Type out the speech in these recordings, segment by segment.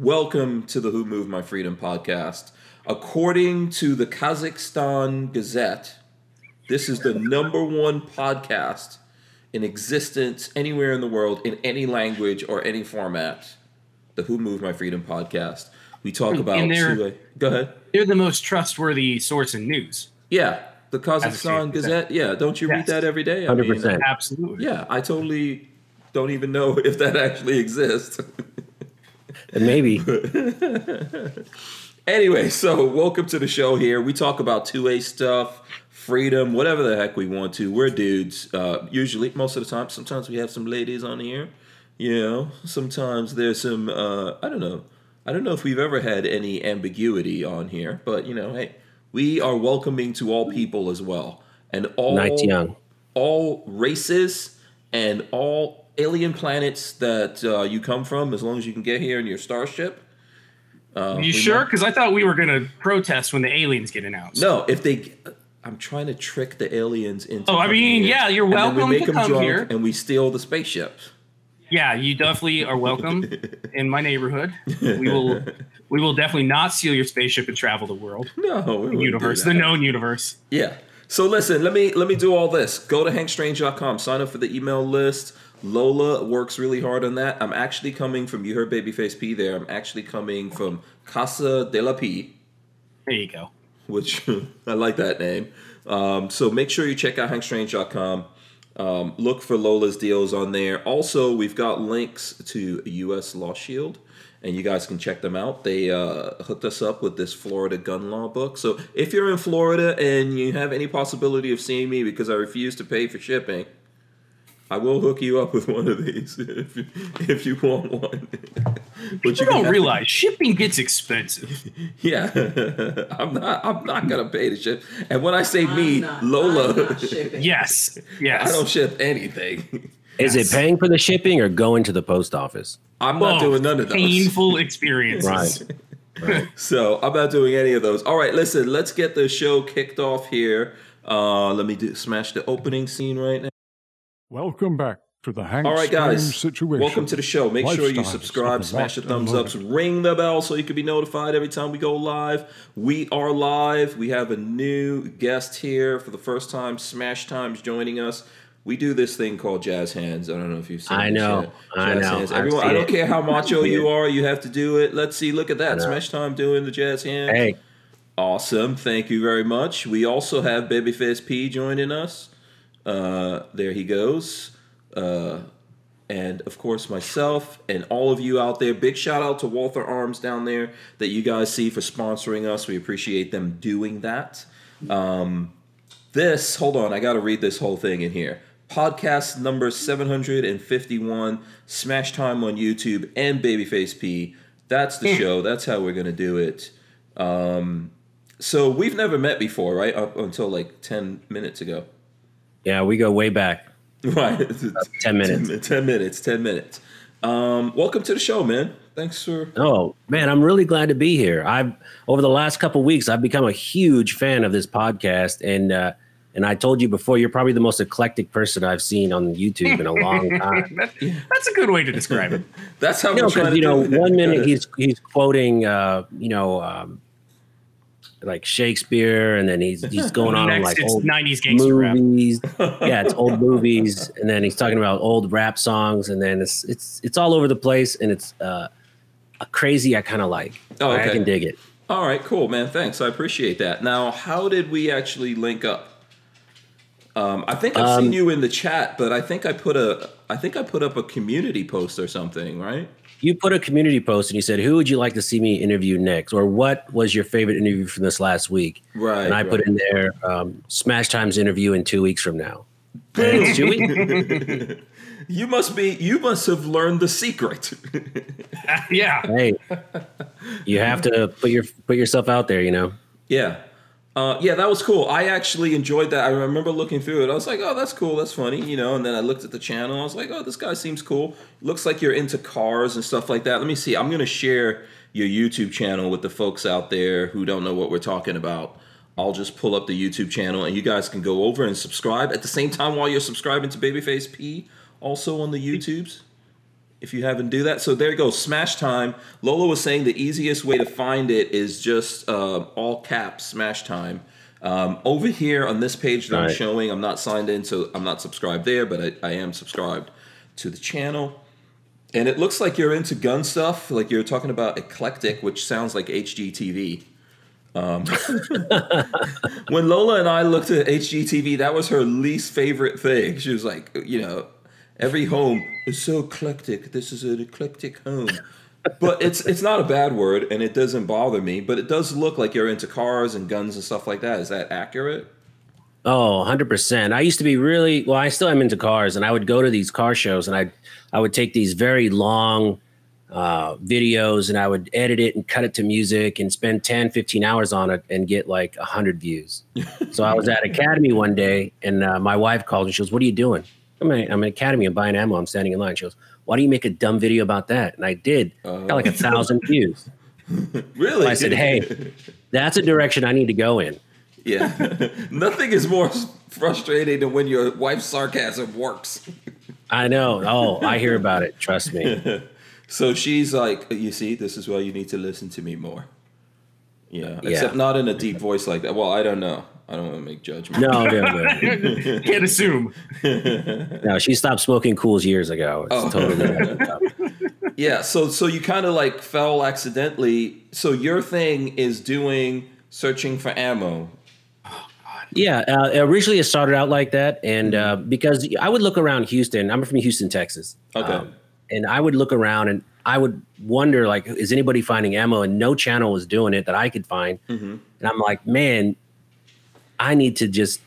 Welcome to the Who Moved My Freedom podcast. According to the Kazakhstan Gazette, this is the number one podcast in existence anywhere in the world in any language or any format. The Who Moved My Freedom podcast. We talk about And they're- Go ahead. They're the most trustworthy source in news. Yeah, the Kazakhstan Gazette. Gazette. Yeah, don't you read that every day? I 100%. Absolutely. Yeah, I totally don't even know if that actually exists. And maybe Anyway, so welcome to the show here. We talk about 2A stuff, freedom, whatever the heck we want to. We're dudes, uh, usually, most of the time. Sometimes we have some ladies on here. You know, sometimes there's some, uh, I don't know. I don't know if we've ever had any ambiguity on here, but, you know, hey, we are welcoming to all people as well. And all, Night's young. all races and all alien planets that uh, you come from, as long as you can get here in your starship. Uh, you sure? Because I thought we were going to protest when the aliens get announced. No, if they, I'm trying to trick the aliens into. Oh, I mean, here. yeah, you're welcome we make to them come drunk here. and we steal the spaceships. Yeah, you definitely are welcome in my neighborhood. We will, we will definitely not steal your spaceship and travel the world, No, we the do universe, the known universe. Yeah. So listen, let me let me do all this. Go to hankstrange.com, sign up for the email list. Lola works really hard on that. I'm actually coming from you heard Babyface P there. I'm actually coming from Casa de la P. There you go. which I like that name. Um, so make sure you check out hankstrange.com. Um, look for Lola's deals on there. Also, we've got links to U.S. Law Shield, and you guys can check them out. They uh, hooked us up with this Florida gun law book. So if you're in Florida and you have any possibility of seeing me because I refuse to pay for shipping, I will hook you up with one of these if you, if you want one. but You don't have- realize shipping gets expensive. yeah, I'm not. I'm not gonna pay to ship. And when I say me, I'm not- Lola, I'm not shipping. Yes, yes. I don't ship anything. is it paying for the shipping or going to the post office? I'm not Both. doing none of those. Painful experiences. Right. So I'm not doing any of those. All right, listen. Let's get the show kicked off here. Uh, let me do, smash the opening scene right now. Welcome back to the Hank All right, guys. Situation. Welcome to the show. Make sure you subscribe, smash the thumbs ups, ring the bell so you can be notified every time we go live. We are live. We have a new guest here for the first time. Smash Time's joining us. We do this thing called jazz hands. I don't know if you've seen I know. yet. I Jazz know. hands. Everyone, I don't it. care how macho you are. You have to do it. Let's see. Look at that. Smash Time doing the jazz hands. Hey, Awesome. Thank you very much. We also have Babyface P joining us. Uh, there he goes. Uh, and of course, myself and all of you out there. Big shout out to Walther Arms down there that you guys see for sponsoring us. We appreciate them doing that. Um, this, hold on, I got to read this whole thing in here. Podcast number 751, Smash Time on YouTube and Babyface P. That's the show. That's how we're going to do it. Um, so we've never met before, right? Up until like 10 minutes ago. Yeah, we go way back. Right. 10 minutes. 10, 10 minutes. 10 minutes. Um, welcome to the show, man. Thanks for. Oh man, I'm really glad to be here. I've over the last couple weeks, I've become a huge fan of this podcast, and uh, and I told you before, you're probably the most eclectic person I've seen on YouTube in a long time. That- that's a good way to describe it. That's how you know, we're trying because to you know, it. one minute he's he's quoting, uh, you know, um, like Shakespeare, and then he's he's going on Next, like old 90s gangster rap. movies. yeah, it's old movies, and then he's talking about old rap songs, and then it's it's it's all over the place, and it's uh, a crazy. I kind of like. Oh, okay. I can dig it. All right, cool, man. Thanks. I appreciate that. Now, how did we actually link up? Um, I think I've seen Um, you in the chat, but I think I put a I think I put up a community post or something, right? You put a community post and you said, "Who would you like to see me interview next?" Or what was your favorite interview from this last week? Right. And I put in there, um, "Smash Times interview in two weeks from now." And it's two weeks. You must be you must have learned the secret. yeah. Hey, you have to put your put yourself out there. You know. yeah. Uh, yeah, that was cool. I actually enjoyed that. I remember looking through it. I was like, "Oh, that's cool. That's funny," you know. And then I looked at the channel. I was like, "Oh, this guy seems cool. Looks like you're into cars and stuff like that." Let me see. I'm gonna share your YouTube channel with the folks out there who don't know what we're talking about. I'll just pull up the YouTube channel, and you guys can go over and subscribe at the same time while you're subscribing to Babyface P. Also on the YouTubes. If you haven't do that. So there you go, Smash Time. Lola was saying the easiest way to find it is just uh, all caps Smash Time. Um, over here on this page that I'm showing, I'm not signed in, so I'm not subscribed there, but I, I am subscribed to the channel. And it looks like you're into gun stuff, like you're talking about eclectic, which sounds like HGTV. Um, when Lola and I looked at HGTV, that was her least favorite thing. She was like, you know, every home is so eclectic. This is an eclectic home. But it's it's not a bad word, and it doesn't bother me. But it does look like you're into cars and guns and stuff like that. Is that accurate? Oh, 100%. I used to be really, well, I still am into cars and I would go to these car shows and I I would take these very long uh, videos and I would edit it and cut it to music and spend 10, 15 hours on it and get like 100 views. so I was at Academy one day and uh, my wife called and she goes, What are you doing? I'm at, I'm at Academy. I'm buying ammo. I'm standing in line. She goes, Why don't you make a dumb video about that? And I did. Got like oh. a thousand views. Really? I said, Hey, that's a direction I need to go in. Yeah. Nothing is more frustrating than when your wife's sarcasm works. I know. Oh, I hear about it. Trust me. So she's like, you see, this is why you need to listen to me more. Yeah. Yeah. Except not in a deep voice like that. Well, I don't know. I don't want to make judgment. No, no, no. Can't assume. No, she stopped smoking Kools years ago. It's Oh. totally Yeah. So so you kind of like fell accidentally. So your thing is doing searching for ammo. yeah. Uh, originally, it started out like that, and uh, because I would look around Houston. I'm from Houston, Texas. Okay. Um, and I would look around and I would wonder, like, is anybody finding ammo? And no channel was doing it that I could find. And I'm like, man, I need to just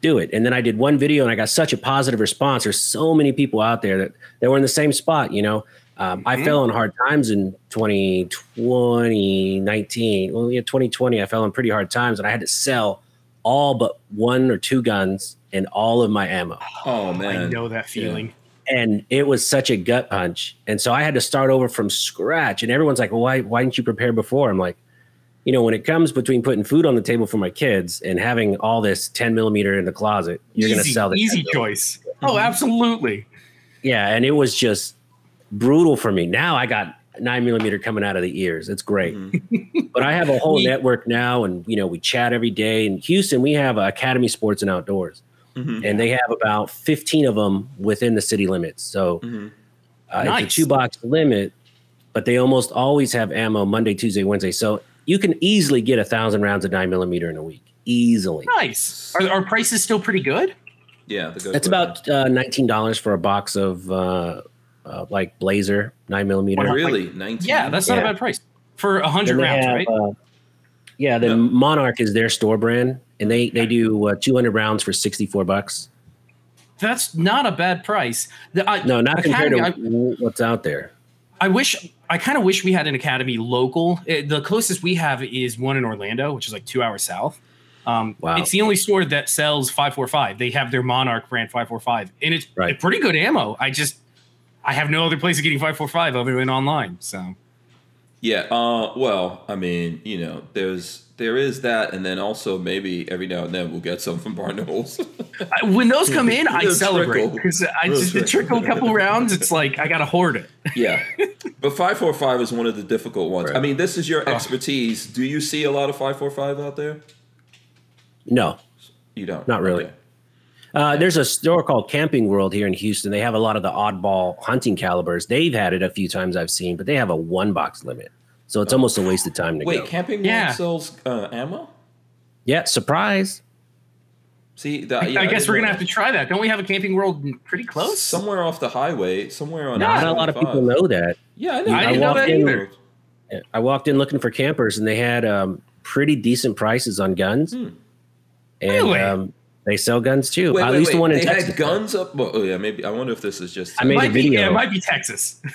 do it. And then I did one video and I got such a positive response. There's so many people out there that, that were in the same spot, you know. Um, I fell on hard times in 2020, 19. Well, yeah, 2020, I fell on pretty hard times and I had to sell all but one or two guns and all of my ammo Oh man. I know that feeling. and it was such a gut punch. And so I had to start over from scratch. And everyone's like, well, why, why didn't you prepare before? I'm like, you know, when it comes between putting food on the table for my kids and having all this 10 millimeter in the closet, you're going to sell the easy 10 millimeter. choice. Oh, absolutely. Yeah. And it was just brutal for me. Now I got nine millimeter coming out of the ears. It's great. Mm-hmm. but I have a whole network now and, you know, we chat every day. In Houston, we have Academy Sports and Outdoors. Mm-hmm. And they have about 15 of them within the city limits. So uh, Nice. it's a two box limit, but they almost always have ammo Monday, Tuesday, Wednesday. So you can easily get a thousand rounds of nine millimeter in a week. Easily. Nice. Are, are prices still pretty good? Yeah. The good That's about uh, nineteen dollars for a box of uh, uh, like Blazer nine millimeter. What, really 19. Yeah, that's not Yeah. a bad price for a hundred rounds, have, right? uh, yeah, the Yeah. Monarch is their store brand, and they they do uh, two hundred rounds for sixty four bucks. That's not a bad price. The, I, No, not compared to Academy, w- what's out there. I, I wish. I kind of wish we had an academy local. It- the closest we have is one in Orlando, which is like two hours south. Um, Wow. It's the only store that sells 545. They have their Monarch brand 545, and it's Right. pretty good ammo. I just, I have no other place of getting 545 other than online. So Yeah. Uh. Well, I mean, you know, there's there is that, and then also maybe every now and then we'll get some from Barnaul. I, when those come in, I celebrate because I Little just the trickle. trickle a couple rounds. It's like I gotta hoard it. yeah. But five four five is one of the difficult ones. I mean, this is your expertise. Do you see a lot of five four five out there? No, You don't. Not really. Okay. Uh, there's a store called Camping World here in Houston. They have a lot of the oddball hunting calibers. They've had it a few times I've seen, but they have a one box limit. So it's almost a waste of time to Wait, go. Wait, camping Yeah. World sells uh, ammo? yeah, surprise. See, that, yeah, I guess we're gonna have to try that. Don't we have a camping world pretty close? somewhere off the highway, somewhere on. Not a lot of people know that. Yeah, I, know. I didn't know that either. I walked in looking for campers, and they had um, pretty decent prices on guns. And Really? um, they sell guns too. Wait, At wait, least wait. the one in they Texas. had guns up. Well, oh yeah, maybe. I wonder if this is just. I made a might be, video. yeah, it might be Texas.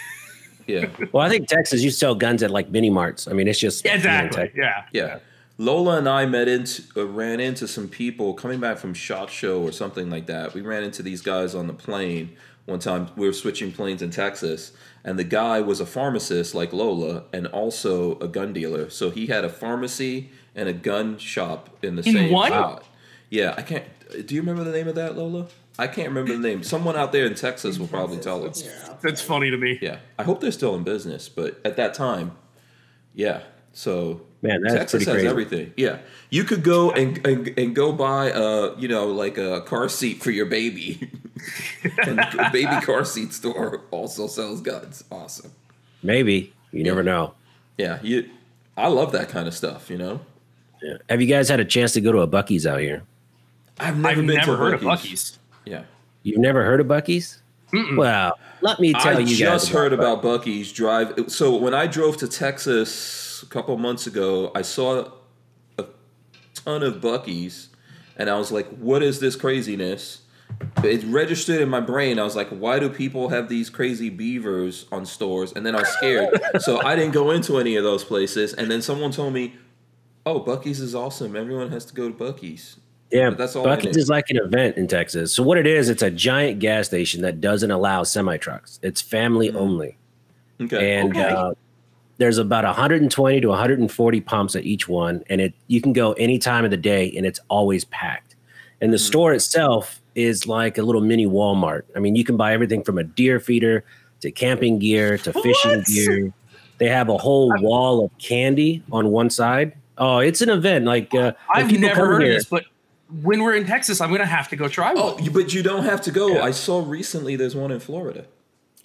yeah, Well, I think Texas, you sell guns at like mini marts. I mean, it's just exactly. Tex- Yeah. yeah. Lola and I met into uh, ran into some people coming back from Shot Show or something like that. We ran into these guys on the plane one time. We were switching planes in Texas, and the guy was a pharmacist like Lola, and also a gun dealer. So he had a pharmacy and a gun shop in the In same one? spot. Yeah, I can't. Do you remember the name of that, Lola? I can't remember the name. Someone out there in Texas will probably tell us. That's funny to me. Yeah, I hope they're still in business, but at that time, yeah. So Man, that's Texas has crazy. everything. Yeah, you could go and, and and go buy a you know like a car seat for your baby. and the baby car seat store also sells guns. Awesome. Maybe you never know. Yeah, you. I love that kind of stuff. You know, Yeah. Have you guys had a chance to go to a Buc-ee's out here? I've never I've been never to heard of Buc-ee's. Bucky's. Yeah, You've never heard of Buc-ee's? Well, let me tell I you guys. just heard about Buc-ee's drive. So when I drove to Texas a couple months ago, I saw a ton of Buc-ee's, and I was like, "What is this craziness?" It registered in my brain. I was like, "Why do people have these crazy beavers on stores?" And then I was scared, so I didn't go into any of those places. And then someone told me, "Oh, Buc-ee's is awesome. Everyone has to go to Buc-ee's." Yeah, But that's all I Buc-ee's is like an event in Texas. So what it is, it's a giant gas station that doesn't allow semi trucks. It's family Mm-hmm. only, Okay. and Okay. uh, there's about 120 to 140 pumps at each one, and it you can go any time of the day, and it's always packed. And Mm-hmm. the store itself is like a little mini Walmart. I mean, you can buy everything from a deer feeder to camping gear to fishing What? gear. They have a whole wall of candy on one side. Oh, it's an event. Like uh, I've never heard here- of this, but when we're in Texas, I'm gonna have to go try one. Oh, but you don't have to go. I saw recently there's one in Florida.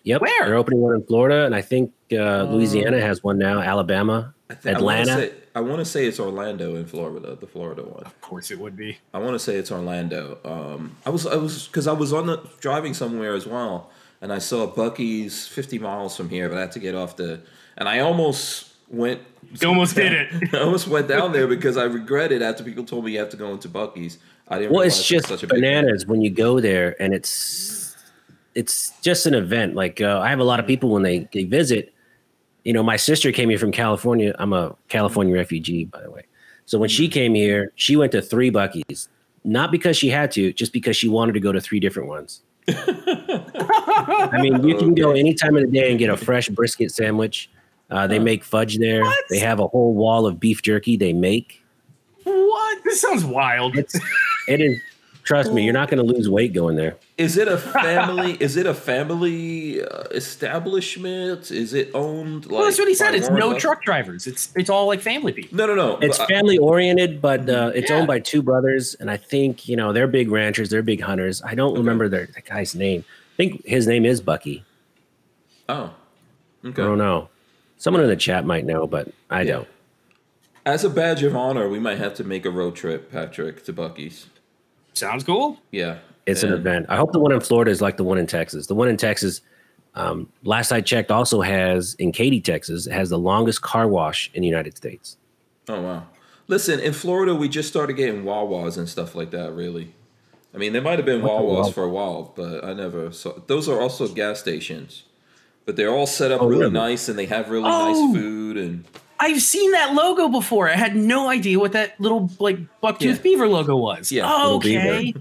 Yep. Where? They're opening one in Florida, and I think uh, Louisiana has one now. Alabama, I think- Atlanta. I wanna, say, I want to say it's Orlando in Florida, the Florida one. Of course, it would be. I want to say it's Orlando. Um, I was I was because I was on the driving somewhere as well, and I saw Buc-ee's 50 miles from here, but I had to get off the, and I almost went. You almost did it. I almost went down there because I regretted after people told me you have to go into Buc-ee's. I didn't. well, it's just such a bananas when you go there, and it's it's just an event. Like uh, I have a lot of people when they they visit. You know, my sister came here from California. I'm a California refugee, by the way. So when she came here, she went to three Buc-ee's, not because she had to, just because she wanted to go to three different ones. I mean, you can go any time of the day and get a fresh brisket sandwich. Uh, they make fudge there. What? They have a whole wall of beef jerky they make. What? This sounds wild. It's it is. Trust me, you're not going to lose weight going there. Is it a family? is it a family uh, establishment? Is it owned? Like, well, that's what he said. It's no Buffett? truck drivers. It's it's all like family people. No, no, no. It's but I- family oriented, but uh, it's Yeah. owned by two brothers, and I think you know they're big ranchers. They're big hunters. I don't remember their the guy's name. I think his name is Bucky. oh, okay. I don't know. Someone in the chat might know, but I Yeah. don't. As a badge of honor, we might have to make a road trip, Patrick, to Buc-ee's. Sounds cool. Yeah, It's an event. I hope the one in Florida is like the one in Texas. The one in Texas, um, last I checked, also has in Katy, Texas, has the longest car wash in the United States. Oh wow! Listen, in Florida, we just started getting Wawas and stuff like that. Really, I mean, there might have been What's a Wawas for a while, but I never saw. Those are also gas stations, but they're all set up Oh, really really? nice, and they have really Oh. nice food and. I've seen that logo before. I had no idea what that little like bucktooth Yeah. beaver logo was. Yeah, little okay.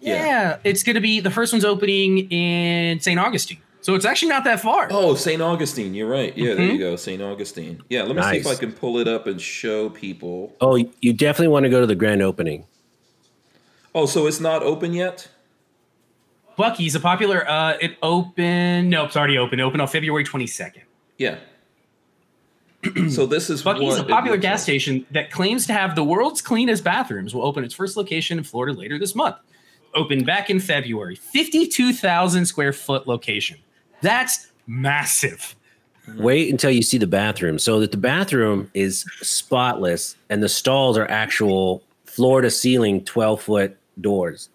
Yeah. Yeah. it's gonna be the first one's opening in St. Augustine, so it's actually not that far. Oh, St. Augustine. You're right. Yeah, there Mhm. you go, St. Augustine. Yeah, let me see if I can pull it up and show people. Oh, you definitely want to go to the grand opening. Oh, so it's not open yet? Buc-ee's a popular. Uh, it opened. Nope, it's already open. It opened on February twenty second. Yeah. so this is Buc-ee's, what a popular gas like. station that claims to have the world's cleanest bathrooms, will open its first location in Florida later this month. Opened back in February. 52,000 square foot location. That's massive. Wait until you see the bathroom. So that the bathroom is spotless and the stalls are actual floor to ceiling 12 foot doors.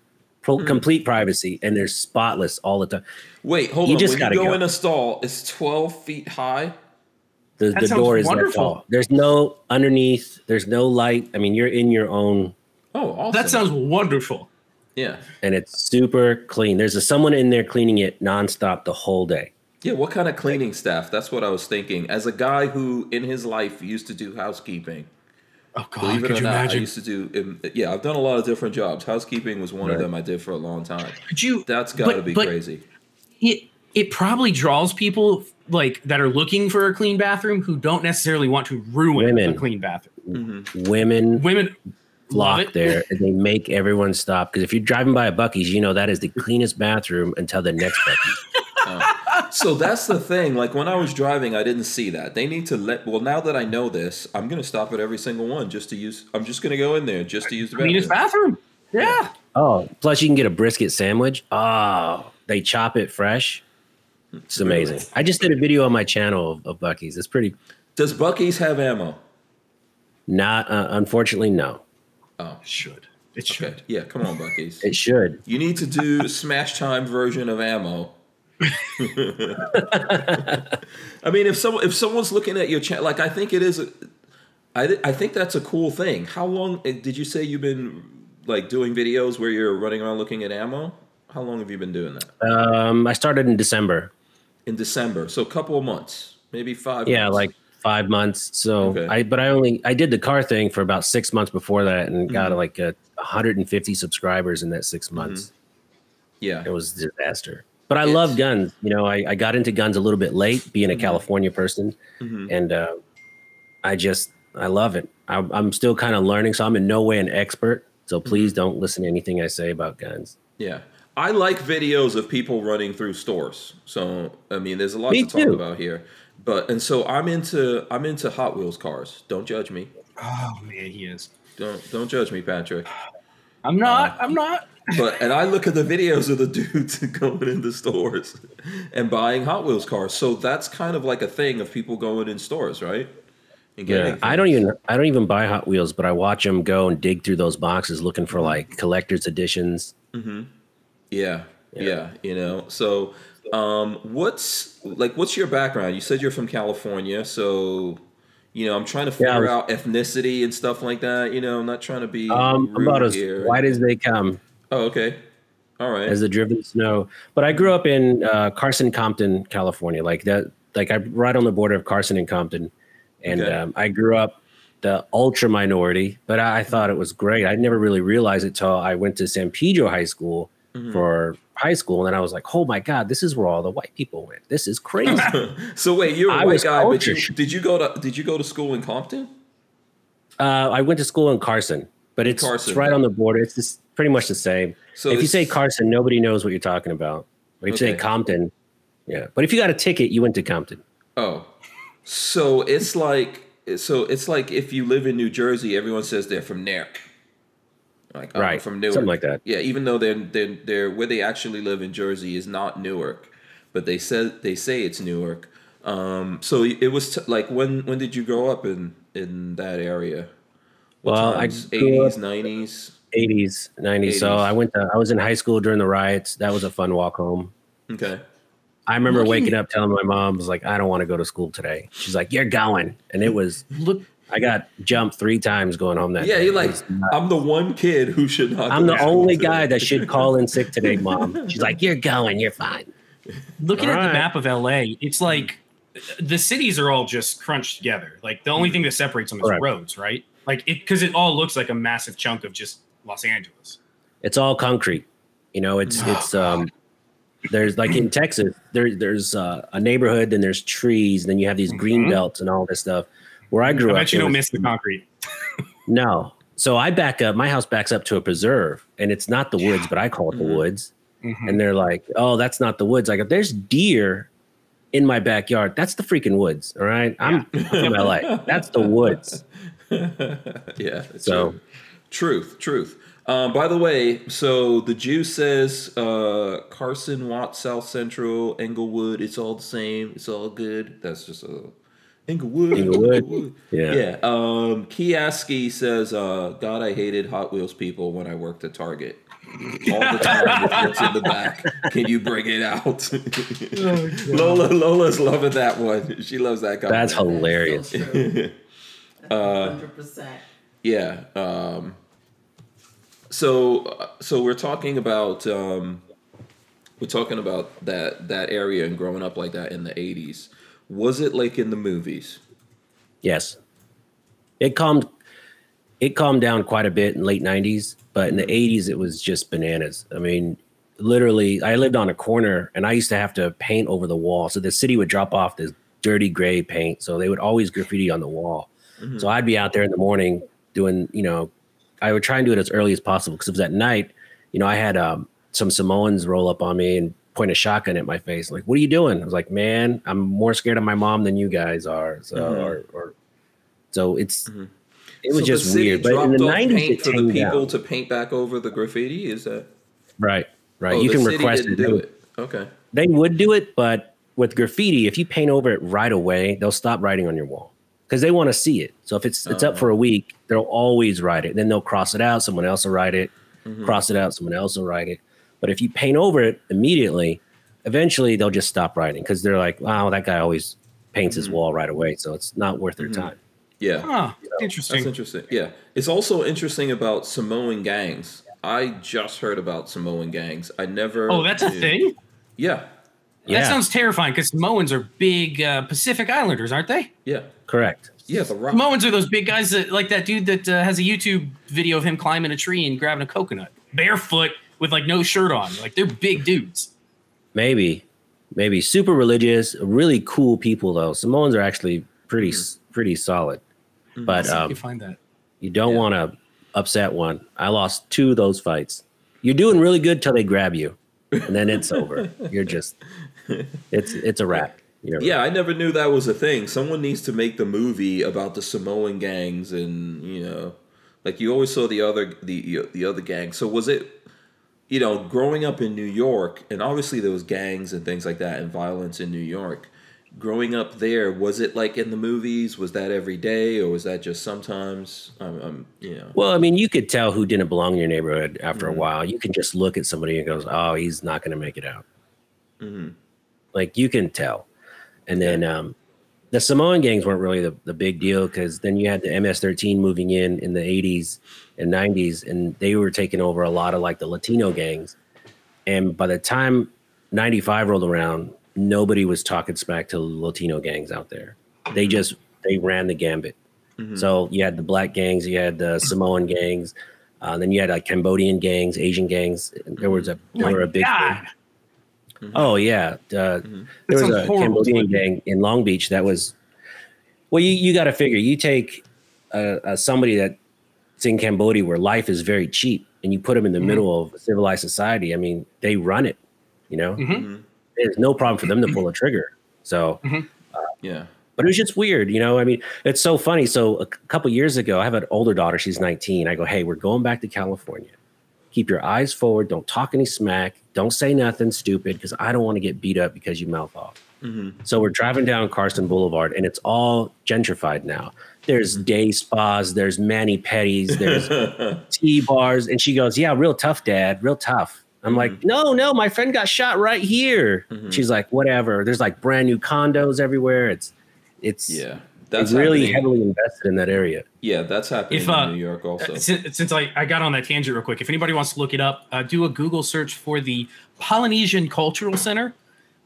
Pro- mm-hmm. Complete privacy and they're spotless all the time. Wait, hold on. You on. just when gotta you go, go. in a stall, it's 12 feet high. The, That the door is that wonderful. tall. There's no underneath, there's no light. I mean, you're in your own Oh, awesome. That sounds wonderful. Yeah. and it's super clean. There's a, someone in there cleaning it nonstop the whole day. Yeah, what kind of cleaning staff? That's what I was thinking. As a guy who in his life used to do housekeeping, Oh, God. believe it could or you not, I imagine? used to do. um, Yeah, I've done a lot of different jobs. Housekeeping was one of them I did for a long time. Could you? That's got to be but crazy. It, it probably draws people like that are looking for a clean bathroom who don't necessarily want to ruin Women. a clean bathroom. Women, Women, flock there, and they make everyone stop. Because if you're driving by a Buc-ee's, you know that is the cleanest bathroom until the next Buc-ee's. So that's the thing. Like when I was driving, I didn't see that. They need to let. Well, now that I know this, I'm gonna stop at every single one just to use. I'm just gonna go in there just to use the Cleanest bathroom. bathroom. Yeah. Oh, plus you can get a brisket sandwich. Oh, they chop it fresh. It's amazing. I just did a video on my channel of, of Buc-ee's. It's pretty. Does Buc-ee's have ammo? Not uh, unfortunately, no. Oh, should. It should. Okay. Yeah. Come on, Buc-ee's. It should. You need to do Smash Time version of ammo. I mean, if someone if someone's looking at your channel, like I think it is, a, I th- I think that's a cool thing. How long eh, did you say you've been like doing videos where you're running around looking at ammo? How long have you been doing that? Um, I started in December. In December, so a couple of months, maybe five. Yeah, months. like five months. So Okay. I, but I only I did the car thing for about six months before that, and got Mhm. like a 150 subscribers in that six months. yeah, It was a disaster. But I It's- love guns. You know, I, I got into guns a little bit late, being a Mhm. California person, Mhm. and uh, I just I love it. I'm, I'm still kind of learning, so I'm in no way an expert. So Mm-hmm. please don't listen to anything I say about guns. yeah. I like videos of people running through stores. So I mean, there's a lot Me to talk about here. But and so I'm into I'm into Hot Wheels cars. Don't judge me. Oh man, he is. Don't don't judge me, Patrick. I'm not. Uh, I'm not. But and I look at the videos of the dudes going into stores and buying Hot Wheels cars. So that's kind of like a thing of people going in stores, right? Yeah, I don't even I don't even buy Hot Wheels, but I watch them go and dig through those boxes looking for like collector's editions. Yeah, Yeah. yeah, you know. So, um, what's like? What's your background? You said you're from California, so you know I'm trying to figure was- out ethnicity and stuff like that. You know, I'm not trying to be Um, rude about as here. white as they come, Oh, okay, all right. as the driven snow. But I grew up in uh, Carson, Compton, California, like that. Like I'm right on the border of Carson and Compton, and Okay. um, I grew up the ultra minority. But I, I thought it was great. I never really realized it till I went to San Pedro High School Mhm. for high school, and then I was like, "Oh my god, this is where all the white people went. This is crazy." so wait, you're a I white guy, but you, did you go to did you go to school in Compton? Uh, I went to school in Carson, but it's, Carson. it's right on the border. It's just pretty much the same. So if you say Carson, nobody knows what you're talking about. But if you Okay. say Compton, yeah. But if you got a ticket, you went to Compton. Oh, so it's like so it's like if you live in New Jersey, everyone says they're from Newark. Like oh, I'm Right, from Newark, something like that. Yeah, even though they're they're, they're where they actually live in Jersey is not Newark, but they said they say it's Newark. Um, so it was t- like when when did you grow up in in that area? Well, I Times? grew 80s, 90s. 80s, 90s. So I went to, I was in high school during the riots. That was a fun walk home. Okay. I remember Looking- waking up telling my mom, I was like, I don't want to go to school today. She's like, You're going. And it was, Look, I got jumped three times going home that Yeah, day. you're like. I'm the one kid who should not. I'm go the to only today." guy that should call in sick today, mom. She's like, You're going. You're fine. looking at Alright. the map of LA, it's like the cities are all just crunched together. Like the only thing that separates them is Correct. roads, right? Like it because it all looks like a massive chunk of just Los Angeles. It's all concrete. You know, it's, Oh, it's, um, there's like in Texas, there, there's uh, a neighborhood, then there's trees, then you have these green Mhm. belts and all this stuff. Where I grew I up, bet you don't miss the concrete. No. So I back up. My house backs up to a preserve, and it's not the woods, but I call it the Mhm. woods. Mhm. And they're like, "Oh, that's not the woods." I go, "There's deer in my backyard. That's the freaking woods." All right, I'm from LA. That's the woods. yeah. So- true. truth, truth. Um, by the way, so the Jew says uh, Carson, Watt, South Central, Inglewood. It's all the same. It's all good. That's just a Inglewood. Inglewood. Yeah. Yeah. Um, Kiaski says, uh, "God, I hated Hot Wheels people when I worked at Target." All the time with what's in the back. Can you bring it out? Lola, Lola's loving that one. She loves that guy. That's hilarious. Uh, Hundred percent. Yeah. Um, so uh, so we're talking about um, we're talking about that that area and growing up like that in the eighties. Was it like in the movies? Yes. It calmed. It calmed down quite a bit in late '90s, but in the '80s it was just bananas. I mean, literally, I lived on a corner, and I used to have to paint over the wall. So the city would drop off this dirty gray paint, so they would always graffiti on the wall. Mm-hmm. So I'd be out there in the morning doing, you know, I would try and do it as early as possible because it was at night. You know, I had um, some Samoans roll up on me and point a shotgun at my face. Like, what are you doing? I was like, man, I'm more scared of my mom than you guys are. So, Mhm. or, or so it's Mhm. it was So just the city weird. But in the '90s, paint it for the people down. to paint back over the graffiti. Is that Right, right. Oh, you can request didn't it. do it. Okay. They would do it, but with graffiti, if you paint over it right away, they'll stop writing on your wall because they want to see it. So if it's it's up Oh. for a week, they'll always write it. Then they'll cross it out. Someone else will write it. Mhm. Cross it out. Someone else will write it. But if you paint over it immediately, eventually they'll just stop writing because they're like, "Wow, that guy always paints his Mhm. wall right away, so it's not worth their Mhm. time." Yeah. Huh, That's interesting. interesting. Yeah. It's also interesting about Samoan gangs. I just heard about Samoan gangs. I never. Oh, that's a thing. Yeah. Yeah, That sounds terrifying because Samoans are big uh, Pacific Islanders, aren't they? Yeah. correct. Yeah. The rock. Samoans are those big guys that, like that dude that uh, has a YouTube video of him climbing a tree and grabbing a coconut barefoot with like no shirt on. Like they're big dudes. Maybe, maybe super religious, really cool people though. Samoans are actually pretty Mm-hmm. pretty solid, but Let's see if we um, can find that. You don't Yeah. want to upset one. I lost two of those fights. You're doing really good till they grab you, and then it's over. You're just it's it's a wrap. You're Yeah, I never knew that was a thing. Someone needs to make the movie about the Samoan gangs, and you know, like you always saw the other the the other gangs. So was it, you know, growing up in New York, and obviously there was gangs and things like that, and violence in New York. Growing up there, was it like in the movies? Was that every day, or was that just sometimes? Um, um you know, Well, I mean, you could tell who didn't belong in your neighborhood after Mhm. a while. You can just look at somebody and goes, "Oh, he's not going to make it out." Mhm. Like you can tell. And then um, the Samoan gangs weren't really the, the big deal because then you had the MS-13 moving in in the 80s and 90s, and they were taking over a lot of like the Latino gangs. And by the time 95 rolled around, nobody was talking smack to Latino gangs out there. They just they ran the gambit. Mhm. So you had the black gangs, you had the Samoan gangs, uh, then you had like Cambodian gangs, Asian gangs. There was a Oh there my were a big. God. Oh yeah, uh, Mhm. there was a horrible. Cambodian gang in Long Beach that was. Well, you you got to figure you take uh, uh, somebody that's in Cambodia where life is very cheap, and you put them in the Mhm. middle of civilized society. I mean, they run it. You know, Mhm. Mhm. There's no problem for them to pull a trigger. So mm-hmm. uh, yeah, but it was just weird, you know. I mean, it's so funny. So a couple years ago, I have an older daughter. She's 19. I go, hey, we're going back to California. Keep your eyes forward. Don't talk any smack. Don't say nothing stupid because I don't want to get beat up because you mouth off. Mhm. So we're driving down Carson Boulevard, and it's all gentrified now. There's mm-hmm. day spas. There's mani pedis. There's tea bars. And she goes, yeah, real tough, dad. Real tough. I'm like, no, no, my friend got shot right here. Mhm. She's like, whatever. There's like brand new condos everywhere. It's, it's, yeah. that's That's really heavily invested in that area. Yeah, that's happening If, uh, in New York also. Since, since I, I got on that tangent real quick, if anybody wants to look it up, uh, do a Google search for the Polynesian Cultural Center.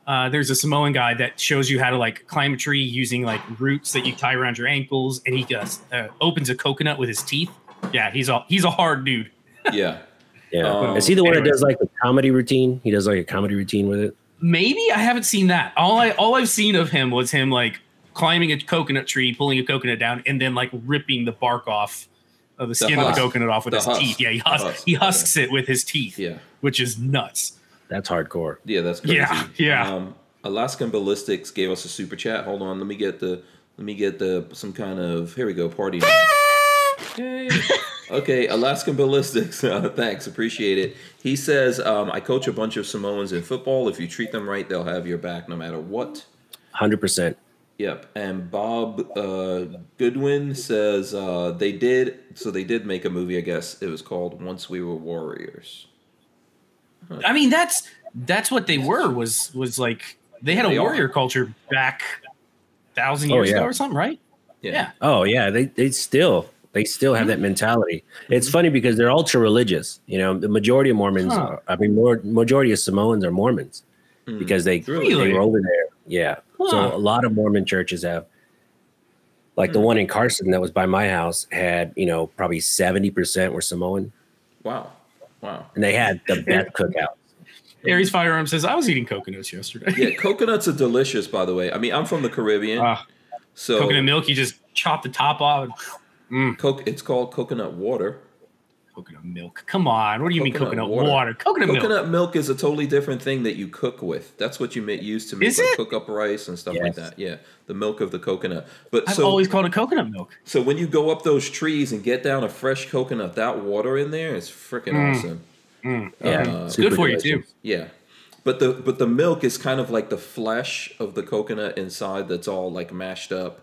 Uh, there's a Samoan guy that shows you how to like climb a tree using like roots that you tie around your ankles, and he does, uh, opens a coconut with his teeth. Yeah, he's a he's a hard dude. yeah. Yeah. Um, Is he the one that does like the comedy routine? He does like a comedy routine with it. Maybe I haven't seen that. All I all I've seen of him was him like climbing a coconut tree, pulling a coconut down, and then like ripping the bark off of the skin of the coconut off with The his husk. teeth. Yeah, he, The hus- husk. he husks it with his teeth, Yeah. which is nuts. That's hardcore. Yeah, that's crazy. Yeah, yeah. Um, Alaskan Ballistics gave us a super chat. Hold on, let me get the let me get the some kind of here we go party. Yay. okay, Alaskan Ballistics. Uh, thanks, appreciate it. He says, um, "I coach a bunch of Samoans in football. If you treat them right, they'll have your back no matter what." Hundred percent. Yep. And Bob uh, Goodwin says uh, they did. So they did make a movie. I guess it was called "Once We Were Warriors." I mean, that's that's what they were. Was was like they had a They are. warrior culture back thousand years yeah. ago or something, right? Yeah. Oh yeah, they they still they still have that mentality. It's funny because they're ultra religious. You know, the majority of Mormons, Huh. are, I mean, more majority of Samoans are Mormons Hmm. because they Really? they were over there. Yeah, Huh. so a lot of Mormon churches have. Like the Hmm. one in Carson that was by my house had, you know, probably 70% were Samoan Wow. Wow. and they had the best cookout. Aries Firearm says I was eating coconuts yesterday. Yeah, coconuts are delicious. By the way, I mean I'm from the Caribbean, Ah, so coconut milk, you just chop the top off. Mm. Coke, it's called coconut water. Coconut milk. Come on. What do you mean Coconut coconut water. water? Coconut, milk. Coconut milk is a totally different thing that you cook with. That's what you ma- use to make like, cook up rice and stuff like that. Yeah, the milk of the coconut. But I've so always called it coconut milk. so when you go up those trees and get down a fresh coconut, that water in there is freaking Mm. awesome. Yeah, Uh, It's good for you too. Yeah. But the but the milk is kind of like the flesh of the coconut inside that's all like mashed up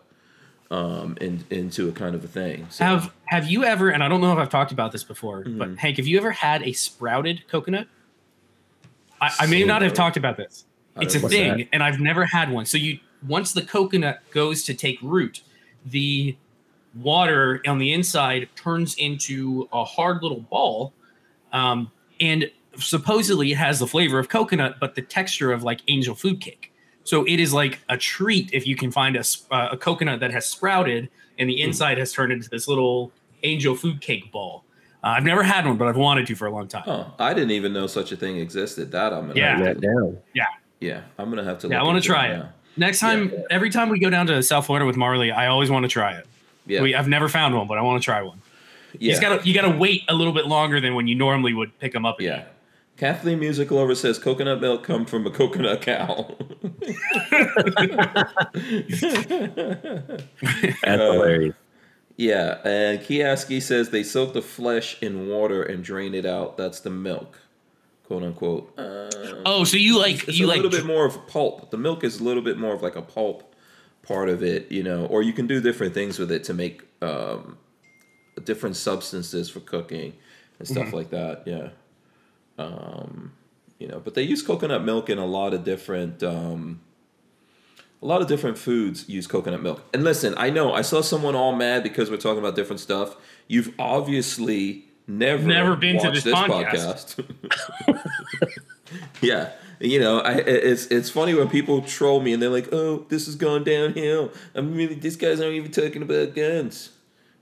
um in, into a kind of a thing. So, Have Have you ever? And I don't know if I've talked about this before, Mm-hmm. but Hank, have you ever had a sprouted coconut? I, I may not have talked about this. It's a thing, that? and I've never had one. So you once the coconut goes to take root, the water on the inside turns into a hard little ball, um, and supposedly it has the flavor of coconut, but the texture of like angel food cake. So it is like a treat if you can find a, s- uh, a coconut that has sprouted and the inside has turned into this little angel food cake ball. Uh, I've never had one, but I've wanted to for a long time. Oh, I didn't even know such a thing existed. That I'm gonna Yeah. have That to, down. yeah, I'm gonna have to. Yeah, I want to try it. now. Next time, every time we go down to South Florida with Marley, I always want to try it. Yeah, We, I've never found one, but I want to try one. You yeah, just gotta you gotta wait a little bit longer than when you normally would pick them up. yeah. Kathleen Music Lover says coconut milk come from a coconut cow. That's Uh, hilarious. yeah, and Kiaski says they soak the flesh in water and drain it out. That's the milk, quote unquote. Uh, Oh, so you like it's you a like a little bit more of pulp. The milk is a little bit more of like a pulp part of it, you know, or you can do different things with it to make um, different substances for cooking and stuff Mm-hmm. like that. Yeah. Um, you know, but they use coconut milk in a lot of different um, a lot of different foods use coconut milk. And listen, I know I saw someone all mad because we're talking about different stuff. You've obviously never Never been to watched this podcast. podcast. yeah, you know, I it's it's funny when people troll me and they're like, "Oh, this has gone downhill." I'm really these guys aren't even talking about guns.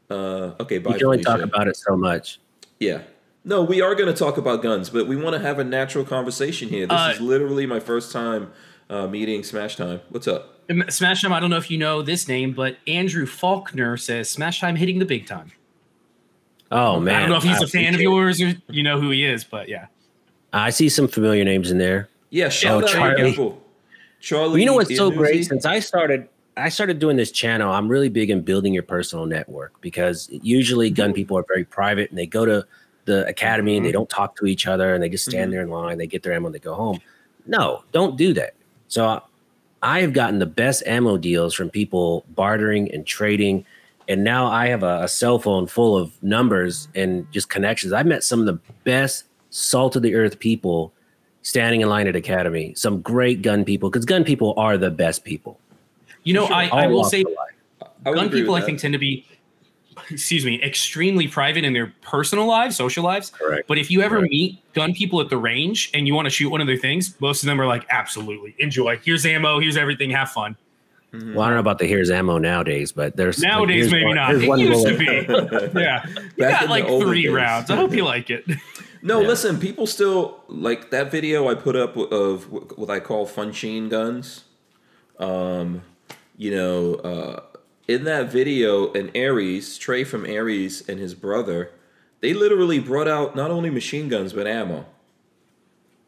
Uh, okay, bye. You can only talk about it so much. Yeah. No, we are going to talk about guns, but we want to have a natural conversation here. This Uh, is literally my first time uh, meeting Smash Time. What's up? Smash Time. I don't know if you know this name, but Andrew Faulkner says Smash Time hitting the big time. Oh man, I don't know if he's I a fan of yours or you know who he is, but yeah. I see some familiar names in there. Yeah, shout Oh, out Charlie. people. Charlie. Well, you know what's so great? Since I started, I started doing this channel. I'm really big in building your personal network because usually gun people are very private and they go to the academy and they mm-hmm. don't talk to each other and they just stand mm-hmm. there in line. They get their ammo and they go home. No, don't do that. So I have gotten the best ammo deals from people bartering and trading. And now I have a, a cell phone full of numbers and just connections. I've met some of the best salt of the earth people standing in line at Academy. Some great gun people, because gun people are the best people. You know, I, I will say of life. I would gun people I think tend to be excuse me, extremely private in their personal lives, social lives. Correct. But if you ever Correct. meet gun people at the range and you want to shoot one of their things, most of them are like, absolutely, enjoy. Here's ammo, here's everything, have fun. Well, I don't know about the here's ammo nowadays, but there's Nowadays, here's maybe one- not. It one used to be. Yeah. You got like three days. rounds. I hope you like it. No, Yeah. listen, people still like that video I put up of what I call fun sheen guns. Um, you know, uh, in that video, an Aries, Trey from Aries and his brother, they literally brought out not only machine guns but ammo.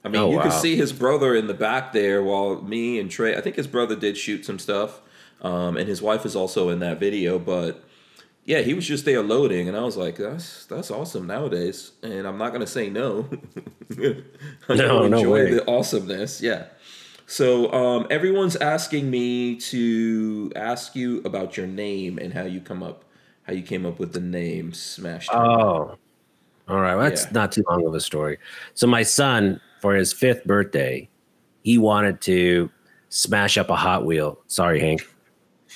I mean, Oh, you could see his brother in the back there while me and Trey, I think his brother did shoot some stuff. Um, and his wife is also in that video, but yeah, he was just there loading, and I was like, "That's that's awesome nowadays." And I'm not gonna say no. I No, no enjoy way. the awesomeness. Yeah. So um, everyone's asking me to ask you about your name and how you come up, how you came up with the name Smash. Time. Oh, all right. Well, that's Yeah. not too long of a story. So my son, for his fifth birthday, he wanted to smash up a Hot Wheel. Sorry, Hank.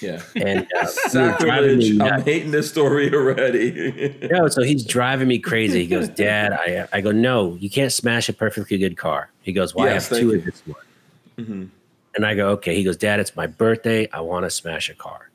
yeah. And uh, he was driving me Sacrilege! I'm hating this story already. No, so he's driving me crazy. He goes, Dad, I, I go, no, you can't smash a perfectly good car. He goes, Well, Yes, I have two you. of this one. Mm-hmm. And I go, Okay. He goes, Dad, it's my birthday. I want to smash a car.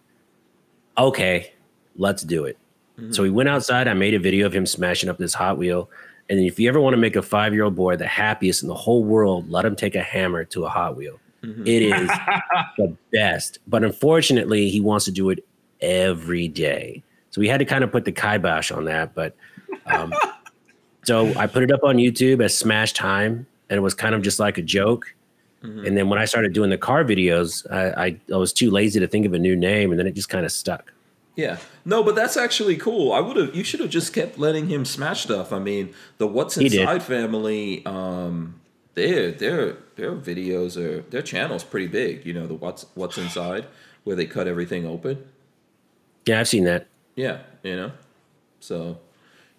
Okay, let's do it. Mm-hmm. So we went outside. I made a video of him smashing up this Hot Wheel. And if you ever want to make a five year old boy the happiest in the whole world, let him take a hammer to a Hot Wheel. Mm-hmm. It is the best. But unfortunately, he wants to do it every day. So we had to kind of put the kibosh on that. But um, So I put it up on YouTube as Smash Time, and it was kind of just like a joke. Mm-hmm. And then when I started doing the car videos, I, I, I was too lazy to think of a new name, and then it just kind of stuck. Yeah. No, but that's actually cool. I would have. You should have just kept letting him smash stuff. I mean, the What's Inside family. Um, their their their videos are their channel's pretty big. You know, the What's What's Inside, where they cut everything open. Yeah, I've seen that. Yeah, you know. So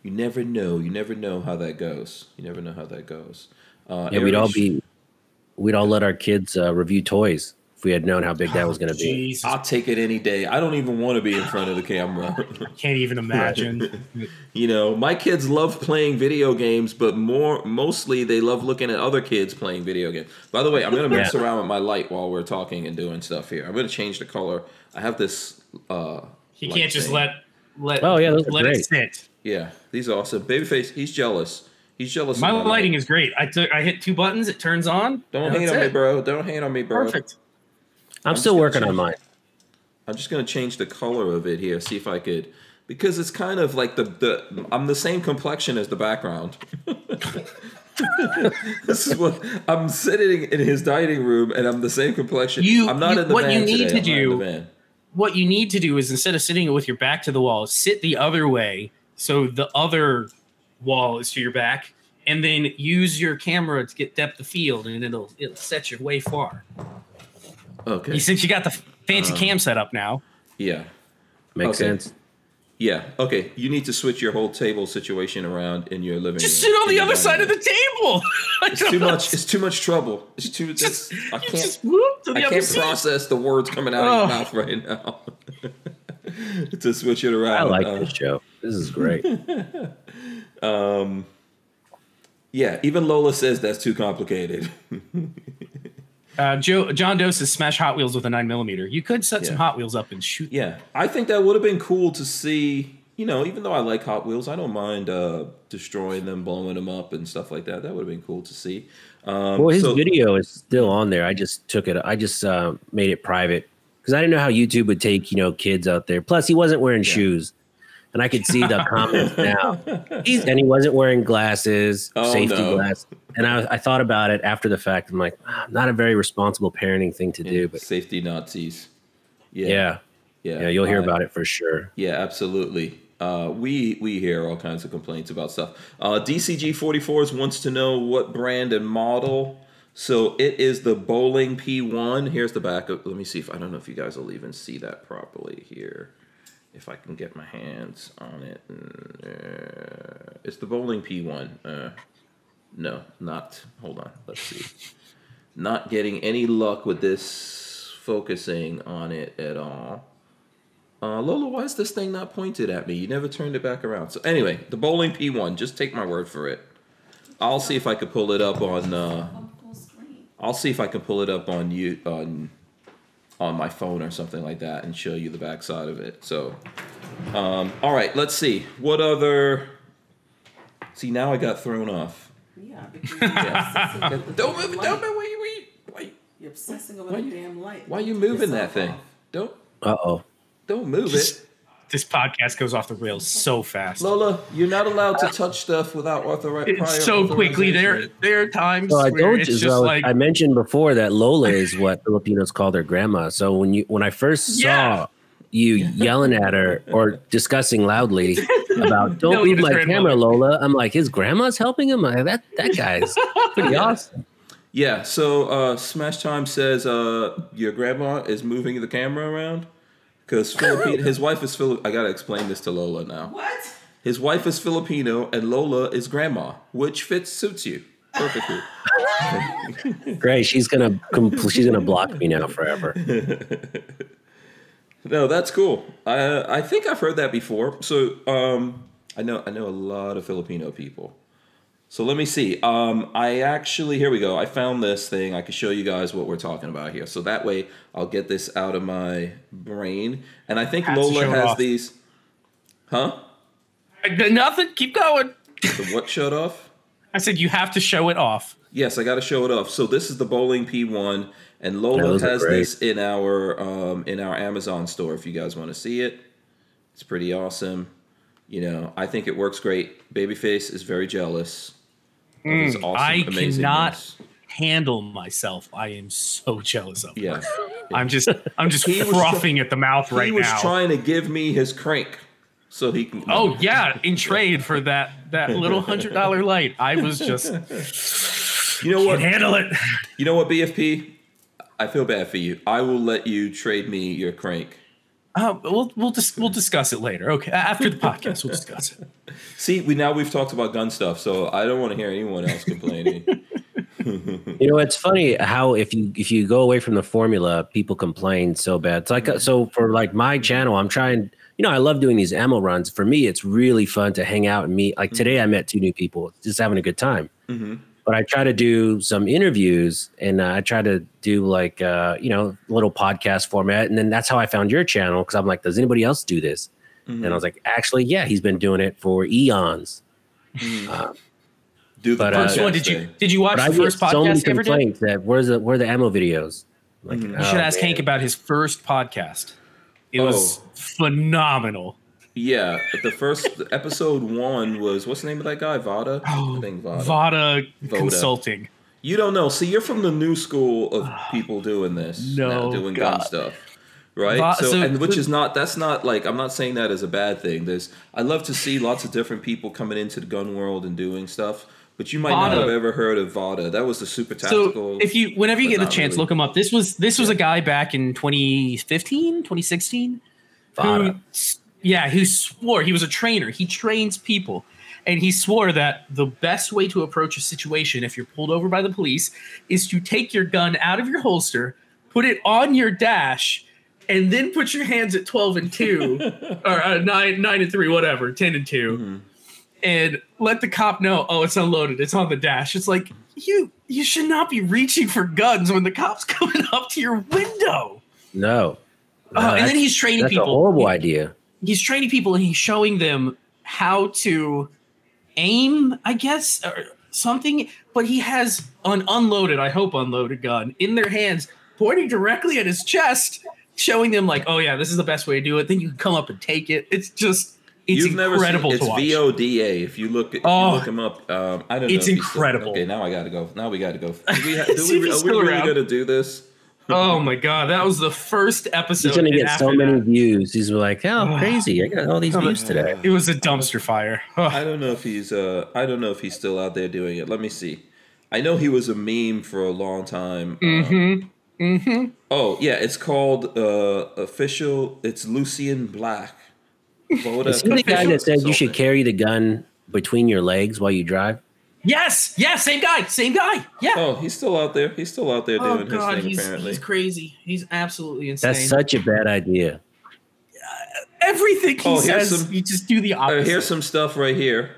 you never know. You never know how that goes. You never know how that goes. Uh, Yeah, we'd all be, we'd all let our kids uh, review toys if we had known how big that was going to be. Jesus, I'll take it any day. I don't even want to be in front of the camera. I can't even imagine. You know, my kids love playing video games, but more mostly they love looking at other kids playing video games. By the way, I'm gonna mess Yeah. around with my light while we're talking and doing stuff here. I'm gonna change the color. I have this. uh He can't just thing. let let Oh, yeah, those are let it sit. Yeah, these are awesome. Babyface, he's jealous. He's jealous. of My light. lighting is great. I took I hit two buttons, it turns on. Don't and hate that's on me, bro. Don't hate on me, bro. Perfect. I'm, just still gonna working on mine. I'm just gonna change the color of it here. See if I could, because it's kind of like the the. I'm the same complexion as the background. this is what I'm sitting in his dining room, and I'm the same complexion. You- I'm not you- in the what van you need today. to I'm not in do- the van. What you need to do is instead of sitting with your back to the wall, sit the other way so the other wall is to your back, and then use your camera to get depth of field, and it'll it'll set you way far. Okay. Since you got the fancy cam set up now, Yeah. Makes Okay. sense. Yeah. Okay. You need to switch your whole table situation around in your living just room. sit on the other dining side of the table. It's too much. It's too much trouble. It's too. That's, I can't. just move to the I other can't seat. process the words coming out Oh. of your mouth right now. to switch it around. I like Uh, this show. This is great. Yeah, even Lola says that's too complicated. Uh, Joe John Doe says smash Hot Wheels with a nine millimeter. You could set some Hot Wheels up and shoot. yeah, I think that would have been cool to see. You know, even though I like Hot Wheels, I don't mind uh, destroying them, blowing them up, and stuff like that. That would have been cool to see. Um, well, his so- video is still on there. I just took it. I just uh, made it private because I didn't know how YouTube would take you know kids out there. Plus, he wasn't wearing shoes, and I could see the comments now. He's, and he wasn't wearing glasses, Oh, safety no. glass. And I, I thought about it after the fact. I'm like, ah, not a very responsible parenting thing to do, but safety Nazis. Yeah, yeah, yeah, yeah, you'll hear I- about it for sure. Yeah, absolutely. Uh, we we hear all kinds of complaints about stuff. Uh, DCG 44s wants to know what brand and model. So it is the Boling P1. Here's the backup. Let me see if I don't know if you guys will even see that properly here. If I can get my hands on it. Uh, it's the Boling P1. Uh, no, not. Hold on. Let's see. Not getting any luck with this focusing on it at all. Uh, Lola, why is this thing not pointed at me? You never turned it back around. So anyway, the Boling P1. Just take my word for it. I'll see if I can pull it up on. Uh. I'll see if I can pull it up on you on on my phone or something like that and show you the backside of it. So, um, all right, let's see what other. See now I got thrown off. Yeah, because you're obsessing Don't move it. Don't move. Why you? Why you? Why you, You're obsessing over Why the you- damn light. why you moving that thing? off. Don't Uh oh. don't move it. This podcast goes off the rails so fast. Lola, you're not allowed to touch stuff without authori- prior It's so quickly. There, there are times So I where told it's just So like I mentioned before that Lola is what Filipinos call their grandma. So when you when I first Yeah. saw you yelling at her or discussing loudly about don't No, move my grandmother. camera, Lola, I'm like his grandma's helping him. I'm like, that that guy's pretty awesome. Yeah, so uh, Smash Time says uh, your grandma is moving the camera around because Philippine. his wife is Filip. I gotta explain this to Lola now. What? His wife is Filipino and Lola is grandma, which fits suits you perfectly. Great. She's gonna compl- she's gonna block me now forever. no, that's cool. I I think I've heard that before. So um, I know I know a lot of Filipino people. So let me see. Um, I actually here we go. I found this thing. I can show you guys what we're talking about here. So that way I'll get this out of my brain. And I think Has Lola has off. these. Huh? nothing. Keep going. The what shut off? I said you have to show it off. Yes, I got to show it off. So this is the Boling P1, and Lola has great. this in our um, in our Amazon store. If you guys want to see it, it's pretty awesome. You know, I think it works great. Babyface is very jealous. Of his awesome, Mm, I amazingness. cannot handle myself. I am so jealous of. him. Yeah. I'm just I'm just He was frothing at the mouth right now. he was now. trying to give me his crank so he can. oh yeah, in trade for that that little hundred dollar light, I was just you know what? can't handle it. You know what, BFP? I feel bad for you. I will let you trade me your crank. Uh, we'll we'll dis- we'll discuss it later. Okay, after the podcast, we'll discuss it. See, we now we've talked about gun stuff, so I don't want to hear anyone else complaining. You know, it's funny how if you if you go away from the formula, people complain so bad. It's like uh, so for like my channel, I'm trying. You know, I love doing these ammo runs. For me, it's really fun to hang out and meet. Like today, I met two new people, just having a good time. But I try to do some interviews, and uh, I try to do like uh, you know little podcast format, and then that's how I found your channel because I'm like, does anybody else do this? And I was like, actually, yeah, he's been doing it for eons. Do the But, uh, First one, did you did you watch But I the get first so many podcast you ever did? complaints that where's the where are the ammo videos? Like, You oh, should ask man. Hank about his first podcast. It was Oh. phenomenal. Yeah, the first episode one was what's the name of that guy? Vada. I oh, think Vada. Vada Voda. Consulting. You don't know. See, you're from the new school of ah, people doing this, No, now, doing gun stuff, right? Va- so, so- and which is not. That's not like I'm not saying that as a bad thing. There's. I love to see lots of different people coming into the gun world and doing stuff. But you might not have ever heard of Vada. That was the super tactical. So if you whenever you get the chance, really. look him up. This was this was a guy back in 2015, 2016. Who, Vada. Yeah, he swore he was a trainer. He trains people. And he swore that the best way to approach a situation if you're pulled over by the police is to take your gun out of your holster, put it on your dash, and then put your hands at 12 and 2 or uh, 9 9 and 3 whatever, 10 and 2 Mm-hmm. and let the cop know, "Oh, it's unloaded. It's on the dash." It's like, "You you should not be reaching for guns when the cop's coming up to your window." No. Uh, and then he's training That's people. a horrible idea. He's training people and he's showing them how to aim, I guess, or something. But he has an unloaded, I hope unloaded gun in their hands, pointing directly at his chest, showing them like, "Oh yeah, this is the best way to do it." Then you can come up and take it. It's just, it's You've never incredible seen, to it's. VODA. If you look, if Oh. you look him up, um, I don't know. It's if he's still- incredible. okay, now I got to go. Now we got to go. Do we, ha- do we, are we really going to do this? Oh my god, that was the first episode. He's gonna get so after many that, views. He's like, oh, crazy! I got all these views today. It was a dumpster fire. I don't know if he's uh I don't know if he's still out there doing it. Let me see. I know he was a meme for a long time. Mm-hmm. mm-hmm. Oh yeah, it's called uh official. It's Lucian Black. Is he the guy that said you should carry the gun between your legs while you drive? Yes, yeah, same guy, same guy. Yeah. Oh, he's still out there. He's still out there Oh doing god, his thing. he's, apparently. he's crazy. He's absolutely insane. That's such a bad idea. Everything he Oh, says, some- you just do the Uh, opposite. here's some stuff right here.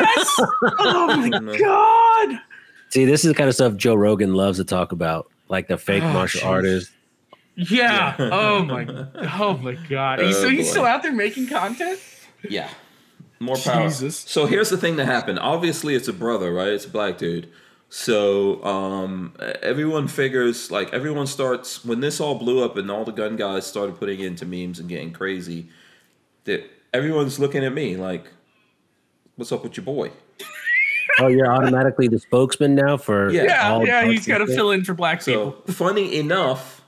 yes. oh my god. See, this is the kind of stuff Joe Rogan loves to talk about, like the fake Oh, martial jeez. artists. Yeah. Oh my. Oh my god. He's, Oh, so he's boy. still out there making content. Yeah. More power. Jesus. So here's the thing that happened. Obviously, it's a brother, right? It's a black dude. So um, everyone figures, like, everyone starts, when this all blew up and all the gun guys started putting into memes and getting crazy, that everyone's looking at me like, what's up with your boy? Oh, you're automatically the spokesman now for Yeah. Yeah. all Yeah. He's got to fill in for black So people. funny enough,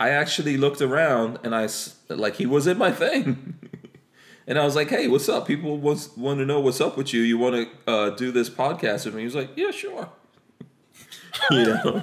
I actually looked around and I like he was in my thing, and I was like, "Hey, what's up? People want want to know what's up with you. You want to uh, do this podcast with me?" He was like, "Yeah, sure." you know,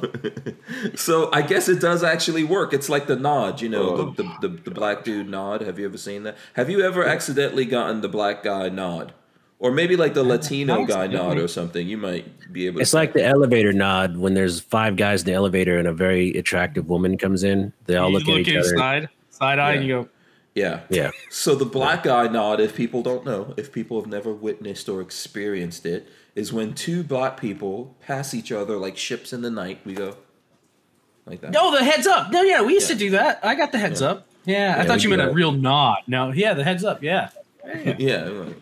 so I guess it does actually work. It's like the nod, you know, the, the, the the black dude nod. Have you ever seen that? Have you ever accidentally gotten the black guy nod? Or maybe like the Latino guy nod or something. You might be able to It's like the elevator nod when there's five guys in the elevator and a very attractive woman comes in. They all you look at each other. side, side eye, and you go, Yeah. Yeah. So the black guy nod, if people don't know, if people have never witnessed or experienced it, is when two black people pass each other like ships in the night. We go like that. "No, the heads up." No, yeah, we used Yeah. to do that. I got the heads up. Yeah, I thought you do meant a real nod. No, yeah, the heads up. Yeah, Yeah. like,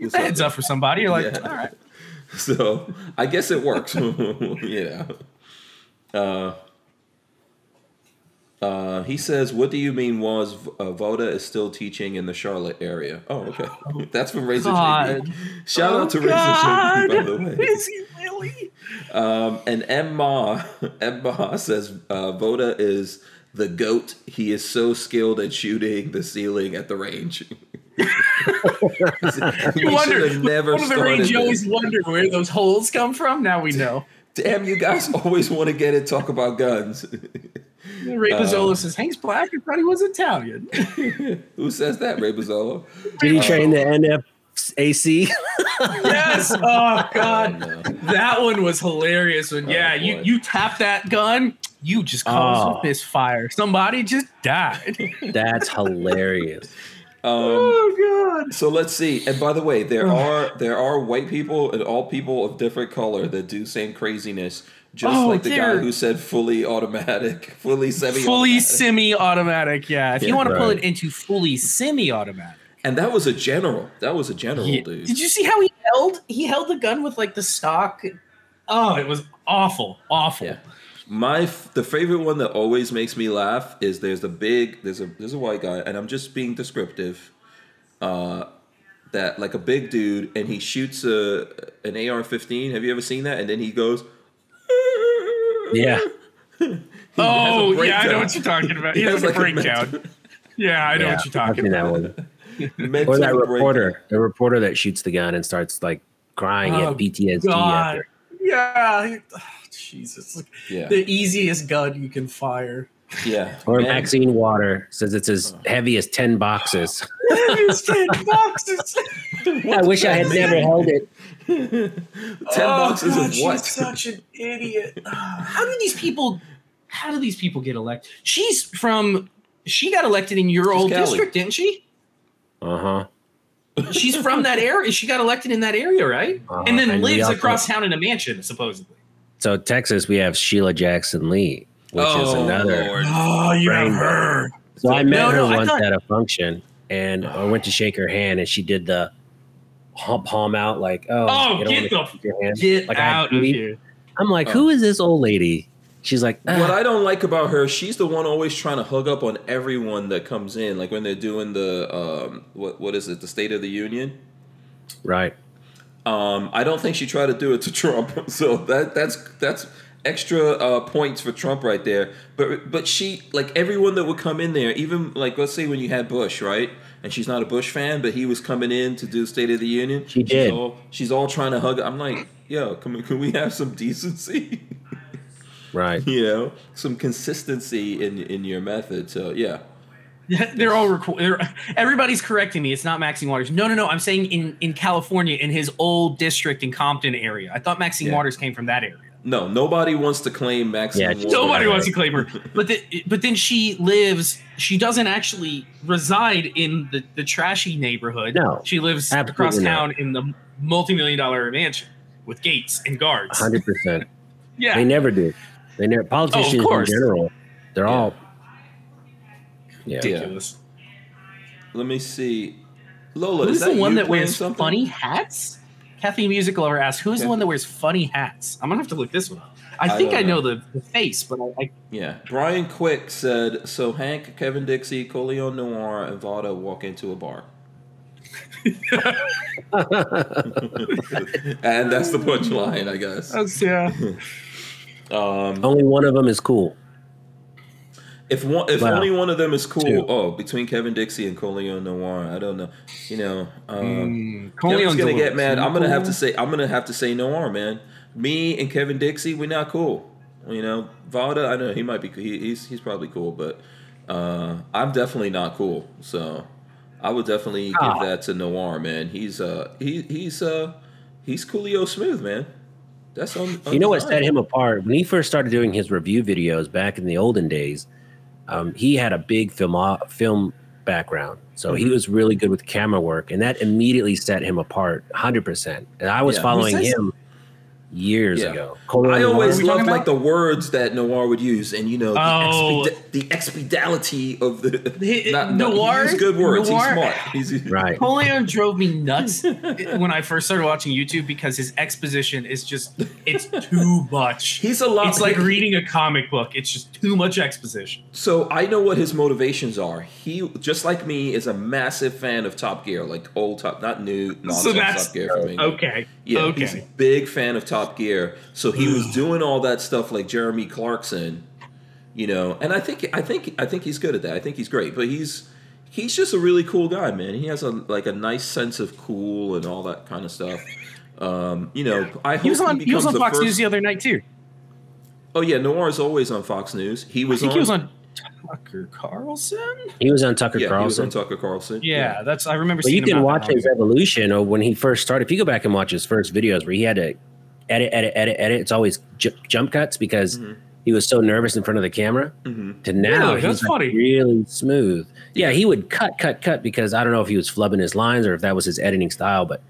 what's the heads up for somebody. You're like, Yeah. all right. So I guess it works. yeah. Uh, Uh, he says, "What do you mean? Was uh, Voda is still teaching in the Charlotte area? Oh, okay. That's from Razor God. JB. Shout out to Oh, Razor God. JB, by the way. Is he really? Um, and Emma, Emma says uh, Voda is the goat. He is so skilled at shooting the ceiling at the range. You wonder. never One of the range, you always wonder where those holes come from. Now we know. Damn, you guys always want to get it talk about guns. Ray Uh, Pizzolo says Hank's black. I thought he was Italian. Who says that, Ray Bozzolo? Did he train the NFAC? yes. Oh God. no. That one was hilarious. When yeah, you boy. you tap that gun, you just caused Oh. a misfire. Somebody just died. That's hilarious. Um, oh God. So let's see. And by the way, there are there are white people and all people of different color that do same craziness. Just Oh, like the guy who said fully automatic, fully semi Fully semi-automatic. Yeah. If Yeah, you want to pull it into fully semi-automatic. And that was a general. That was a general, Yeah. dude. Did you see how he held? He held the gun with like the stock. Oh, it was awful, awful. Yeah. My f- the favorite one that always makes me laugh is there's a big there's a there's a white guy and I'm just being descriptive. Uh, that like a big dude and he shoots a an AR-15. Have you ever seen that? And then he goes. Yeah. He Oh, yeah, I know what you're talking about. He He has has like a like a breakdown. Yeah, I know Yeah, what you're talking about. that one. Or that breakdown. reporter, the reporter that shoots the gun and starts like crying Oh, at PTSD. God. After. Yeah. he- Jesus. Like, Yeah. The easiest gun you can fire. Yeah. Or Man, Maxine Water says it's as heavy as 10 boxes. It's 10 boxes. I wish I had never held it. Ten Oh, boxes God, of she's what? such an idiot. How do these people? How do these people get elected? She's from. She got elected in your old Cali. district, didn't she? Uh huh. She's from that area. She got elected in that area, right? Uh-huh. And then And lives across town in a mansion, supposedly. So Texas, we have Sheila Jackson Lee, which is Oh, another. Lord. Oh, you have her. So I met No, her no, once thought- at a function, and I went to shake her hand, and she did the palm, palm out, like, "Oh, Oh, you get wanna the your hand." Get Like, out of here. I'm like, Oh. "Who is this old lady?" She's like, "Ah." What I don't like about her, she's the one always trying to hug up on everyone that comes in. Like when they're doing the um, what what is it, the State of the Union. "Right." Um, I don't think she tried to do it to Trump. So that that's that's extra uh, points for Trump right there. But but she like everyone that would come in there, even like let's say when you had Bush, right? And she's not a Bush fan, but he was coming in to do State of the Union. She She's did. all, she's all trying to hug. I'm like, yo, can can we have some decency? Right. you know, some consistency in in your method. So yeah. Yeah, they're all reco- they're, everybody's correcting me. It's not Maxine Waters. No, no, no. I'm saying in in California, in his old district in Compton area. I thought Maxine Yeah. Waters came from that area. No, nobody wants to claim Maxine. Yeah, Waters. Nobody wants to claim her. But the, but then she lives. She doesn't actually reside in the the trashy neighborhood. No, she lives absolutely across not. town in the multi million dollar mansion with gates and guards. hundred percent. Yeah. They never do. They never. Politicians in oh, general, they're all. Yeah. Yeah. Ridiculous. Let me see. Lola, Who's is that the one you that wears something? funny hats? Kathy Music Lover asks, "Who's the one that wears funny hats?" I'm gonna have to look this one up. I, I think don't I know, know. the, the face, but I, I Yeah. Brian Quick said, so Hank, Kevin Dixie, Colion Noir, and Vada walk into a bar. and that's the punchline, I guess. That's yeah. Um, Only one of them is cool. If one, if Wow. only one of them is cool, Two. oh, between Kevin Dixie and Colion Noir, I don't know. You know, um, Mm, Colion's gonna get mad. I'm gonna have to say, I'm gonna have to say Noir, man. Me and Kevin Dixie, we're not cool. You know, Vada, I know he might be. He, he's he's probably cool, but uh, I'm definitely not cool. So I would definitely Ah. give that to Noir, man. He's uh he he's uh he's Coolio smooth, man. That's You know what set him apart? When he first started doing his review videos back in the olden days, um, he had a big film film background, so he Mhm. was really good with camera work, and that immediately set him apart, hundred percent. And I was Yeah. following this? him. Years Yeah. ago. Cola I always loved like the words that Noir would use, and you know the, Oh. expedi- the expedality of the He- not, not, Noir- he good words. Noir- He's smart. He's right. Napoleon drove me nuts when I first started watching YouTube because his exposition is just it's too much. He's a lot. It's like he- reading a comic book. It's just too much exposition. So I know what his motivations are. He, just like me, is a massive fan of Top Gear, like old Top, not new nonsense that's- Top Gear for me. Okay. Yeah, okay. he's a big fan of Top Gear. So he was doing all that stuff like Jeremy Clarkson, you know. And I think I think I think he's good at that. I think he's great. But he's he's just a really cool guy, man. He has a like a nice sense of cool and all that kind of stuff. Um, you know, I he was on he he was on Fox first- News the other night too. Oh yeah, Noir is always on Fox News. He I was think on. he was on Tucker Carlson. He was on Tucker yeah, he was Carlson. on Tucker Carlson. Yeah, that's I remember. But seeing you can out watch there. his evolution or when he first started. If you go back and watch his first videos where he had to edit, edit, edit, edit, it's always ju- jump cuts because Mm-hmm. he was so nervous in front of the camera. To now, Really? That's he's like really smooth. Yeah, he would cut, cut, cut because I don't know if he was flubbing his lines or if that was his editing style. But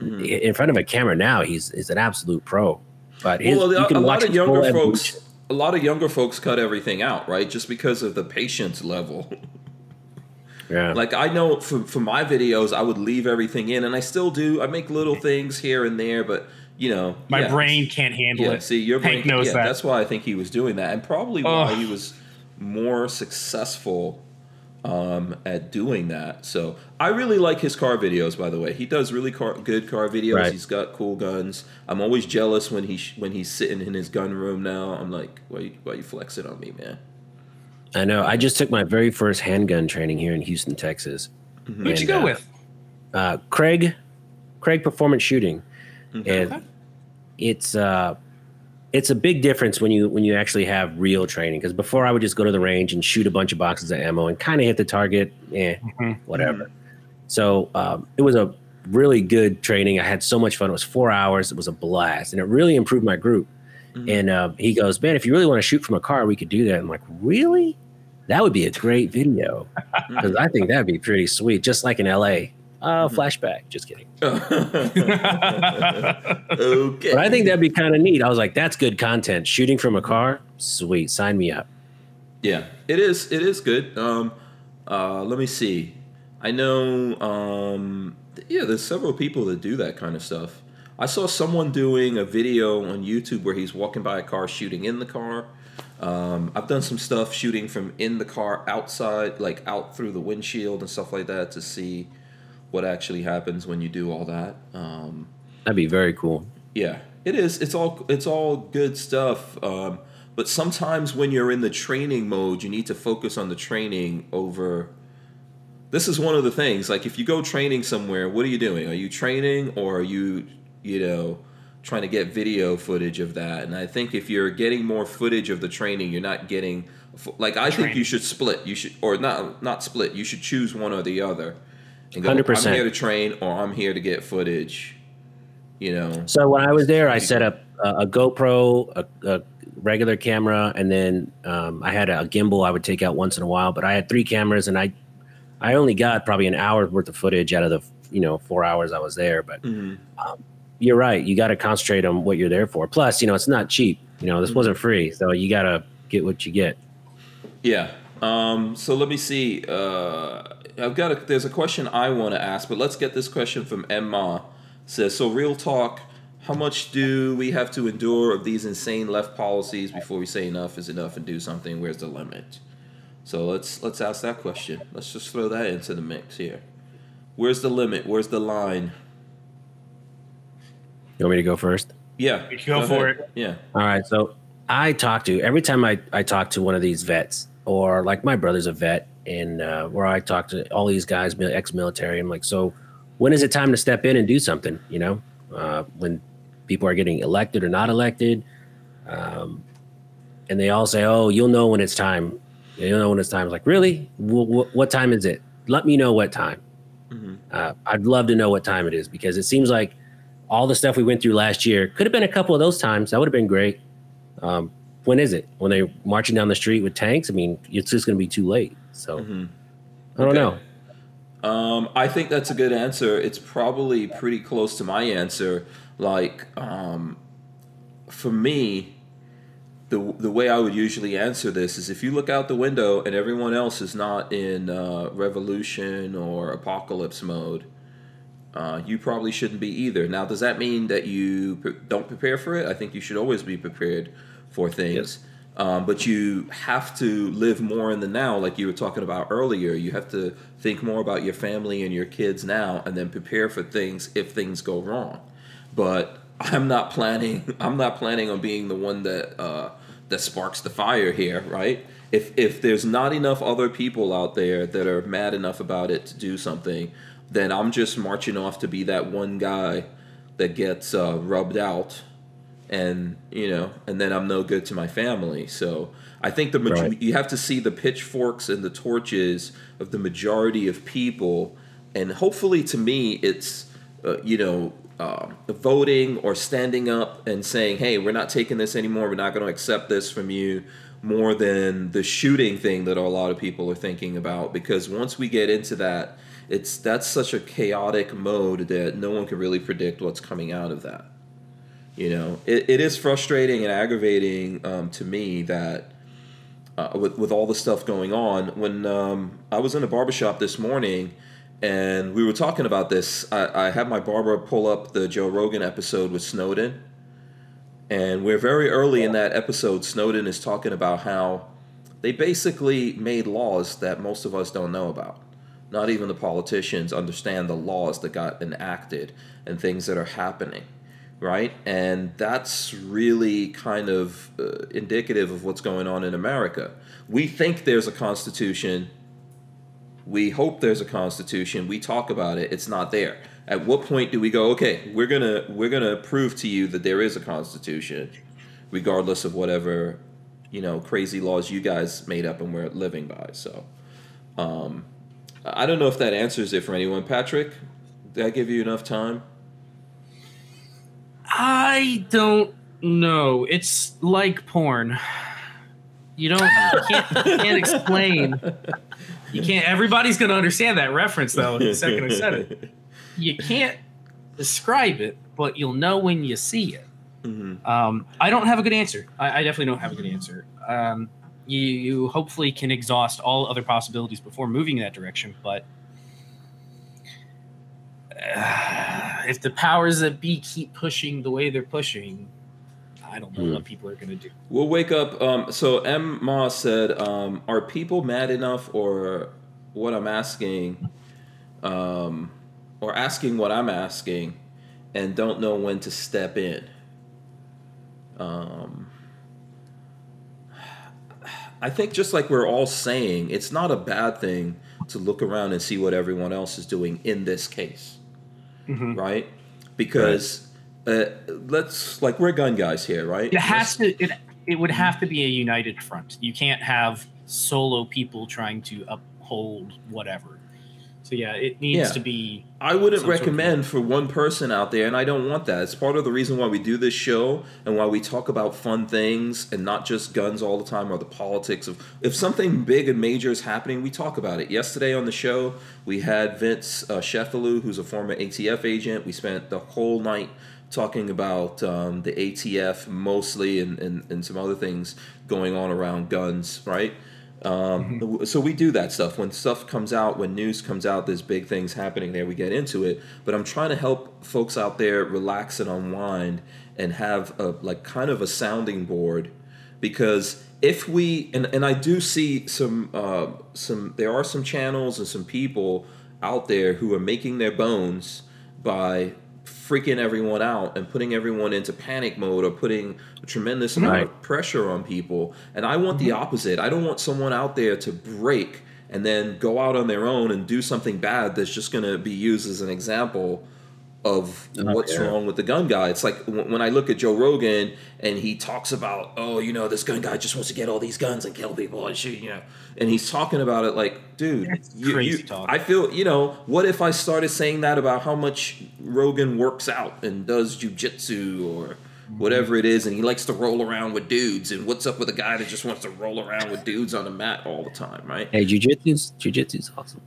Mm-hmm. in front of a camera now, he's is an absolute pro. But his, well, you can a watch lot of his full younger evolution. A lot of younger folks cut everything out, right? Just because of the patience level. Yeah, like I know for for my videos, I would leave everything in, and I still do. I make little things here and there, but you know, My yeah. brain can't handle Yeah, it. see, your brain. Knows yeah, that. That's why I think he was doing that, and probably why Ugh. he was more successful um, at doing that. So I really like his car videos. By the way, he does really car, good car videos. Right. He's got cool guns. I'm always jealous when he sh- when he's sitting in his gun room. Now I'm like, why you, why you flexing on me, man? I know. I just took my very first handgun training here in Houston, Texas. Who'd you go uh, with? uh, Craig, Craig Performance Shooting, Mm-hmm. and it's uh, it's a big difference when you when you actually have real training. Because before I would just go to the range and shoot a bunch of boxes of ammo and kind of hit the target, eh, whatever. So um, it was a really good training. I had so much fun. It was four hours. It was a blast, and it really improved my group. And uh, he goes, "Man, if you really want to shoot from a car, we could do that." I'm like, "Really? That would be a great video." Because I think that'd be pretty sweet, just like in LA. Uh, flashback. Just kidding. Okay. But I think that'd be kind of neat. I was like, that's good content. Shooting from a car, sweet. Sign me up. Yeah, it is. It is good. Um, uh, let me see. I know. Um, yeah, there's several people that do that kind of stuff. I saw someone doing a video on YouTube where he's walking by a car, shooting in the car. Um, I've done some stuff shooting from in the car outside, like out through the windshield and stuff like that, to see what actually happens when you do all that. Um, That'd be very cool. yeah, it is. It's all it's all good stuff. Um, but sometimes when you're in the training mode, you need to focus on the training over. This is one of the things. Like if you go training somewhere, what are you doing? Are you training or are you, you know, trying to get video footage of that? And I think if you're getting more footage of the training, you're not getting. Like I think you should split. You should or not not split. You should choose one or the other. And go, 100%. I'm here to train or I'm here to get footage. You know. So when I was there, I set up a, a GoPro, a, a regular camera, and then um, I had a gimbal I would take out once in a while. But I had three cameras, and I I only got probably an hour's worth of footage out of the you know four hours I was there. But um, you're right. You got to concentrate on what you're there for. Plus, you know, it's not cheap. You know, this wasn't free, so you got to get what you get. Yeah. Um, so let me see. Uh, I've got a, there's a question I want to ask, but let's get this question from Emma. Says so. Real talk. How much do we have to endure of these insane left policies before we say enough is enough and do something? Where's the limit? So let's let's ask that question. Let's just throw that into the mix here. Where's the limit? Where's the line? You want me to go first? Yeah. Go for ahead. it. Yeah. All right. So I talk to every time I, I talk to one of these vets, or like my brother's a vet, and uh, where I talk to all these guys, ex military, I'm like, so when is it time to step in and do something? You know, uh, when people are getting elected or not elected. Um, and they all say, oh, you'll know when it's time. You'll know when it's time. It's like, really? W- w- what time is it? Let me know what time. Uh, I'd love to know what time it is because it seems like all the stuff we went through last year could have been a couple of those times. That would have been great. Um, when is it? When they're marching down the street with tanks? I mean, it's just going to be too late. So I don't Okay. know. Um, I think that's a good answer. It's probably pretty close to my answer. Like, um, for me, the the way I would usually answer this is if you look out the window and everyone else is not in uh, revolution or apocalypse mode, uh, you probably shouldn't be either. Now, does that mean that you pre- don't prepare for it? I think you should always be prepared for things. Yes. Um, but you have to live more in the now, like you were talking about earlier. You have to think more about your family and your kids now, and then prepare for things if things go wrong. But I'm not planning. I'm not planning on being the one that uh, that sparks the fire here, right? If if there's not enough other people out there that are mad enough about it to do something, then I'm just marching off to be that one guy that gets uh, rubbed out and you know, and then I'm no good to my family. So I think the maj- Right. you have to see the pitchforks and the torches of the majority of people, and hopefully, to me, it's uh, you know. Uh, voting or standing up and saying, "Hey, we're not taking this anymore. We're not going to accept this from you," more than the shooting thing that a lot of people are thinking about. Because once we get into that, it's that's such a chaotic mode that no one can really predict what's coming out of that you know it, it is frustrating and aggravating um, to me that uh, with, with all the stuff going on when um, i was in a barbershop this morning and we were talking about this I, I had my barber pull up the joe rogan episode with snowden. And we're very early in that episode snowden is talking about how they basically made laws that most of us don't know about. Not even the politicians understand the laws that got enacted and things that are happening right? And that's really kind of uh, indicative of what's going on in America. We think there's a constitution. We hope there's a constitution. We talk about it. It's not there. At what point do we go? Okay, we're gonna we're gonna prove to you that there is a constitution, regardless of whatever you know crazy laws you guys made up and we're living by. So, um, I don't know if that answers it for anyone. Patrick, did I give you enough time? I don't know. It's like porn. You don't you can't, you can't explain. You can't. Everybody's gonna understand that reference though. The second I said it, you can't describe it, but you'll know when you see it. Mhm. Um, I don't have a good answer. I, I definitely don't have a good answer. Um, you, you hopefully can exhaust all other possibilities before moving in that direction, but uh, if the powers that be keep pushing the way they're pushing, I don't know Hmm. what people are going to do. We'll wake up. Um, so M. Ma said, um, "Are people mad enough, or what I'm asking, um, or asking what I'm asking, and don't know when to step in?" Um, I think just like we're all saying, it's not a bad thing to look around and see what everyone else is doing in this case right? Because uh, let's like we're gun guys here, right? It has to. It it would have to be a united front. You can't have solo people trying to uphold whatever. So yeah, it needs Yeah. to be. I wouldn't some sort of- recommend for one person out there, and I don't want that. It's part of the reason why we do this show and why we talk about fun things and not just guns all the time or the politics of. If something big and major is happening, we talk about it. Yesterday on the show, we had Vince uh, Sheffield, who's a former ATF agent. We spent the whole night talking about um, the ATF mostly and, and, and some other things going on around guns, right? Um, So we do that stuff. When stuff comes out, when news comes out, there's big things happening there. We get into it, but I'm trying to help folks out there relax and unwind and have a like kind of a sounding board because if we and, and I do see some uh, some there are some channels and some people out there who are making their bones by freaking everyone out and putting everyone into panic mode or putting a tremendous amount of pressure on people. And I want the mm-hmm. opposite. I don't want someone out there to break and then go out on their own and do something bad that's just going to be used as an example of Oh, what's yeah. wrong with the gun guy. It's like when when I look at Joe Rogan and he talks about, oh, you know, this gun guy just wants to get all these guns and kill people and shoot, you know, and he's talking about it like, dude, It's you, crazy you- talk. I feel, you know, what if I started saying that about how much Rogan works out and does jujitsu or mm-hmm. whatever it is, and he likes to roll around with dudes, and what's up with a guy that just wants to roll around with dudes on a mat all the time, right? Hey, jujitsu's jujitsu's awesome.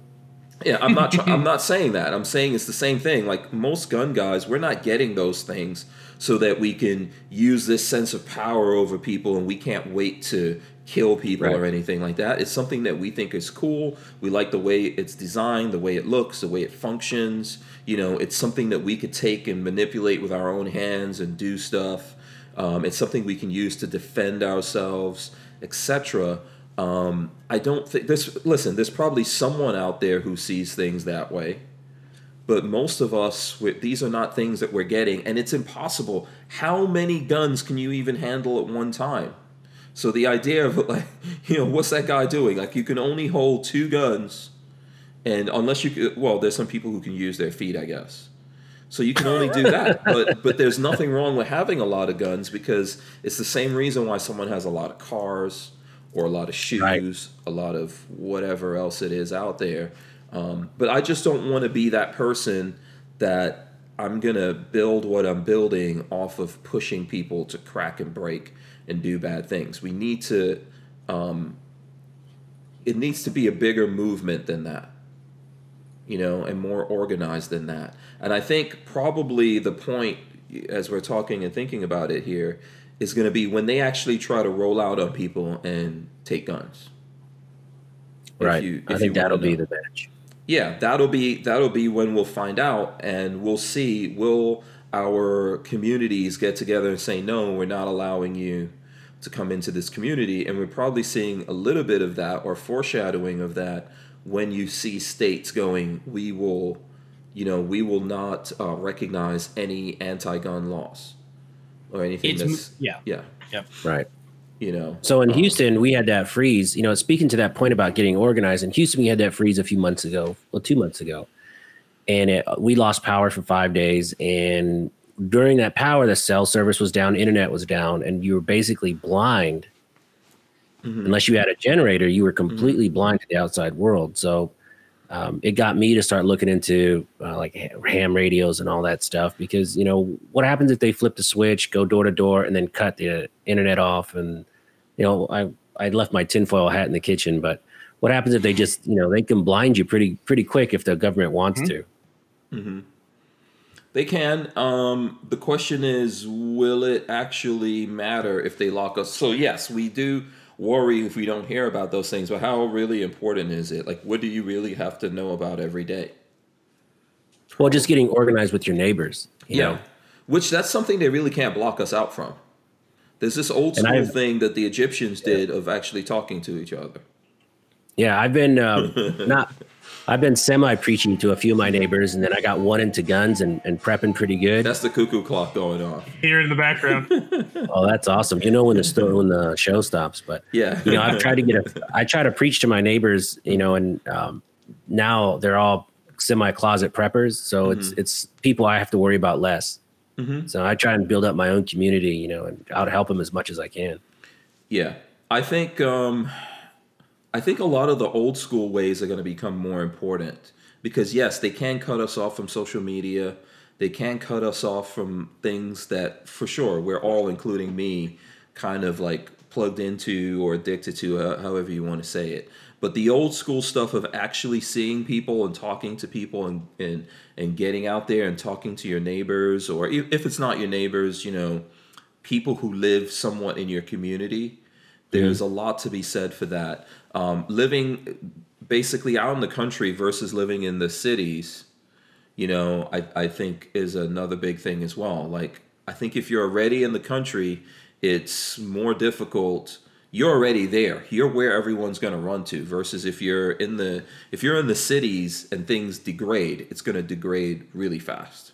Yeah, I'm not. Try- I'm not saying that. I'm saying it's the same thing. Like most gun guys, we're not getting those things so that we can use this sense of power over people, and we can't wait to kill people Right. or anything like that. It's something that we think is cool. We like the way it's designed, the way it looks, the way it functions. You know, it's something that we could take and manipulate with our own hands and do stuff. Um, it's something we can use to defend ourselves, etc. Um, I don't think this. Listen, there's probably someone out there who sees things that way, but most of us, these are not things that we're getting, and it's impossible. How many guns can you even handle at one time? So the idea of like, you know, what's that guy doing? Like, you can only hold two guns, and unless you, well, there's some people who can use their feet, I guess. So you can only do that. but but there's nothing wrong with having a lot of guns because it's the same reason why someone has a lot of cars or a lot of shoes, Right. a lot of whatever else it is out there. Um, but I just don't want to be that person that I'm gonna build what I'm building off of pushing people to crack and break and do bad things. We need to. Um, it needs to be a bigger movement than that you know, and more organized than that. And I think probably the point, as we're talking and thinking about it here, is going to be when they actually try to roll out on people and take guns. If right. you- I think that'll be the match. Yeah, that'll be that'll be when we'll find out, and we'll see. Will our communities get together and say no? We're not allowing you to come into this community, and we're probably seeing a little bit of that or foreshadowing of that when you see states going, we will, you know, we will not uh, recognize any anti-gun laws or anything It's that's yeah. yeah, Yep. Right. you know. So in um, Houston, we had that freeze. You know, speaking to that point about getting organized, in Houston, we had that freeze a few months ago, well, two months ago, and it, we lost power for five days. And during that power, the cell service was down, internet was down, and you were basically blind. mhm. Unless you had a generator, you were completely blind to the outside world. So um, it got me to start looking into uh, like ham radios and all that stuff because you know what happens if they flip the switch, go door to door, and then cut the internet off and you know, I I left my tinfoil hat in the kitchen, but what happens if they just, you know, they can blind you pretty pretty quick if the government wants to. They can. Um, the question is, will it actually matter if they lock us? So yes, we do worry if we don't hear about those things. But how really important is it? Like, what do you really have to know about every day? Well, just getting organized with your neighbors. You yeah, know? which that's something they really can't block us out from. There's this old school thing that the Egyptians did of actually talking to each other. Yeah, I've been um, not. I've been semi preaching to a few of my neighbors, and then I got one into guns and, and prepping pretty good. That's the cuckoo clock going off. Here in the background. oh, that's awesome! You know when the sto- when the show stops, but Yeah, you know I've tried to get a. I try to preach to my neighbors, you know, and um, now they're all semi closet preppers, so it's it's people I have to worry about less. Mhm. So I try and build up my own community, you know, and I'll help them as much as I can. Yeah, I think um, I think a lot of the old school ways are going to become more important because yes, they can cut us off from social media. They can cut us off from things that, for sure, we're all, including me, kind of like plugged into or addicted to, however you want to say it. But the old school stuff of actually seeing people and talking to people and and and getting out there and talking to your neighbors, or if if it's not your neighbors, you know, people who live somewhat in your community. There's a lot to be said for that. Um, living basically out in the country versus living in the cities, you know, I, I think is another big thing as well. Like, I think if you're already in the country, it's more difficult. You're already there. You're where everyone's going to run to. Versus if you're in the if you're in the cities and things degrade, it's going to degrade really fast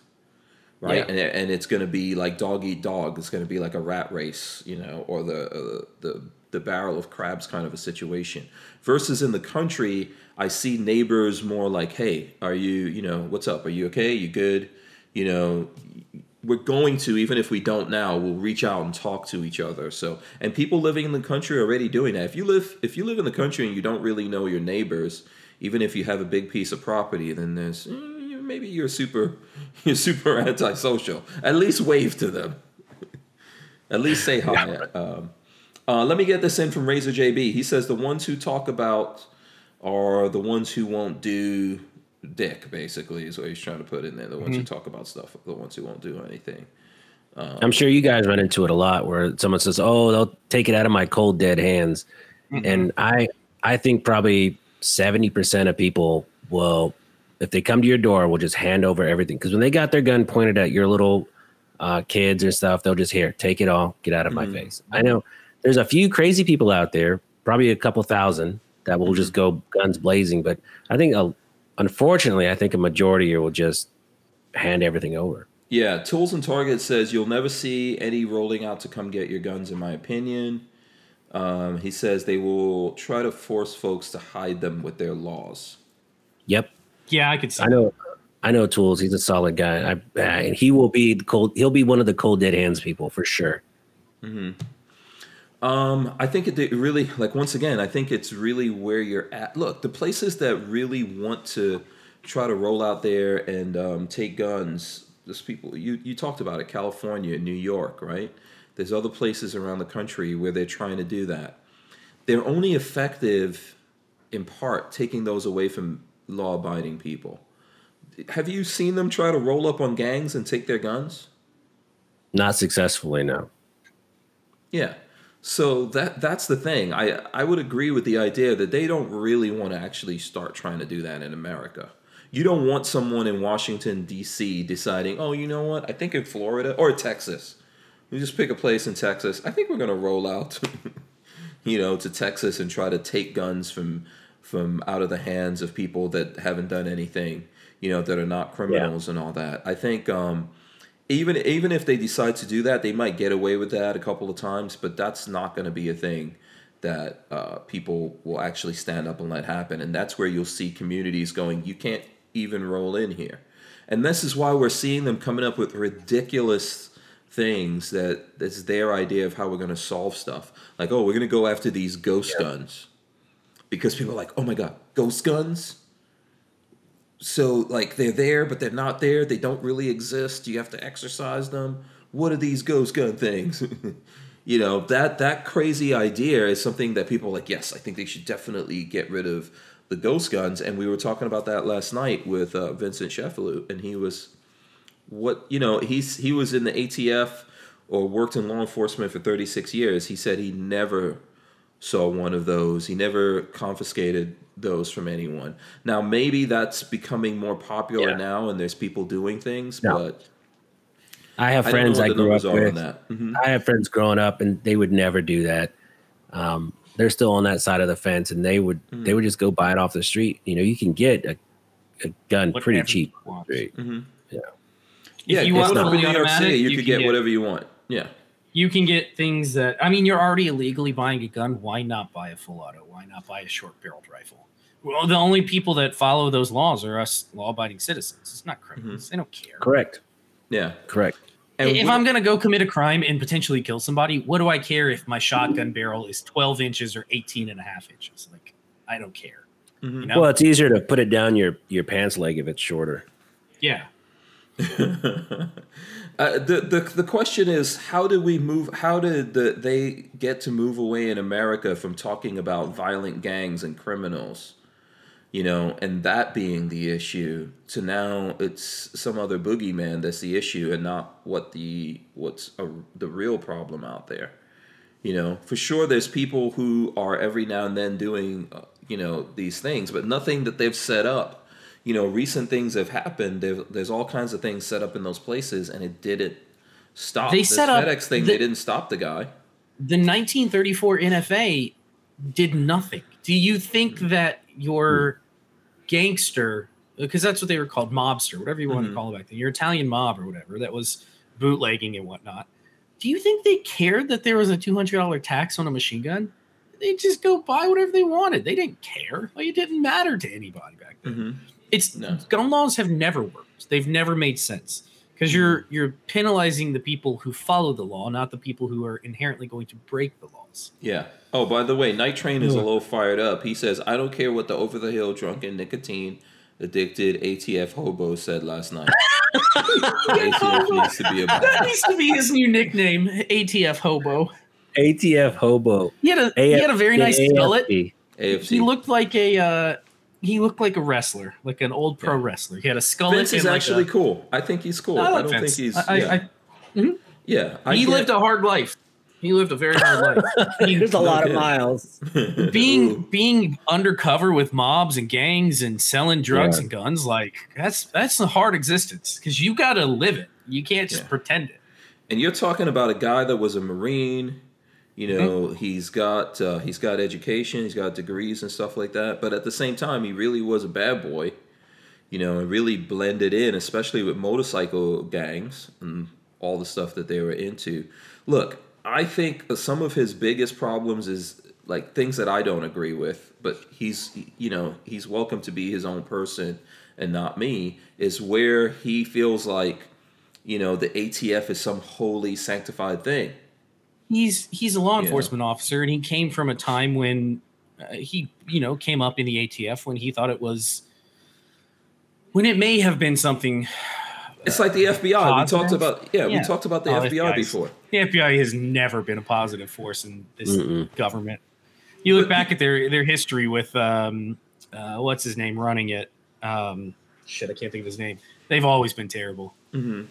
right? Yeah. And and it's going to be like dog eat dog. It's going to be like a rat race, you know, or the uh, the the barrel of crabs kind of a situation. Versus in the country, I see neighbors more like, hey, are you, you know, what's up? Are you okay? You good? You know, we're going to even if we don't now we'll reach out and talk to each other so and people living in the country are already doing that if you live if you live in the country and you don't really know your neighbors even if you have a big piece of property then there's eh, maybe you're super you're super antisocial at least wave to them at least say hi um, uh, let me get this in from razor jb he says the ones who talk about are the ones who won't do dick, basically, is what he's trying to put in there. The ones who talk about stuff, the ones who won't do anything. I'm sure you guys run into it a lot where someone says, "Oh, they'll take it out of my cold dead hands," and I I think probably seventy percent of people will, if they come to your door, will just hand over everything. Because when they got their gun pointed at your little uh, kids and stuff, they'll just here take it all, get out of my face. I know there's a few crazy people out there, probably a couple thousand that will just go guns blazing, but I think uh, unfortunately, I think a majority here will just hand everything over. Yeah, Tools and Target says you'll never see any rolling out to come get your guns, in my opinion. Um, he says they will try to force folks to hide them with their laws. Yep. Yeah, I could see. I know, I know. Tools. He's a solid guy. I, and he will be the cold. He'll be one of the cold dead hands people for sure. Um, I think it, it really, like once again, I think it's really where you're at. Look, the places that really want to try to roll out there and um, take guns. There's people you you talked about it, California, New York, right? There's other places around the country where they're trying to do that. They're only effective, in part, taking those away from law-abiding people. Have you seen them try to roll up on gangs and take their guns? Not successfully, no. Yeah. So that that's the thing. I I would agree with the idea that they don't really want to actually start trying to do that in America. You don't want someone in Washington D.C. deciding, "Oh, you know what? I think in Florida or Texas. We just pick a place in Texas. I think we're going to roll out you know, to Texas and try to take guns from from out of the hands of people that haven't done anything, you know, that are not criminals and all that. I think um even even if they decide to do that, they might get away with that a couple of times, but that's not going to be a thing that uh, people will actually stand up and let happen. And that's where you'll see communities going, you can't even roll in here. And this is why we're seeing them coming up with ridiculous things that that's their idea of how we're going to solve stuff. Like, oh, we're going to go after these ghost guns because people are like, oh my god, ghost guns. So like they're there, but they're not there. They don't really exist. You have to exercise them. What are these ghost gun things? you know that that crazy idea is something that people like. Yes, I think they should definitely get rid of the ghost guns. And we were talking about that last night with uh, Vincent Sheffield, and he was what you know he's he was in the ATF or worked in law enforcement for 36 years. He said he never saw one of those. He never confiscated those from anyone. Now maybe that's becoming more popular Yeah. now, and there's people doing things, No. but I have friends know I, grew up numbers on with. that. Mhm. I have friends growing up, and they would never do that. Um, they're still on that side of the fence, and they would Mm. they would just go buy it off the street. You know, you can get a, a gun What pretty cheap. wants. Right. Yeah, you growing want up in New York City, you, you could get, get- whatever you want. Yeah. You can get things that I mean, you're already illegally buying a gun. Why not buy a full auto? Why not buy a short barreled rifle? Well, the only people that follow those laws are us law-abiding citizens. It's not criminals. They don't care. Correct. Yeah. if Correct. we- I'm gonna go commit a crime and potentially kill somebody, what do I care if my shotgun barrel is 12 inches or 18 and a half inches? Like, I don't care. Mhm. You know? Well, it's easier to put it down your your pants leg if it's shorter. yeah. Uh, the, the the question is how did we move how did the, they get to move away in America from talking about violent gangs and criminals you know and that being the issue to now it's some other boogeyman that's the issue and not what the what's a, the real problem out there. You know for sure there's people who are every now and then doing uh, you know these things but nothing that they've set up. You know recent things have happened. There- there's all kinds of things set up in those places and it didn't stop They This set up fedex thing. the- they didn't stop the guy. The 1934 NFA did nothing. Do you think that your gangster, because that's what they were called, mobster, whatever you want Mhm. to call it back then, your Italian mob or whatever, that was bootlegging and whatnot. Do you think they cared that there was a $200 tax on a machine gun? They just go buy whatever they wanted. They didn't care. Like, it didn't matter to anybody back then. mm-hmm. It's No. gun laws have never worked. They've never made sense because you're you're penalizing the people who follow the law, not the people who are inherently going to break the laws. Yeah. Oh, by the way, Night Train is a Yeah. little fired up. He says, "I don't care what the over the hill drunken nicotine addicted ATF hobo said last night. ATF needs to be That about." needs to be his new nickname, ATF Hobo. ATF hobo. He had a he had a very nice AFP. skillet. AFC. He looked like a uh, he looked like a wrestler, like an old pro Yeah. wrestler. He had a skull. Vince is like actually a- cool. I think he's cool. I I, don't Vince. think he's. I- yeah, I- mm-hmm. yeah. I he get- lived a hard life. He lived a very hard life. He- There's a lot of miles. being being undercover with mobs and gangs and selling drugs Yeah. and guns, like that's that's a hard existence because you got to live it. You can't just Yeah. pretend it. and you're talking about a guy that was a marine you know Mm-hmm. he's got uh, he's got education he's got degrees and stuff like that but at the same time he really was a bad boy you know and really blended in especially with motorcycle gangs and all the stuff that they were into look i think some of his biggest problems is like things that i don't agree with but he's you know he's welcome to be his own person and not me is where he feels like you know the atf is some holy sanctified thing He's he's a law Yeah. enforcement officer, and he came from a time when uh, he you know came up in the ATF when he thought it was when it may have been something. it's like the fbi we talked about yeah, we talked about the Oh, fbi FBI's before The FBI has never been a positive force in this Mm-mm. government. You look back at their their history with um, uh, what's his name running it. Um, shit, I can't think of his name. They've always been terrible. hmm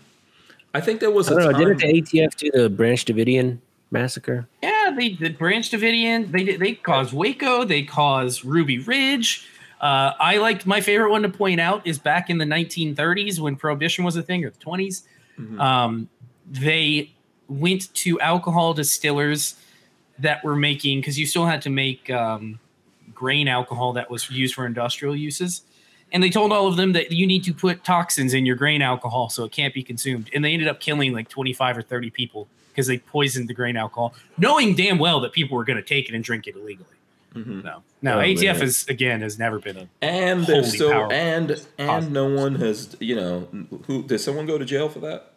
i think there was I a don't know. time Didn't the ATF do the Branch Davidian massacre? Yeah, they did Branch Davidian. They did, they caused Waco. They caused Ruby Ridge. Uh, I like my favorite one to point out is back in the 1930s when prohibition was a thing, or the 20s. Mhm. Um, they went to alcohol distillers that were making because you still had to make um, grain alcohol that was used for industrial uses. And they told all of them that you need to put toxins in your grain alcohol so it can't be consumed. And they ended up killing like 25 or 30 people because they poisoned the grain alcohol, knowing damn well that people were going to take it and drink it illegally. Mhm. No, no, Oh, ATF man. is again has never been a. and there's Holy still power. and and no one has you know who did someone go to jail for that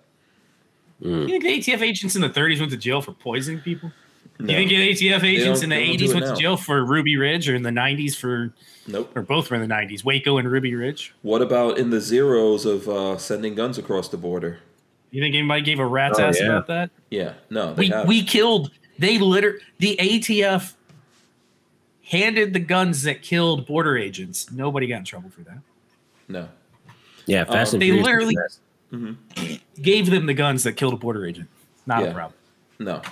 You think the ATF agents in the 30s went to jail for poisoning people? no. You think the ATF agents in the they don't do 80s went now. to jail for Ruby Ridge, or in the 90s for, nope or both were in the 90s, Waco and Ruby Ridge? what about in the zeros of uh, sending guns across the border You think anybody gave a rat's Oh, ass yeah. about that? yeah no We haven't. we killed. They liter the ATF handed the guns that killed border agents. Nobody got in trouble for that. no Yeah, Fast Um, and they Furious. literally- Fast. Gave them the guns that killed a border agent. Not Yeah. a problem. no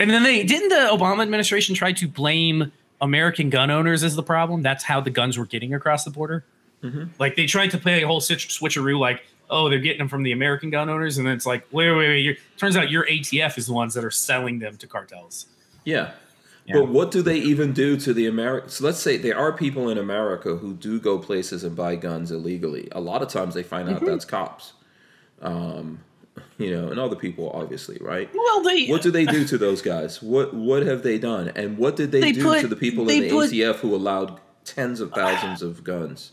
And then they didn't the Obama administration try to blame American gun owners as the problem. That's how the guns were getting across the border. Mhm. Like they tried to play a whole switcheroo, like oh they're getting them from the American gun owners, and then it's like wait wait wait. You're, turns out your ATF is the ones that are selling them to cartels. Yeah. Yeah. But what do they even do to the American? So let's say there are people in America who do go places and buy guns illegally. A lot of times they find out Mm-hmm. that's cops. Um, you know, and other people, obviously, right? Well, they What do they do to those guys? What what have they done? And what did they, They do put- to the people in the put- ATF who allowed tens of thousands of guns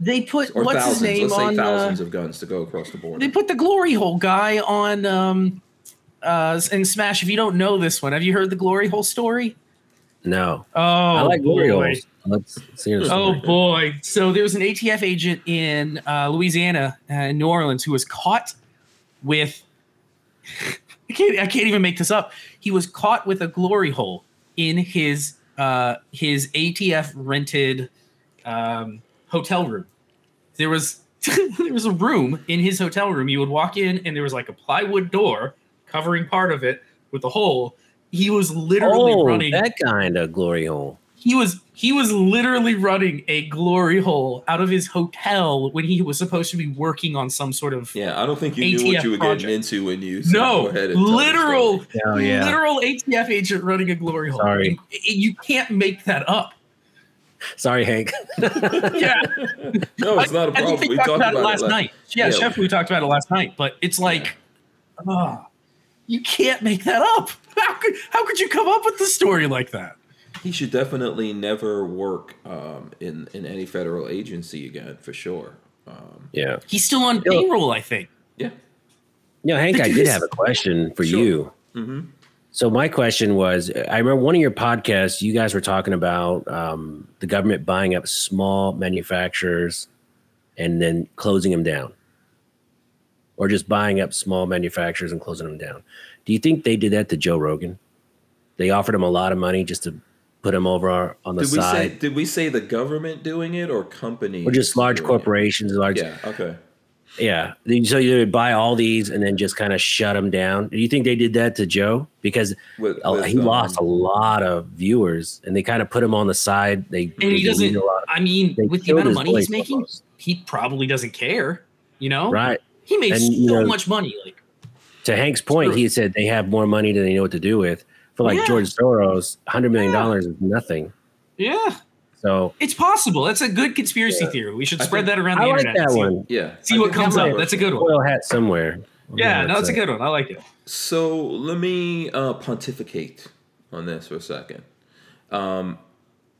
they put or what's thousands? his name let's say on thousands uh, of guns to go across the border. they put the glory hole guy on um uh in Smash. If you don't know this one, have you heard the glory hole story? No. Oh, I like glory boy. holes. Let's see Oh story. boy! So there was an ATF agent in uh, Louisiana, uh, in New Orleans, who was caught with. I can't. I can't even make this up. He was caught with a glory hole in his uh, his ATF rented um, hotel room. There was there was a room in his hotel room. You would walk in, and there was like a plywood door covering part of it with a hole. He was literally Oh, running that kind of glory hole. he was he was literally running a glory hole out of his hotel when he was supposed to be working on some sort of yeah, I don't think you knew what ATF you were project. getting into when you said no go ahead and literal story. Oh, yeah. literal ATF agent running a glory hole. Sorry. And- and you can't make that up. Sorry, Hank. Yeah, No, it's not a problem. think we We talked talked about it about last it night. Yeah, Yeah. Chef, we talked about it last night. But it's like, oh, you can't make that up. How could how could you come up with the story like that? He should definitely never work um, in in any federal agency again, for sure. Um, yeah. He's still on payroll, I think. yeah. No, Hank, I did have a question for Sure. you. hmm So my question was, I remember one of your podcasts, you guys were talking about um, the government buying up small manufacturers and then closing them down, or just buying up small manufacturers and closing them down. Do you think they did that to Joe Rogan? They offered him a lot of money just to put him over our, on the Did we say side. did we say the government doing it or companies? or just large doing it? corporations, large Yeah. Okay. Yeah. So you would buy all these and then just kind of shut them down. Do you think they did that to Joe? Because With- with, he um, lost a lot of viewers and they kind of put him on the side. They And he doesn't. a lot of- I mean, with the amount of money he's making, almost. he probably doesn't care. You know, right. He made And, so you know- much money. Like, To Hank's point, True. he said they have more money than they know what to do with. For like Yeah. George Soros, $100 million Yeah. is nothing. yeah, So it's possible. That's a good conspiracy theory. We should I spread that around the I like internet. and that see, one. Yeah. See I what comes that's up. That's a good one. Oil hat somewhere. Yeah, no, it's a good one. I like it. So let me uh, pontificate on this for a second. Um,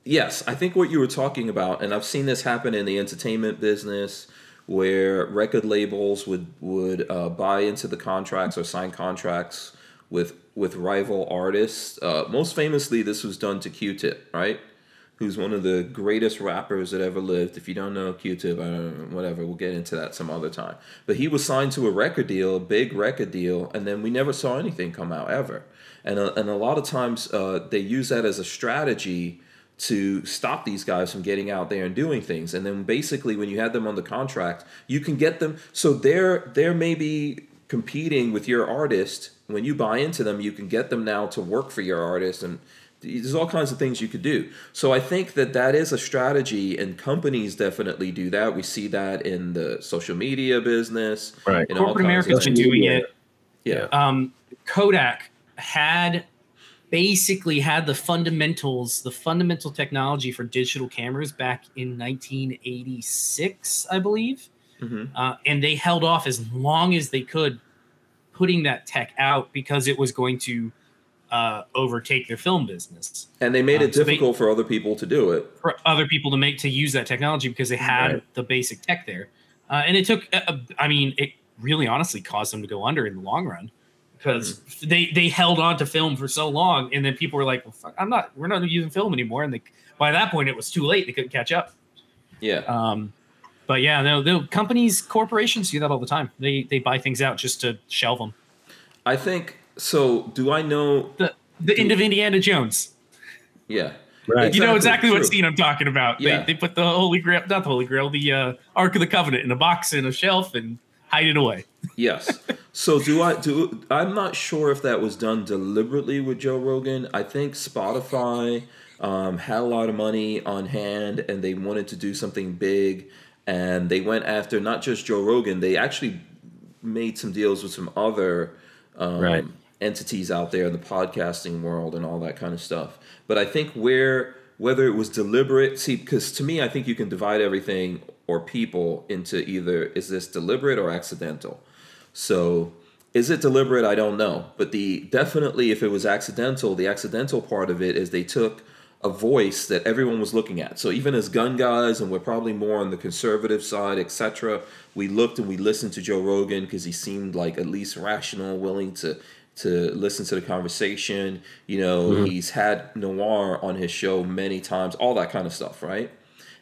yes, I think what you were talking about, and I've seen this happen in the entertainment business, where record labels would would uh, buy into the contracts or sign contracts with with rival artists. Uh, most famously, this was done to Q-Tip, right? Who's one of the greatest rappers that ever lived. If you don't know Q-Tip, I don't know, whatever, we'll get into that some other time. But he was signed to a record deal, a big record deal, and then we never saw anything come out ever. And a, and a lot of times uh, they use that as a strategy to stop these guys from getting out there and doing things. And then basically, when you had them under contract, you can get them. So they're they're maybe competing with your artist. When you buy into them, you can get them now to work for your artist, and there's all kinds of things you could do. So I think that that is a strategy, and companies definitely do that. We see that in the social media business, Right. in Corporate America's been doing it. Yeah, Um, Kodak had basically had the fundamentals, the fundamental technology for digital cameras back in 1986, I believe. Mhm. Uh, and they held off as long as they could putting that tech out because it was going to uh, overtake their film business and they made Uh, it so they- difficult for other people to do it. for other people to make to use that technology because they had Right. the basic tech there. Uh, and it took, uh, I mean, it really honestly caused them to go under in the long run because they they held on to film for so long, and then people were like, "Well, fuck, I'm not, we're not using film anymore." And they, by that point, it was too late; they couldn't catch up. Yeah. Um, but yeah, no, the companies, corporations do that all the time. They they buy things out just to shelve them. I think so. Do I know? The the end of Indiana Jones. Yeah. Right. You know Exactly, exactly what true. scene I'm talking about. Yeah. They, they put the Holy Grail, not the Holy Grail, the uh, Ark of the Covenant in a box in a shelf and hide it away. Yes. So do I do? I'm not sure if that was done deliberately with Joe Rogan. I think Spotify um, had a lot of money on hand and they wanted to do something big, and they went after not just Joe Rogan. They actually made some deals with some other um, Right. Entities out there in the podcasting world and all that kind of stuff. But I think where whether it was deliberate, see, because to me, I think you can divide everything or people into either is this deliberate or accidental. So is it deliberate? I don't know. But the definitely if it was accidental, the accidental part of it is they took a voice that everyone was looking at. So even as gun guys, and we're probably more on the conservative side, etc., we looked and we listened to Joe Rogan because he seemed like at least rational, willing to to listen to the conversation. You know, he's had Noir on his show many times, all that kind of stuff, right?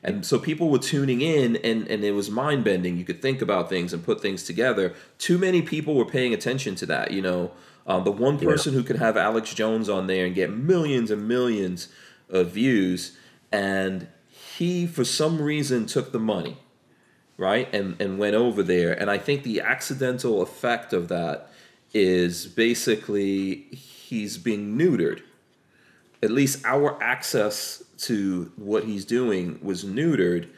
And so people were tuning in and, and it was mind bending. You could think about things and put things together. Too many people were paying attention to that. You know, uh, the one person who could have Alex Jones on there and get millions and millions of views, and he, for some reason, took the money, right? And, and went over there. And I think the accidental effect of that is basically he's being neutered. At least our access to what he's doing was neutered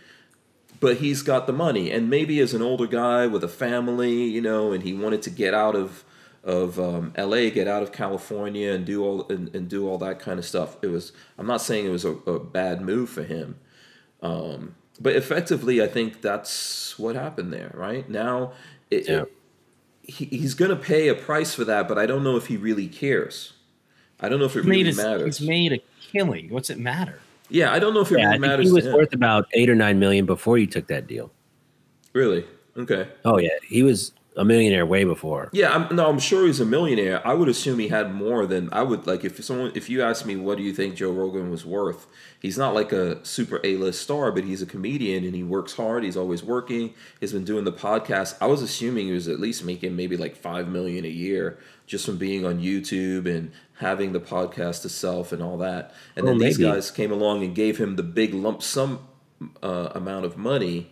but he's got the money. And maybe as an older guy with a family you know and he wanted to get out of of um, LA get out of California and do all and, and do all that kind of stuff it was I'm not saying it was a, a bad move for him. Um, but effectively I think that's what happened there right? Now it, Yeah. He, he's gonna pay a price for that but I don't know if he really cares I don't know if it He's made, really his, matters he's made a killing. What's it matter? yeah, I don't know if it Yeah, I really think matters he was to him. worth about eight or nine million before you took that deal. really? Okay. Oh yeah, he was. A millionaire way before. Yeah, I'm, no, I'm sure he's a millionaire. I would assume he had more than I would like. If someone, if you asked me, what do you think Joe Rogan was worth? He's not like a super A-list star, but he's a comedian and he works hard. He's always working. He's been doing the podcast. I was assuming he was at least making maybe like five million a year just from being on YouTube and having the podcast itself and all that. And Oh, then these guys came along and gave him the big lump sum uh, amount of money.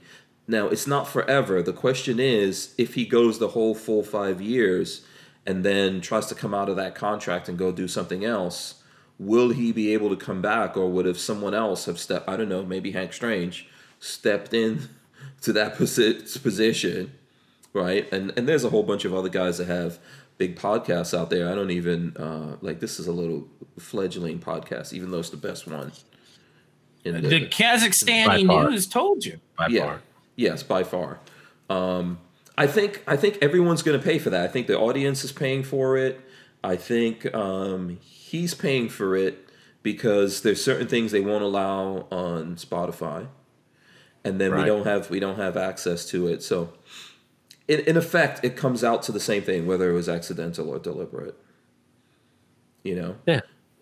Now it's not forever. The question is, if he goes the whole full five years and then tries to come out of that contract and go do something else, will he be able to come back, or would if someone else have stepped? I don't know, maybe Hank Strange stepped in to that posi- position, right? And and there's a whole bunch of other guys that have big podcasts out there. I don't even uh, like this is a little fledgling podcast, even though it's the best one. In The Kazakhstani By news told you. By yeah. far. Yes, by far. Um, I think I think everyone's going to pay for that. I think the audience is paying for it. I think um, he's paying for it because there's certain things they won't allow on Spotify, and then we don't have we don't have access to it. So, in, in effect, it comes out to the same thing, whether it was accidental or deliberate. You know. Yeah.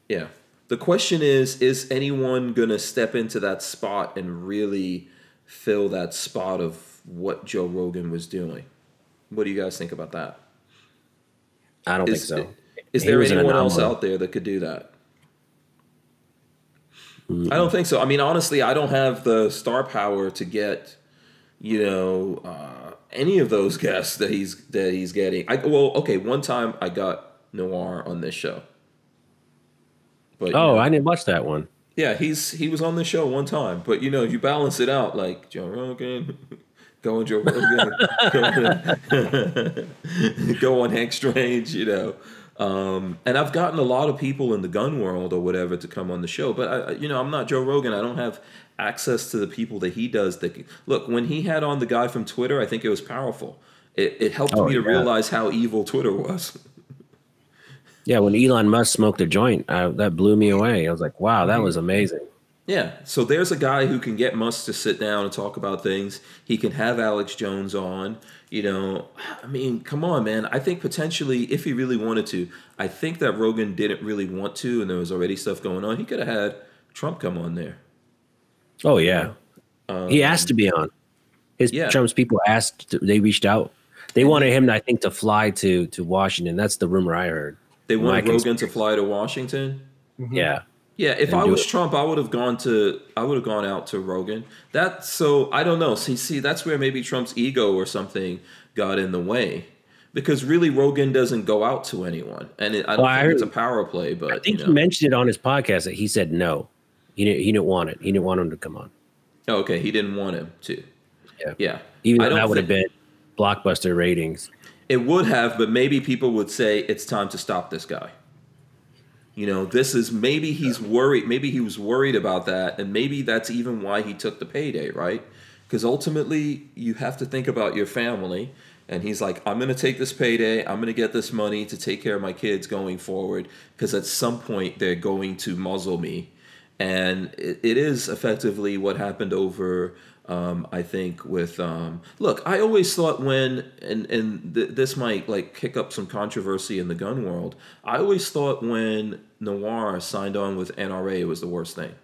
Yeah. The question is is anyone going to step into that spot and really fill that spot of what Joe Rogan was doing? What do you guys think about that? I don't Is, think so. is He there was an anyone else out there that could do that? I don't think so. I mean, honestly, I don't have the star power to get, you know, uh, any of those guests that he's that he's getting. I well, okay, one time I got Noir on this show. But you Oh, know, I didn't watch that one. Yeah, he's he was on the show one time, but you know, you balance it out like Joe Rogan, go on Joe Rogan, go on Hank Strange, you know. Um, and I've gotten a lot of people in the gun world or whatever to come on the show, but I, you know, I'm not Joe Rogan. I don't have access to the people that he does. That look when he had on the guy from Twitter, I think it was powerful. It, it helped Oh, me to yeah. realize how evil Twitter was. Yeah, when Elon Musk smoked a joint, I, that blew me away. I was like, wow, that was amazing. Yeah. So there's a guy who can get Musk to sit down and talk about things. He can have Alex Jones on. You know, I mean, come on, man. I think potentially, if he really wanted to, I think that Rogan didn't really want to, and there was already stuff going on. He could have had Trump come on there. Oh yeah, he asked to be on. His Um, yeah. Trump's people asked. To, they reached out. They wanted him, I think, to fly to to Washington. That's the rumor I heard. They My wanted Rogan to fly to Washington. Mm-hmm. Yeah, Yeah, if And I was it. Trump, I would have gone to I would have gone out to Rogan. That so I don't know. See, see, that's where maybe Trump's ego or something got in the way. Because really, Rogan doesn't go out to anyone, and it, I don't Well, I think it's a power play. But I think you he mentioned it on his podcast that he said no. He didn't. He didn't want it. He didn't want him to come on. Oh, okay, he didn't want him to. Yeah. Yeah, Even I though that would have been blockbuster ratings. It would have, but maybe people would say it's time to stop this guy. You know, this is maybe he's worried. Maybe he was worried about that, and maybe that's even why he took the payday, right? Because ultimately, you have to think about your family. And he's like, I'm going to take this payday. I'm going to get this money to take care of my kids going forward. Because at some point, they're going to muzzle me. And it, it is effectively what happened over um, I think with um, look, I always thought when and and th- this might like kick up some controversy in the gun world. I always thought when Noir signed on with NRA it was the worst thing.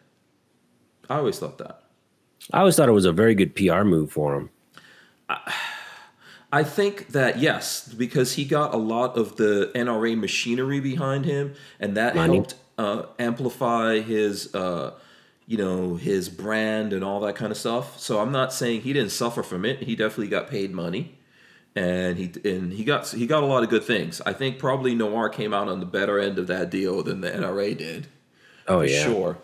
I always thought that. I always thought it was a very good PR move for him. I think that yes, because he got a lot of the NRA machinery behind him, and that Money. helped uh, amplify his, uh, you know, his brand and all that kind of stuff. So I'm not saying he didn't suffer from it. He definitely got paid money, and he and he got he got a lot of good things. I think probably Noir came out on the better end of that deal than the NRA did. Oh for yeah, sure.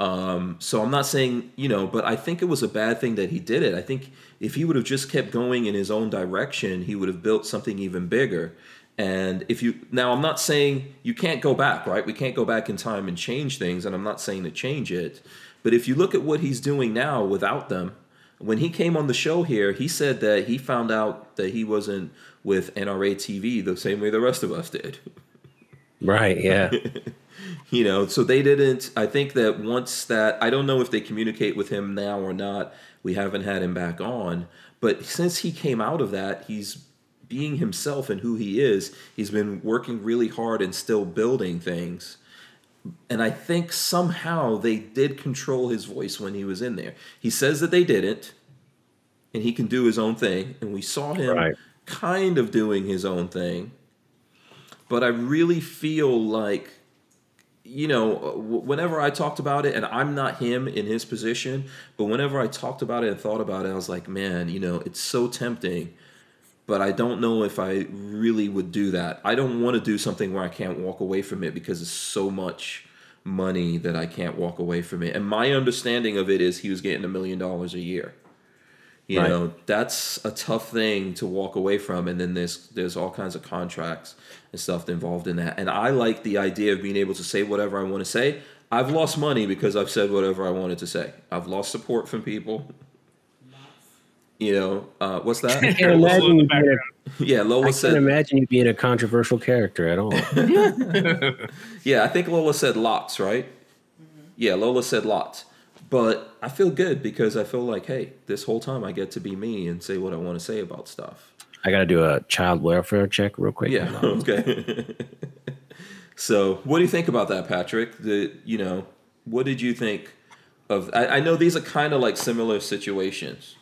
Um, so I'm not saying you know, but I think it was a bad thing that he did it. I think if he would have just kept going in his own direction, he would have built something even bigger. And if you now, I'm not saying you can't go back, right? We can't go back in time and change things, and I'm not saying to change it. But if you look at what he's doing now without them, when he came on the show here, he said that he found out that he wasn't with NRA TV the same way the rest of us did. right. Yeah, you know so they didn't i think that once that i don't know if they communicate with him now or not we haven't had him back on but since he came out of that he's being himself and who he is. He's been working really hard and still building things. And I think somehow they did control his voice when he was in there. He says that they didn't, and he can do his own thing. And we saw him Right. kind of doing his own thing. But I really feel like you know, whenever I talked about it, and I'm not him in his position, but whenever I talked about it and thought about it, I was like, man, you know, it's so tempting, but I don't know if I really would do that. I don't want to do something where I can't walk away from it because it's so much money that I can't walk away from it. And my understanding of it is he was getting a million dollars a year. You Right. know, that's a tough thing to walk away from. And then there's there's all kinds of contracts and stuff involved in that. And I like the idea of being able to say whatever I want to say. I've lost money because I've said whatever I wanted to say. I've lost support from people. You know, uh, what's that? I can't imagine you being a, yeah, I Lola can't said. imagine you being a controversial character at all. Yeah, I think Lola said lots, right? Yeah, Lola said lots. But I feel good because I feel like, hey, this whole time I get to be me and say what I want to say about stuff. I got to do a child welfare check real quick. Yeah. Okay. so, what do you think about that, Patrick? The you know, what did you think of? I, I know these are kind of like similar situations.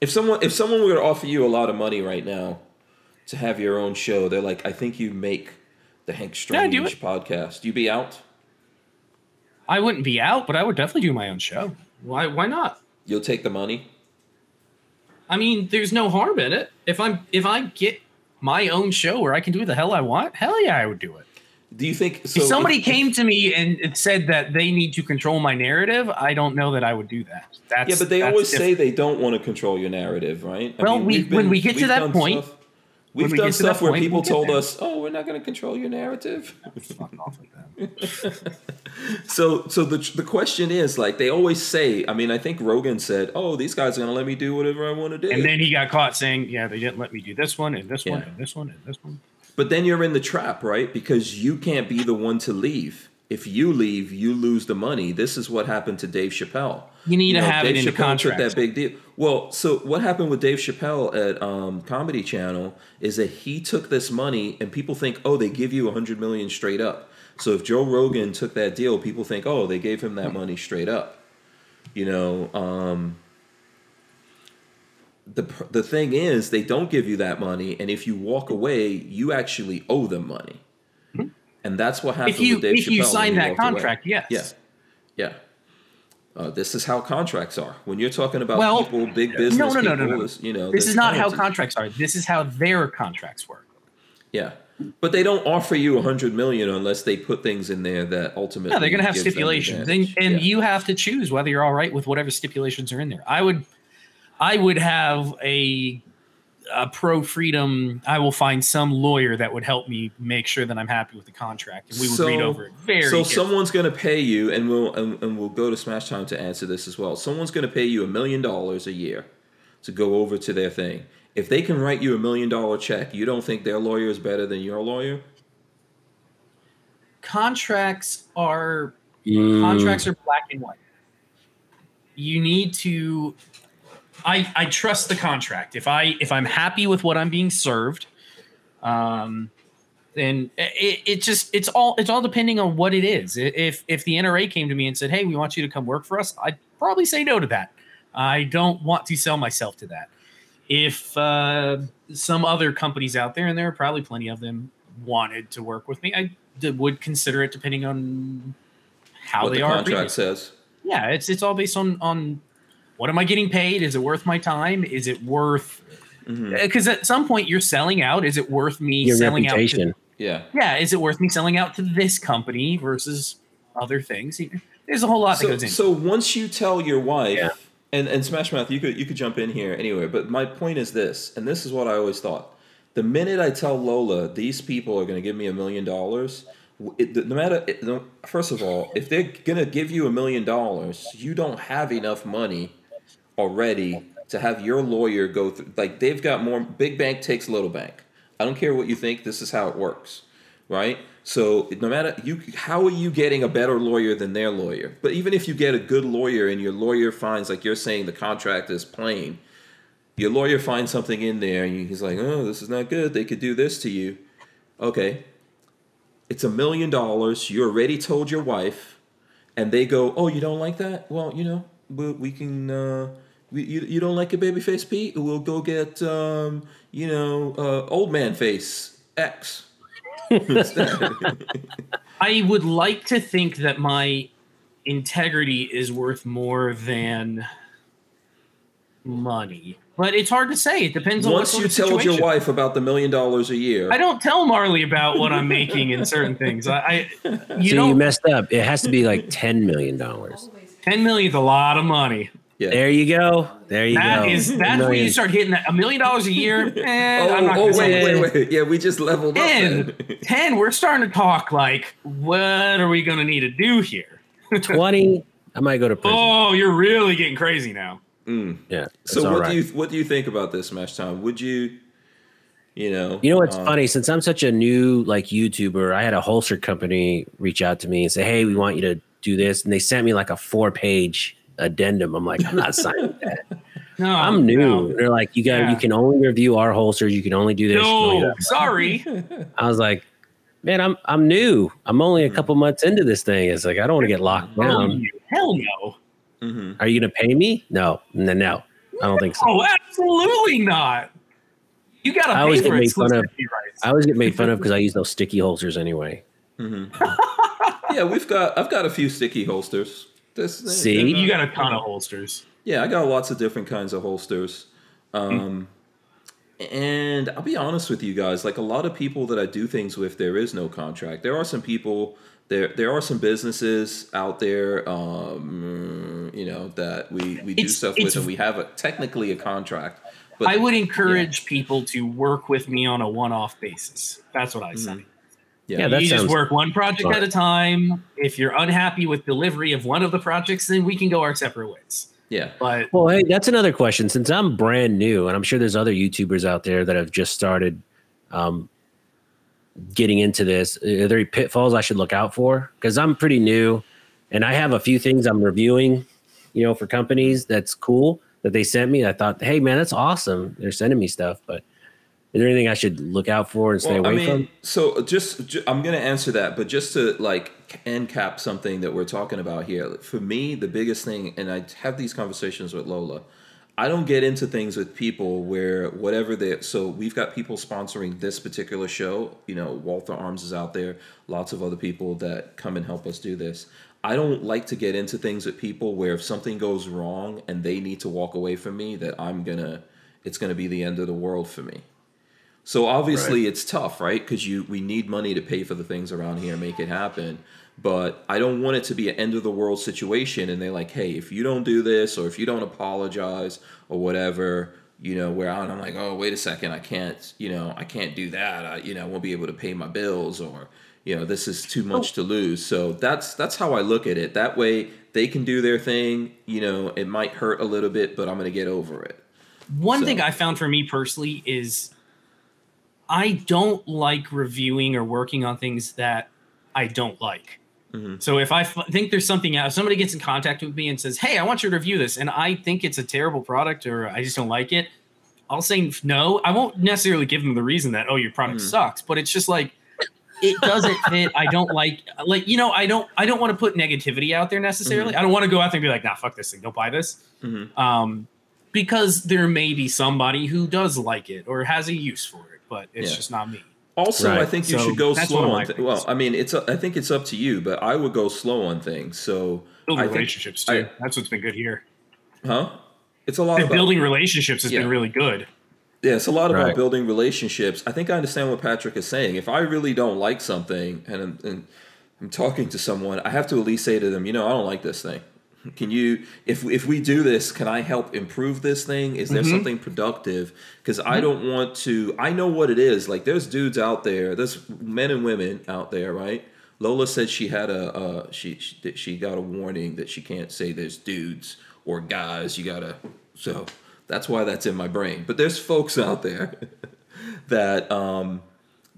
If someone if someone were to offer you a lot of money right now to have your own show, they're like, I think you make the Hank Yeah, Strange it. podcast. You'd be out? I wouldn't be out, but I would definitely do my own show. Why? Why not? You'll take the money. I mean, there's no harm in it. If I'm if I get my own show where I can do the hell I want, hell yeah, I would do it. Do you think? So if somebody came to me and said that they need to control my narrative, I don't know that I would do that. That's Yeah, but they always different. say they don't want to control your narrative, right? I Well, we- we've when we get to that point- stuff- we've we done stuff where point, people told there. us, "Oh, we're not going to control your narrative." Fuck off with that. So, so the the question is, like, they always say. I mean, I think Rogan said, "Oh, these guys are going to let me do whatever I want to do." And then he got caught saying, "Yeah, they didn't let me do this one and this one and this one and this one." But then you're in the trap, right? Because you can't be the one to leave. If you leave, you lose the money. This is what happened to Dave Chappelle. You need to have Dave it in Chappelle took contract. that big deal. Well, so what happened with Dave Chappelle at um, Comedy Channel is that he took this money, and people think, oh, they give you a hundred million straight up. So if Joe Rogan took that deal, people think, oh, they gave him that money straight up. You know, um, the the thing is, they don't give you that money, and if you walk away, you actually owe them money. And that's what happened Hmm. If you with Dave if Chappelle when sign that walked away. contract, yes. Yeah, yeah. Uh, this is how contracts are. When you're talking about Well, people, big business no, no, no, people, no, no. is, you know, This is not how contracts are. This is how their contracts work. Yeah, but they don't offer you a hundred million unless they put things in there that ultimately. Yeah, they're going to have stipulations, and, and Yeah. you have to choose whether you're all right with whatever stipulations are in there. I would, I would have a, a pro freedom. I will find some lawyer that would help me make sure that I'm happy with the contract, and we would So- read over it very. So carefully. someone's going to pay you, and we'll and, and we'll go to Smash Time to answer this as well. Someone's going to pay you a million dollars a year to go over to their thing. If they can write you a million dollar check, you don't think their lawyer is better than your lawyer? contracts are Mm, contracts are black and white. You need to. I I trust the contract. If I if I'm happy with what I'm being served, um, then it, it just it's all it's all depending on what it is. If if the NRA came to me and said, "Hey, we want you to come work for us," I'd probably say no to that. I don't want to sell myself to that. If uh, some other companies out there, and there are probably plenty of them, wanted to work with me, I d- would consider it depending on how what they the are. contract says. Yeah, it's it's all based on on what am I getting paid? Is it worth my time? Is it worth? Mm-hmm. Because at some point you're selling out. Is it worth me your selling reputation. out? Yeah. To, yeah, Yeah. is it worth me selling out to this company versus other things? There's a whole lot that So, goes in. so once you tell your wife, Yeah. and and Smash Mouth, you could you could jump in here anyway. But my point is this, and this is what I always thought: the minute I tell Lola these people are going to give me a million dollars, w- it- no matter it- no, first of all, if they're going to give you a million dollars, you don't have enough money already to have your lawyer go through. Like they've got more. Big bank takes little bank. I don't care what you think. This is how it works, right? So no matter you, how are you getting a better lawyer than their lawyer? But even if you get a good lawyer and your lawyer finds, like you're saying, the contract is plain, Your lawyer finds something in there, and he's like, "Oh, this is not good. They could do this to you." Okay, it's a million dollars. You already told your wife, and they go, "Oh, you don't like that? Well, you know, we, we can. Uh, you, you don't like a babyface Pete? We'll go get, um, you know, uh, old man face X." instead. I would like to think that my integrity is worth more than money, but it's hard to say. It depends on Once what you sort of told your wife about the million dollars a year, I don't tell Marley about what I'm making in certain things. I, I you so know, you messed up. It has to be like ten million dollars. Ten million is a lot of money. Yeah. There you go. There you That go. is that's where you start hitting that a million dollars a year. Eh, Oh, I'm not oh gonna wait, wait, wait. Yeah, we just leveled up. 10, then. 10, we're starting to talk like, what are we going to need to do here? twenty. I might go to prison. Oh, you're really getting crazy now. Yeah. So what right. do you what do you think about this Smash Time? Would you, you know, You know what's uh, funny? Since I'm such a new like YouTuber, I had a holster company reach out to me and say, "Hey, we want you to do this," and they sent me like a four page addendum. I'm like, I'm not signing that. No, I'm new. no. They're like, you got, Yeah. you can only review our holsters. You can only do this. you can only do No, sorry. I was like, man, I'm I'm new. I'm only a couple months into this thing. It's like I don't want to get locked Oh, down. Hell no. mhm. Are you gonna pay me? No, no, no. I don't think so. Oh, absolutely not. You got to I always get made fun of- rights. I always get made fun of because I use those sticky holsters anyway. Yeah, we've got I've got a few sticky holsters. This, See? you got a ton of holsters. Yeah, I got lots of different kinds of holsters. Um, and I'll be honest with you guys, like a lot of people that I do things with, there is no contract. There are some people, there there are some businesses out there, um, you know, that we, we do It's- stuff it's- with and we have a, technically a contract. But I would encourage people to work with me on a one-off basis. That's what I say. Mm-hmm. Yeah, Yeah, that you just work one project smart. at a time. If you're unhappy with delivery of one of the projects, then we can go our separate ways. yeah. But Well, hey, that's another question. Since I'm brand new, and I'm sure there's other YouTubers out there that have just started um, getting into this, are there any pitfalls I should look out for? Because I'm pretty new, and I have a few things I'm reviewing, you know, for companies. That's cool that they sent me. I thought, hey, man, that's awesome. They're sending me stuff, but is there anything I should look out for and stay Well, I away mean, from? so just, ju- I'm going to answer that, but just to like end cap something that we're talking about here. For me, the biggest thing, and I have these conversations with Lola. I don't get into things with people where whatever they. So we've got people sponsoring this particular show. You know, Walther Arms is out there. Lots of other people that come and help us do this. I don't like to get into things with people where if something goes wrong and they need to walk away from me, that I'm gonna. It's gonna be the end of the world for me. So obviously it's tough, right? Because you we need money to pay for the things around here and make it happen. But I don't want it to be an end of the world situation and they're like, hey, if you don't do this or if you don't apologize or whatever, you know, where I'm like, oh, wait a second, I can't, you know, I can't do that. I, you know, I won't be able to pay my bills or, you know, this is too much to lose. So that's that's how I look at it. That way they can do their thing. You know, it might hurt a little bit, but I'm gonna get over it. one So- thing I found for me personally is I don't like reviewing or working on things that I don't like. Mhm. So if I f- think there's something out, if somebody gets in contact with me and says, "Hey, I want you to review this," and I think it's a terrible product or I just don't like it, I'll say no. I won't necessarily give them the reason that oh your product Mhm. sucks, but it's just like it doesn't fit. I don't like like you know I don't I don't want to put negativity out there necessarily. I don't want to go out there and be like, "Nah, fuck this thing. Don't buy this." Mhm. Um, because there may be somebody who does like it or has a use for it, but it's Yeah. just not me. Also, I think you So should go slow on. Th- things. well, I mean, it's. I think it's up to you, but I would go slow on things. So, Build I think- relationships too. I- That's what's been good here. huh? It's a lot The about building relationships has Yeah. been really good. Yeah, it's a lot about Right. building relationships. I think I understand what Patrick is saying. If I really don't like something and I'm, and I'm talking to someone, I have to at least say to them, you know, I don't like this thing. Can you, if if we do this, can I help improve this thing? Is there Mhm. something productive? Because I don't want to. I know what it is. Like there's dudes out there. There's men and women out there, right? Lola said she had a uh, she, she she got a warning that she can't say there's dudes or guys. You gotta so that's why that's in my brain. But there's folks out there that um,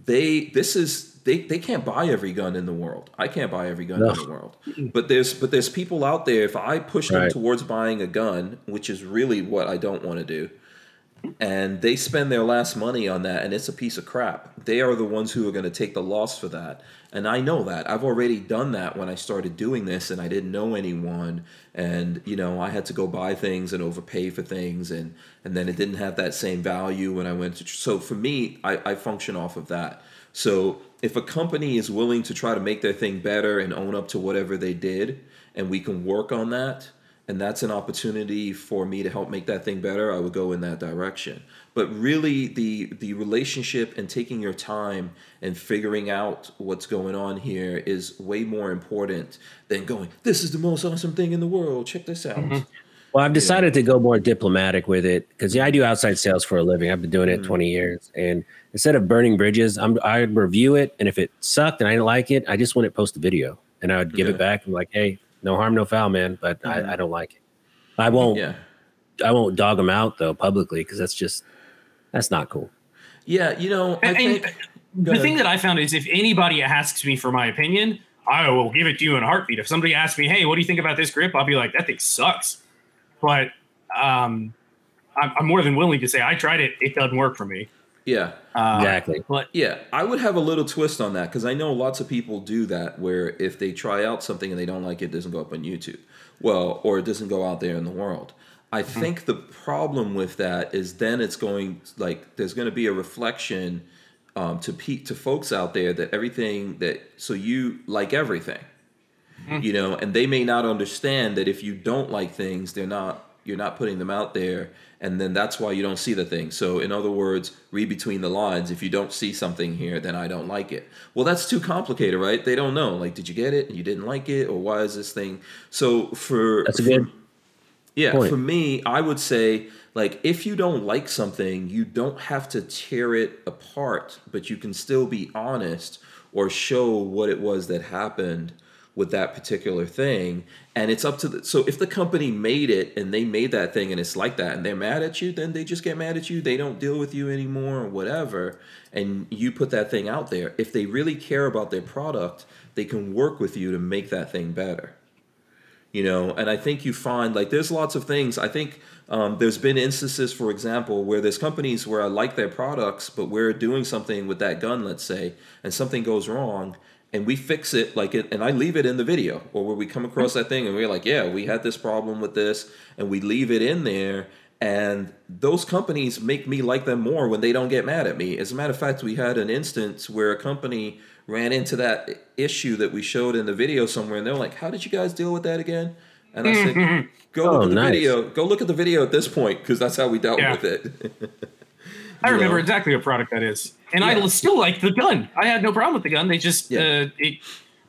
they this is they, they can't buy every gun in the world. I can't buy every gun in the world. But there's but there's people out there. If I push them towards buying a gun, which is really what I don't want to do, and they spend their last money on that and it's a piece of crap they are the ones who are going to take the loss for that and i know that i've already done that when i started doing this and i didn't know anyone and you know i had to go buy things and overpay for things and and then it didn't have that same value when i went to so for me i, I function off of that so if a company is willing to try to make their thing better and own up to whatever they did and we can work on that and that's an opportunity for me to help make that thing better i would go in that direction. But really the the relationship and taking your time and figuring out what's going on here is way more important than going this is the most awesome thing in the world. Check this out mm-hmm. Well, I've decided to go more diplomatic with it because yeah, I do outside sales for a living. I've been doing it Mm. 20 years, and instead of burning bridges, I'm I review it, and if it sucked and I didn't like it, I just wouldn't post the video, and I would give Yeah. it back. I'm like, hey, no harm, no foul, man, but I, I don't like it. I won't. yeah I won't dog them out though publicly because that's just that's not cool. yeah you know i And- think and the ahead. thing that I found is if anybody asks me for my opinion, I will give it to you in a heartbeat. If somebody asks me, "Hey, what do you think about this grip?" I'll be like, "That thing sucks," but um, I'm, I'm more than willing to say I tried it. It doesn't work for me. yeah Uh, exactly. But Yeah, I would have a little twist on that because I know lots of people do that where if they try out something and they don't like it, it doesn't go up on YouTube. Well, or it doesn't go out there in the world. I think the problem with that is then it's going like there's going to be a reflection um, to pe- to folks out there that everything that so you like everything, Hmm. you know, and they may not understand that if you don't like things, they're not you're not putting them out there, and then that's why you don't see the thing. So in other words, read between the lines. If you don't see something here, then I don't like it. Well, that's too complicated, right? They don't know. Like, did you get it? And you didn't like it, or why is this thing? So for That's a for- good yeah, point. for me, I would say like if you don't like something, you don't have to tear it apart, but you can still be honest or show what it was that happened with that particular thing. And it's up to the so if the company made it and they made that thing and it's like that and they're mad at you, then they just get mad at you. They don't deal with you anymore or whatever. And you put that thing out there. If they really care about their product, they can work with you to make that thing better you know and i think you find like there's lots of things i think um, there's been instances for example where there's companies where i like their products but we're doing something with that gun let's say and something goes wrong and we fix it like it and i leave it in the video or where we come across that thing and we're like yeah we had this problem with this and we leave it in there and those companies make me like them more when they don't get mad at me as a matter of fact we had an instance where a company ran into that issue that we showed in the video somewhere and they're like how did you guys deal with that again and i said mm-hmm. go Oh, look at the nice. video go look at the video at this point because that's how we dealt Yeah. with it I remember know? exactly what product that is, and Yeah. I still like the gun. I had no problem with the gun. They just Yeah. uh, it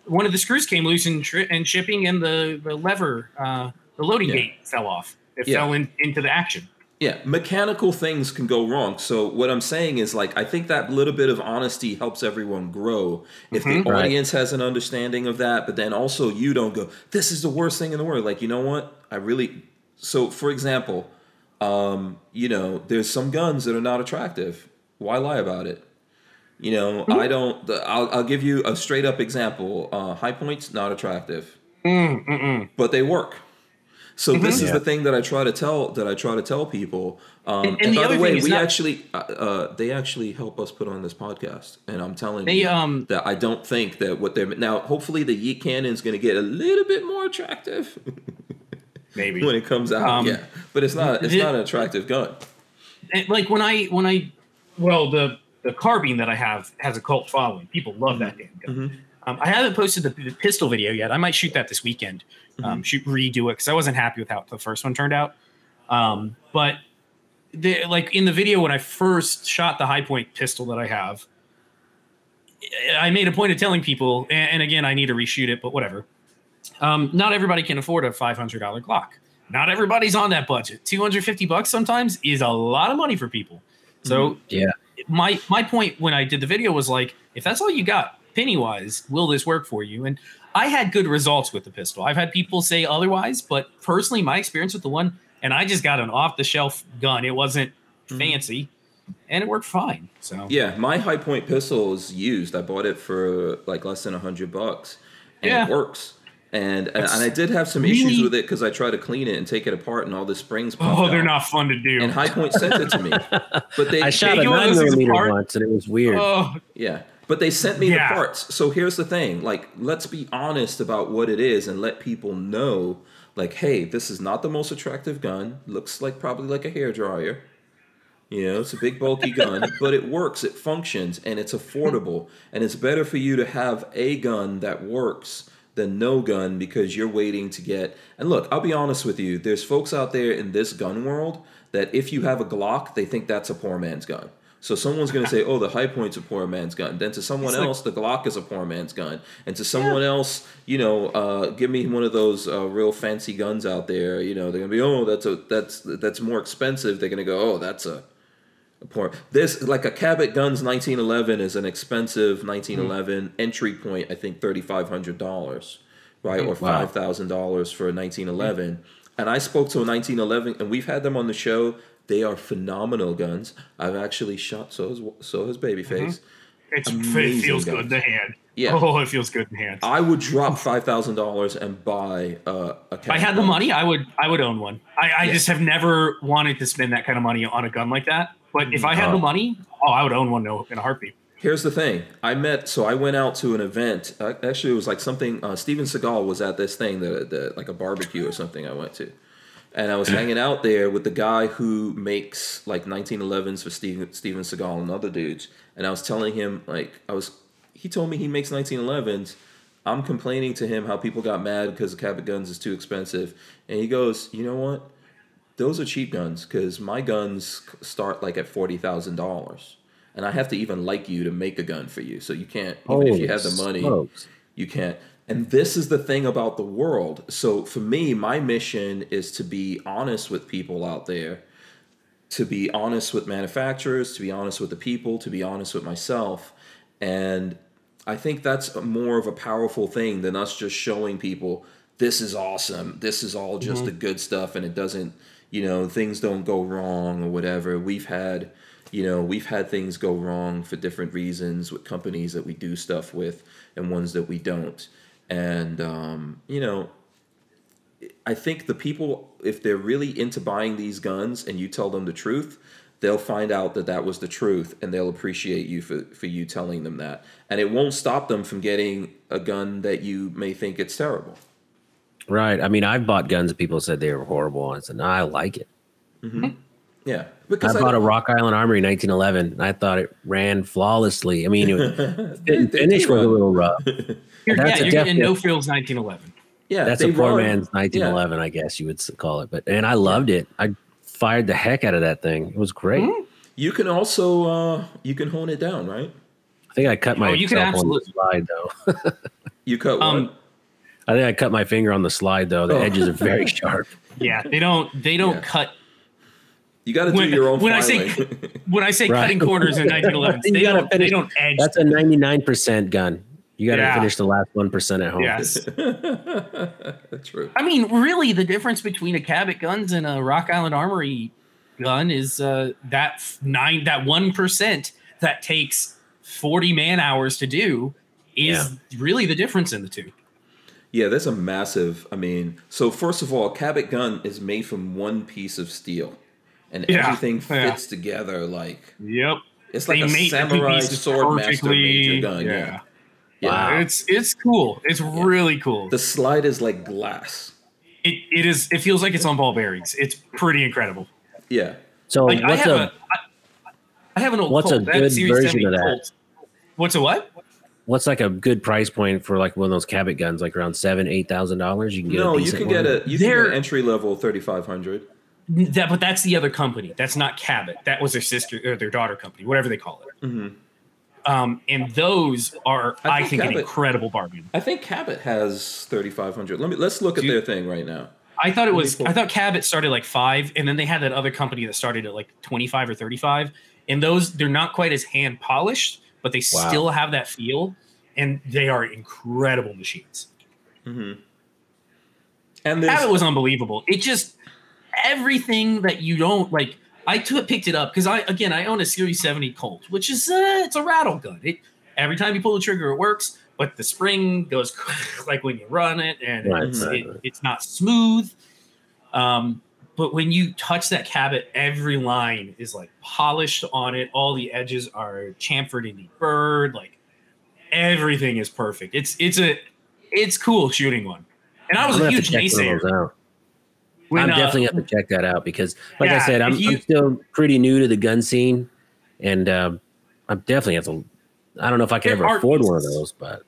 one of the screws came loose in, tri- in shipping, and the the lever, uh, the loading Yeah. gate fell off. It Yeah. fell in, into the action. Yeah, mechanical things can go wrong. So what I'm saying is like I think that little bit of honesty helps everyone grow. If the Right. audience has an understanding of that, but then also you don't go, this is the worst thing in the world. Like, you know what? I really so for example, um, you know, there's some guns that are not attractive. Why lie about it? You know, I don't. The, I'll, I'll give you a straight up example. Uh, Hi-Points not attractive, but they work. So this is Yeah. the thing that I try to tell that I try to tell people. Um, and, And- and the by other the way, we not- actually uh, uh, they actually help us put on this podcast, and I'm telling They, you um, that I don't think that what they're now. Hopefully, the Yeet Cannon is going to get a little bit more attractive Maybe when it comes out. Um, yeah, but it's not. It's the- not an attractive gun. And, like when I when I well the the carbine that I have has a cult following. People love that damn gun. Um, I haven't posted the, the pistol video yet. I might shoot that this weekend. Um, shoot redo it because I wasn't happy with how the first one turned out. Um, but the, like in the video when I first shot the Hi-Point pistol that I have, I made a point of telling people, and, and again I need to reshoot it, but whatever. Um, not everybody can afford a five hundred dollar Glock. Not everybody's on that budget. Two hundred fifty bucks sometimes is a lot of money for people. So Yeah. My my point when I did the video was like, if that's all you got, Pennywise, will this work for you? And I had good results with the pistol. I've had people say otherwise, but personally, my experience with the one, and I just got an off the shelf gun. It wasn't mm-hmm. fancy, and it worked fine. So Yeah, my Hi-Point pistol is used. I bought it for like less than a hundred bucks, and Yeah. it works. And and I did have some issues with it because I tried to clean it and take it apart, and all the springs. popped Oh, they're out. not fun to do. And Hi-Point sent it to me, but they I shot Take a nine millimeter apart. once, and it was weird. oh, Yeah. But they sent me Yeah. the parts. So here's the thing. Like, let's be honest about what it is and let people know, like, hey, this is not the most attractive gun. Looks like probably like a hair dryer. You know, it's a big bulky gun, but it works, it functions, and it's affordable. And it's better for you to have a gun that works than no gun because you're waiting to get. And look, I'll be honest with you. There's folks out there in this gun world that if you have a Glock, they think that's a poor man's gun. So someone's going to say, "Oh, the Hi-Point's a poor man's gun." Then to someone like- else, the Glock is a poor man's gun, and to someone else, you know, uh, give me one of those uh, real fancy guns out there. You know, they're going to be, "Oh, that's a that's that's more expensive." They're going to go, "Oh, that's a Poor. This like a Cabot Guns 1911 is an expensive 1911 mm-hmm. entry point. I think thirty five hundred dollars, right, or Wow. five thousand dollars for a 1911. Mm. And I spoke to a 1911, and we've had them on the show. They are phenomenal guns. I've actually shot. So has so has Babyface. Mm-hmm. it's, it feels good guns. in the hand. Yeah. Oh, it feels good in hand. I would drop five thousand dollars and buy uh, a. If I had the money, I would I would own one. I, I Yeah. just have never wanted to spend that kind of money on a gun like that. But if I had Oh. the money, oh, I would own one no- in a heartbeat. Here's the thing. I met, so I went out to an event. Uh, actually, it was like something. Uh, Steven Seagal was at this thing, that, the like a barbecue or something. I went to, and I was hanging out there with the guy who makes like 1911s for Steven Steven Seagal and other dudes. And I was telling him like I was. He told me he makes 1911s. I'm complaining to him how people got mad because the Cabot guns is too expensive, and he goes, "You know what? Those are cheap guns because my guns start like at forty thousand dollars." and I have to even like you to make a gun for you. So you can't even if you have the money, smokes. you can't. And this is the thing about the world. So for me, my mission is to be honest with people out there, to be honest with manufacturers, to be honest with the people, to be honest with myself. And I think that's more of a powerful thing than us just showing people this is awesome. This is all just mm-hmm. the good stuff and it doesn't, you know, things don't go wrong or whatever. We've had, you know, we've had things go wrong for different reasons with companies that we do stuff with and ones that we don't. And um, you know, I think the people, if they're really into buying these guns and you tell them the truth, they'll find out that that was the truth and they'll appreciate you for, for you telling them that. And it won't stop them from getting a gun that you may think it's terrible. Right. I mean, I've bought guns that people said they were horrible, and I said, no, I like it. Yeah. Because I Because bought a Rock Island Armory 1911, and I thought it ran flawlessly. I mean, it was, fit and They- they finish do was a little rough. You're, That's yeah, you're getting no frills 1911. yeah, That's a poor run. man's 1911, I guess you would call it. But and I loved it. I fired the heck out of that thing. It was great. Yeah. You can also uh, you can hone it down, right? I think I cut my Oh, you can absolutely- slide though. You cut what? Um, I think I cut my finger on the slide though. The Oh. edges are very sharp. Yeah, they don't they don't Yeah. cut you got to do when, your own when I say when I say Right. cutting corners in 1911, they gotta don't finish- they don't edge. That's a 99% gun. You got to Yeah. finish the last one percent at home. yes, That's true. I mean really the difference between a Cabot guns and a Rock Island Armory gun is uh, that nine that one percent that takes 40 man hours to do is really the difference in the two. Yeah, there's a massive. I mean, so first of all, Cabot gun is made from one piece of steel, and Yeah, everything yeah. fits together like Yep. it's like a made the two samurai sword master perfectly. major gun. Yeah, yeah. Wow. It's it's cool. It's really cool. The slide is like glass. it, it is it feels like it's on ball bearings. It's pretty incredible. Yeah, So Like I what's have a, a, I, I have an old what's a Colt. That good version of that? Colt. What's a what? What's like a good price point for like one of those Cabot guns, like around seven, eight thousand dollars? You can get no, a you decent can get one? a you can They're- get an entry level thirty five hundred. That, but that's the other company. That's not Cabot. That was their sister or their daughter company, whatever they call it. Mhm. Um, and those are, I I, think think, an incredible bargain. I think Cabot has thirty five hundred. Let me let's look at you- their thing right now. I thought it was. I thought Cabot started like five, and then they had that other company that started at like twenty five or thirty five. And those they're not quite as hand polished, but they Wow. still have that feel, and they are incredible machines. hmm And there's Cabot was unbelievable. It just everything that you don't like. I took picked it up because I again I own a Series seventy Colt, which is uh, it's a rattle gun. It every time you pull the trigger, it works. but the spring goes like when you run it, and Right, it's, right, it- right. it's not smooth. Um, but when you touch that cabot, every line is like polished on it. All the edges are chamfered and deburred. Like everything is perfect. It's it's a it's cool shooting one. And I was I'm a huge have to check naysayer. When, I'm uh, definitely have to check that out because, like I said, I'm, you- I'm still pretty new to the gun scene, and um, I'm definitely have to. I don't know if I can ever afford one of those, but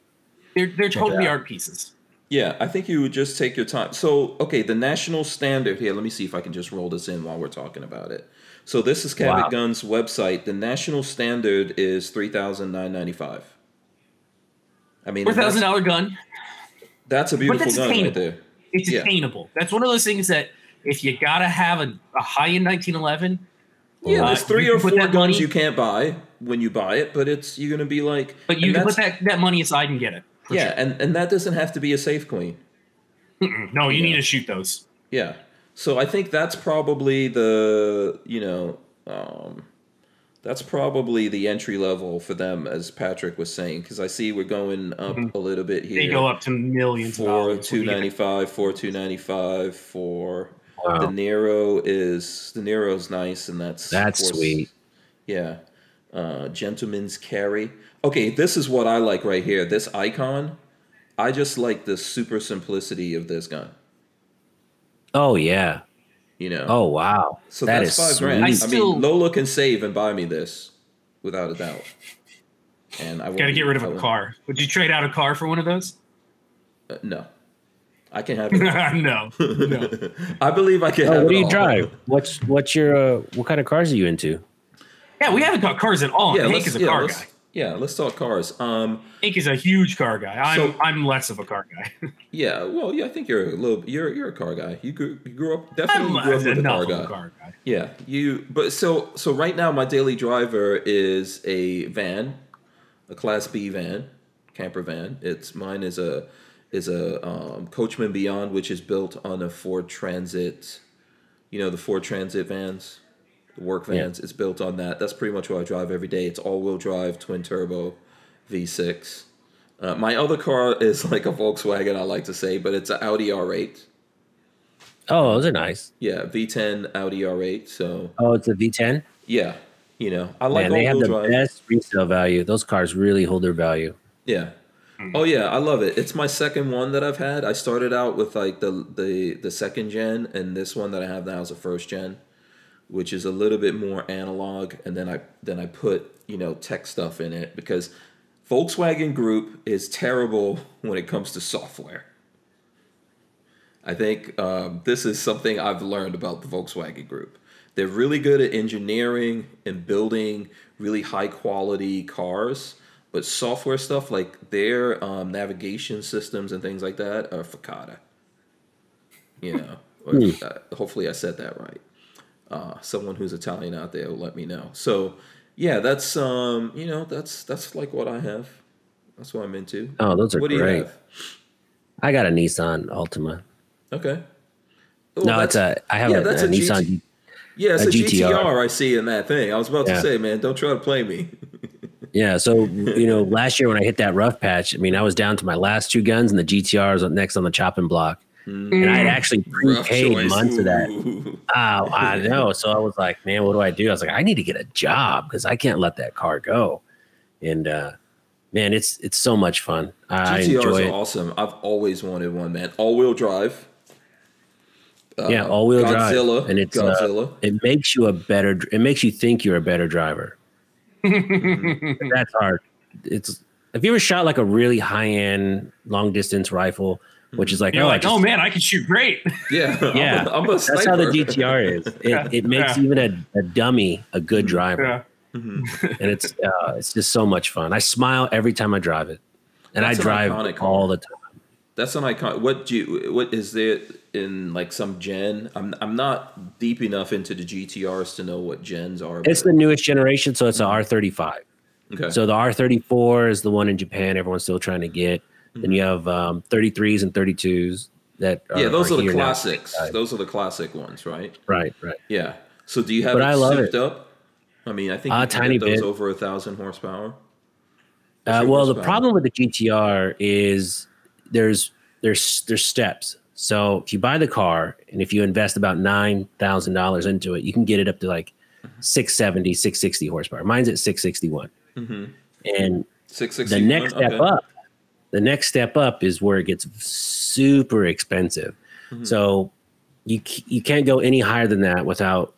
they're they're totally art pieces. Yeah, I think you would just take your time. So, okay, the national standard here. Let me see if I can just roll this in while we're talking about it. So, this is Cabot Wow. Guns website. The national standard is three thousand nine ninety five. I mean, Four that's, thousand dollar gun. that's a beautiful that's gun right there. It's Yeah. attainable. That's one of those things that if you gotta have a, a high in 1911, Yeah, Uh, there's three or four guns money- you can't buy when you buy it, but it's you're gonna be like. but you can put that, that money aside and get it. For Yeah, and and that doesn't have to be a safe queen. Mm-mm. No, you Yeah. need to shoot those. Yeah. So I think that's probably the you know um, that's probably the entry level for them, as Patrick was saying, because I see we're going up a little bit here. Mm-hmm. They go up to millions of for two ninety five, for two ninety five, for Wow. the Nero is the Nero's nice, and that's That's course- sweet. Yeah, uh, gentleman's carry. Okay, this is what I like right here. This icon, I just like the super simplicity of this gun. oh yeah, You know. oh wow, So that that's is five grand. I I, mean, Lola can save and buy me this without a doubt. And I Got to get rid of I a won't- car. Would you trade out a car for one of those? uh, no, I can have it. no, no. I believe I can. Oh, have what do you all. drive? What's what's your uh, what kind of cars are you into? Yeah, we haven't got cars at all. Yeah, Hank let's, is a yeah, car guy. Yeah, let's talk cars. Um, Hank is a huge car guy. I'm So- I'm less of a car guy. yeah, well, yeah, I think you're a little. You're you're a car guy. You grew, you grew up definitely grew up with a car guy. a car guy. Yeah, you. But so so right now, my daily driver is a van, a Class B van, camper van. It's mine is a is a um, Coachmen Beyond, which is built on a Ford Transit. You know the Ford Transit vans, the work Yeah. vans. It's built on that. That's pretty much what I drive every day. It's all wheel drive, twin turbo, V6. Uh, my other car is like a Volkswagen, I like to say, but it's an Audi R8. Oh, those are nice. Yeah, V10 Audi R8. So Oh, it's a V10. yeah, you know, I like Man, they have the drive. best resale value. Those cars really hold their value. Yeah. Oh yeah, I love it. It's my second one that I've had. I started out with like the the the second gen, and this one that I have now is a first gen, which is a little bit more analog. And then I then I put you know tech stuff in it because Volkswagen Group is terrible when it comes to software. I think um, this is something I've learned about the Volkswagen Group. They're really good at engineering and building really high quality cars, but software stuff like their um, navigation systems and things like that are facada. You know, or, uh, hopefully I said that right. Uh, someone who's Italian out there will let me know. So, yeah, that's um, you know, that's that's like what I have. That's what I'm into. Oh, those are what do you great. have? I got a Nissan Altima. Okay. Oh, no, it's a. I have yeah, a, that's a a Nissan. GT Yeah, it's a a, GTR. GTR I see in that thing. I was about Yeah. to say, man, don't try to play me. Yeah. So you know, last year when I hit that rough patch, I mean, I was down to my last two guns, and the GTR was next on the chopping block, and I had actually prepaid months of that. Ooh. Oh, I know. So I was like, man, what do I do? I was like, I need to get a job because I can't let that car go. And uh, man, it's it's so much fun. I GTRs enjoy are it. awesome. I've always wanted one, man. All wheel drive. Uh, yeah, all wheel drive, Godzilla. and it's uh, Godzilla. it makes you a better. It makes you think you're a better driver. That's hard. It's have you ever shot like a really high end long distance rifle, which is like You're oh, like, just- oh man, I can shoot great. yeah, yeah, I'm a, I'm a sniper. that's how the GTR is. It, it makes Yeah. even a, a dummy a good driver. Yeah. Mhm. and it's uh, it's just so much fun. I smile every time I drive it, and That's I an drive iconic all car. the time. That's an icon. What do you? What is there in like some gen? I'm I'm not deep enough into the GTRs to know what gens are. It's but- the newest generation, so it's a R35. okay. So the R34 is the one in Japan. Everyone's still trying to get. Then you have um, 33s and 32s that are, yeah, those are, the here now. classics. Those are the classic ones, right? Right, right. Yeah. So do you have But it I love it. up? I mean, I think Uh, you can tiny those bit. over a thousand horsepower. Uh, well, the problem with the GTR is there's there's there's steps. So if you buy the car and if you invest about nine thousand dollars into it, you can get it up to like 670, 660 horsepower. Mine's at 661. And Six six. the next step up, the next step up is where it gets super expensive. Mm-hmm. So you you can't go any higher than that without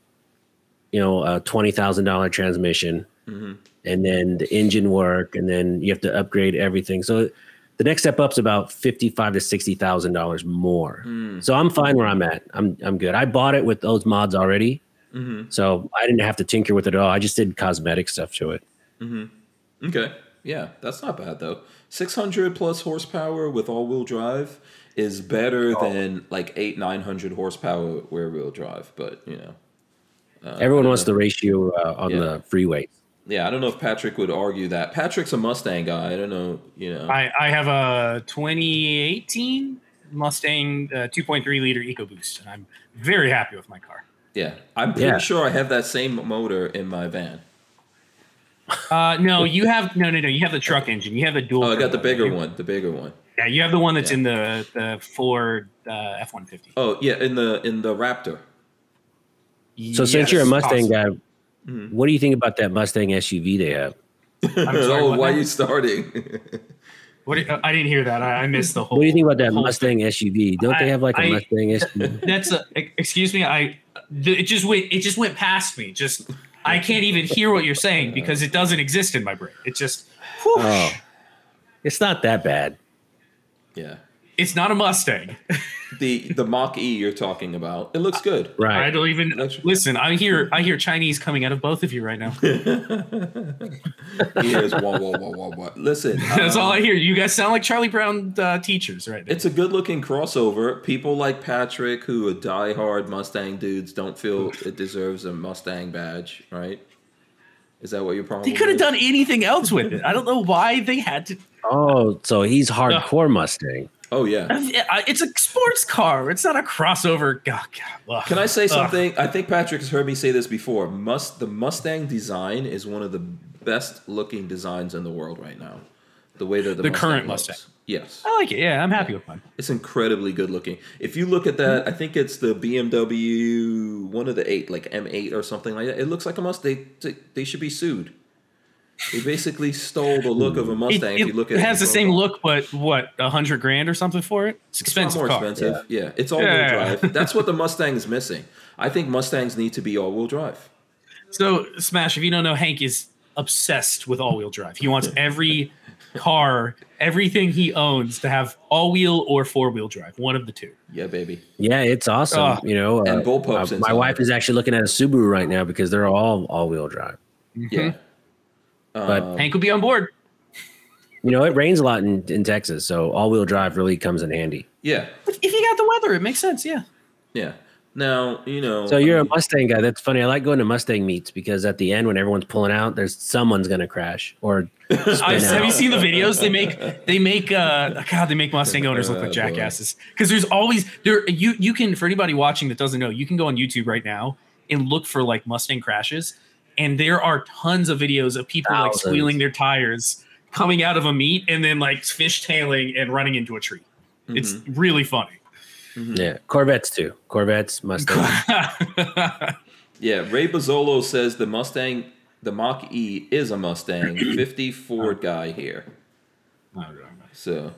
you know a twenty thousand dollar transmission, mm-hmm. and then the engine work, and then you have to upgrade everything. So the next step up is about fifty five to sixty thousand dollars more. Mm. So I'm fine where I'm at. I'm I'm good. I bought it with those mods already, mm-hmm. so I didn't have to tinker with it at all. I just did cosmetic stuff to it. Okay. Yeah, that's not bad though. 600 plus horsepower with all-wheel drive is better Oh. than like eight, nine hundred horsepower rear-wheel drive. But you know, Everyone wants the ratio uh, on Yeah. the freeway. yeah, I don't know if Patrick would argue that. Patrick's a Mustang guy. I don't know. You know. I, I have a 2018 Mustang uh, 2.3 liter EcoBoost, and I'm very happy with my car. yeah, I'm pretty Yeah. sure I have that same motor in my van. Uh, no, you have no, no, no. You have the truck engine. You have the dual. Oh, I got the bigger one. The bigger one. Yeah, you have the one that's Yeah. in the the Ford uh, F150. Oh yeah, in the in the Raptor. So since you're a Mustang awesome. guy, what do you think about that Mustang SUV they have? I'm sorry, oh, what why are you starting? What you- I didn't hear that. I, I missed the whole. What do you think about that whole Mustang SUV? Don't they have like a I- Mustang SUV? That's a, excuse me. I it just went it just went past me. Just I can't even hear what you're saying because it doesn't exist in my brain. It just whew, Oh, it's not that bad. yeah, it's not a Mustang. the the Mach E you're talking about. It looks good. Right. I don't even listen. I hear I hear Chinese coming out of both of you right now. He hears wah wah wah wah wah. Listen, That's um, all I hear. You guys sound like Charlie Brown uh, teachers right now. It's a good looking crossover. People like Patrick, who are diehard Mustang dudes, don't feel it deserves a Mustang badge, right? Is that what your problem? He could have done anything else with it. I don't know why they had to. Oh, so he's hardcore Mustang. Oh yeah. It's a sports car. It's not a crossover. God, God. Can I say Ugh. something? I think Patrick has heard me say this before. Must the Mustang design is one of the best looking designs in the world right now. The way that the, The Mustang current looks. Mustang. Yes. I like it. Yeah, I'm happy with mine. It's incredibly good looking. If you look at that, I think it's the BMW one of the eight, like M8 or something like that. It looks like a Mustang. They, they should be sued. They basically stole the look of a Mustang. it if you look at it has the same look, but what a hundred grand or something for it? It's It's expensive more car. expensive. Yeah, it's all-wheel Yeah. drive. That's what the Mustang is missing. I think Mustangs need to be all-wheel drive. So Smash, if you don't know, Hank is obsessed with all-wheel drive. He wants every car, everything he owns, to have all-wheel or four-wheel drive, one of the two. Yeah, baby. Yeah, it's awesome. Oh. you know, And uh, bullpups uh, my wife is actually looking at a Subaru right now because they're all all-wheel drive. Yeah. But Um, Hank would be on board. you know, it rains a lot in, in Texas, so all-wheel drive really comes in handy. yeah, But if you got the weather, it makes sense. Yeah. yeah. Now you know. So you're I a mean, Mustang guy. That's funny. I like going to Mustang meets because at the end, when everyone's pulling out, there's someone's gonna crash or I, have you seen the videos they make? They make uh God, they make Mustang owners look like jackasses. Because there's always there you you can for anybody watching that doesn't know, you can go on YouTube right now and look for like Mustang crashes, and there are tons of videos of people like squealing their tires coming out of a meet and then like fishtailing and running into a tree. It's Mm-hmm. really funny. Yeah, Corvettes too. Corvettes, Mustang. Yeah, Ray Bozzolo says the Mustang, the Mach E is a Mustang. 50 Ford guy here. So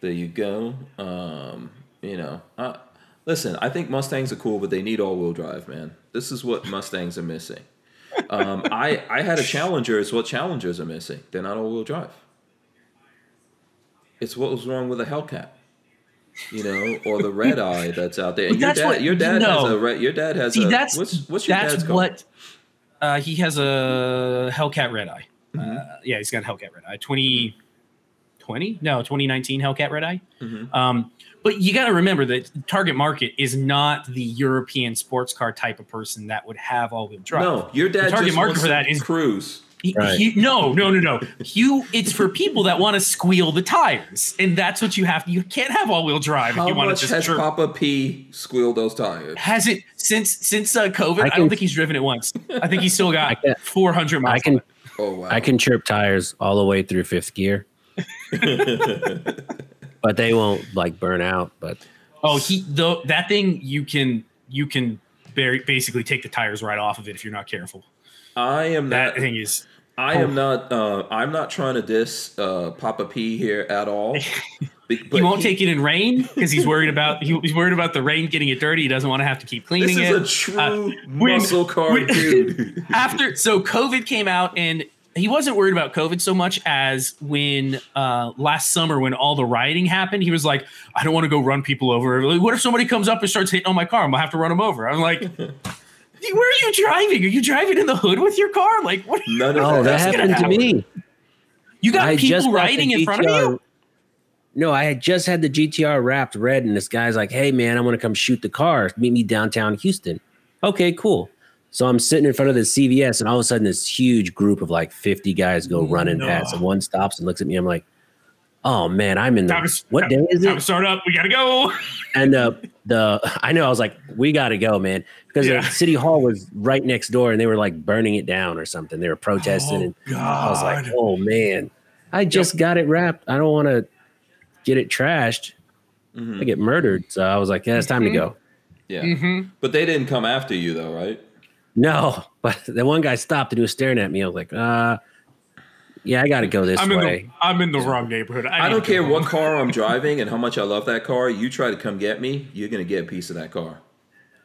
there you go. Um, you know, uh, listen, I think Mustangs are cool, but they need all wheel drive, man. This is what Mustangs are missing. Um, I, I had a Challenger. It's what Challengers are missing. They're not all wheel drive. It's what was wrong with the Hellcat. You know, or the red eye that's out there. And your dad, what- your dad no. has a red. Your dad has See, a. that's what's, what's your that's dad's called? what uh, he has a Hellcat Red Eye. Mm-hmm. Uh, yeah, he's got a Hellcat Red Eye. 2020? No, 2019 Hellcat Red Eye. Mm-hmm. Um, but you got to remember that target market is not the European sports car type of person that would have all-wheel drive. No, your dad the target just market wants for to that is cruise. Right. he- no, no, no, no. You, it's for people that want to squeal the tires, and that's what you have. You can't have all-wheel drive How if you want to much just. has chirp. Papa P squealed those tires? Has it since since uh, COVID? I, I don't think he's driven it once. I think he's still got 400 miles. I can. Oh wow. I can chirp tires all the way through fifth gear, but they won't like burn out. But Oh, he though that thing you can you can very basically take the tires right off of it if you're not careful. I am That not. thing is I am not. Uh, I'm not trying to diss uh, Papa P here at all. Be- he won't take it in rain because he's worried about he, he's worried about the rain getting it dirty. He doesn't want to have to keep cleaning This it. is a true Uh, when- muscle car when- dude. after so COVID came out and he wasn't worried about COVID so much as when uh, last summer when all the rioting happened, he was like, I don't want to go run people over. Like, What if somebody comes up and starts hitting on my car? I'm gonna have to run them over. I'm like, where are you driving? Are you driving in the hood with your car? Like, what? Are you, None of oh, that That's gonna happened to me. you got I people riding in front of you? No, I had just had the GTR wrapped red, and this guy's like, "Hey, man, I'm gonna come shoot the car. Meet me downtown Houston." Okay, cool. So I'm sitting in front of the CVS, and all of a sudden, this huge group of like 50 guys go running No. past, and one stops and looks at me. I'm like, "Oh man, I'm in the Time to- what day is Time to it?" start up. We gotta go. And uh, the I know I was like, "We got to go, man," because Yeah. the city hall was right next door, and they were like burning it down or something. They were protesting, and I was like, "Oh man, I just got it wrapped. I don't want to get it trashed. Mhm. I get murdered." So I was like, "Yeah, it's time Mhm. to go." Yeah, Mhm. but they didn't come after you though, right? No, but the one guy stopped and he was staring at me. I was like, "Uh, yeah, I got to go this I'm in way." the I'm in the wrong neighborhood. I need don't care what car I'm driving and how much I love that car. You try to come get me, you're gonna get a piece of that car.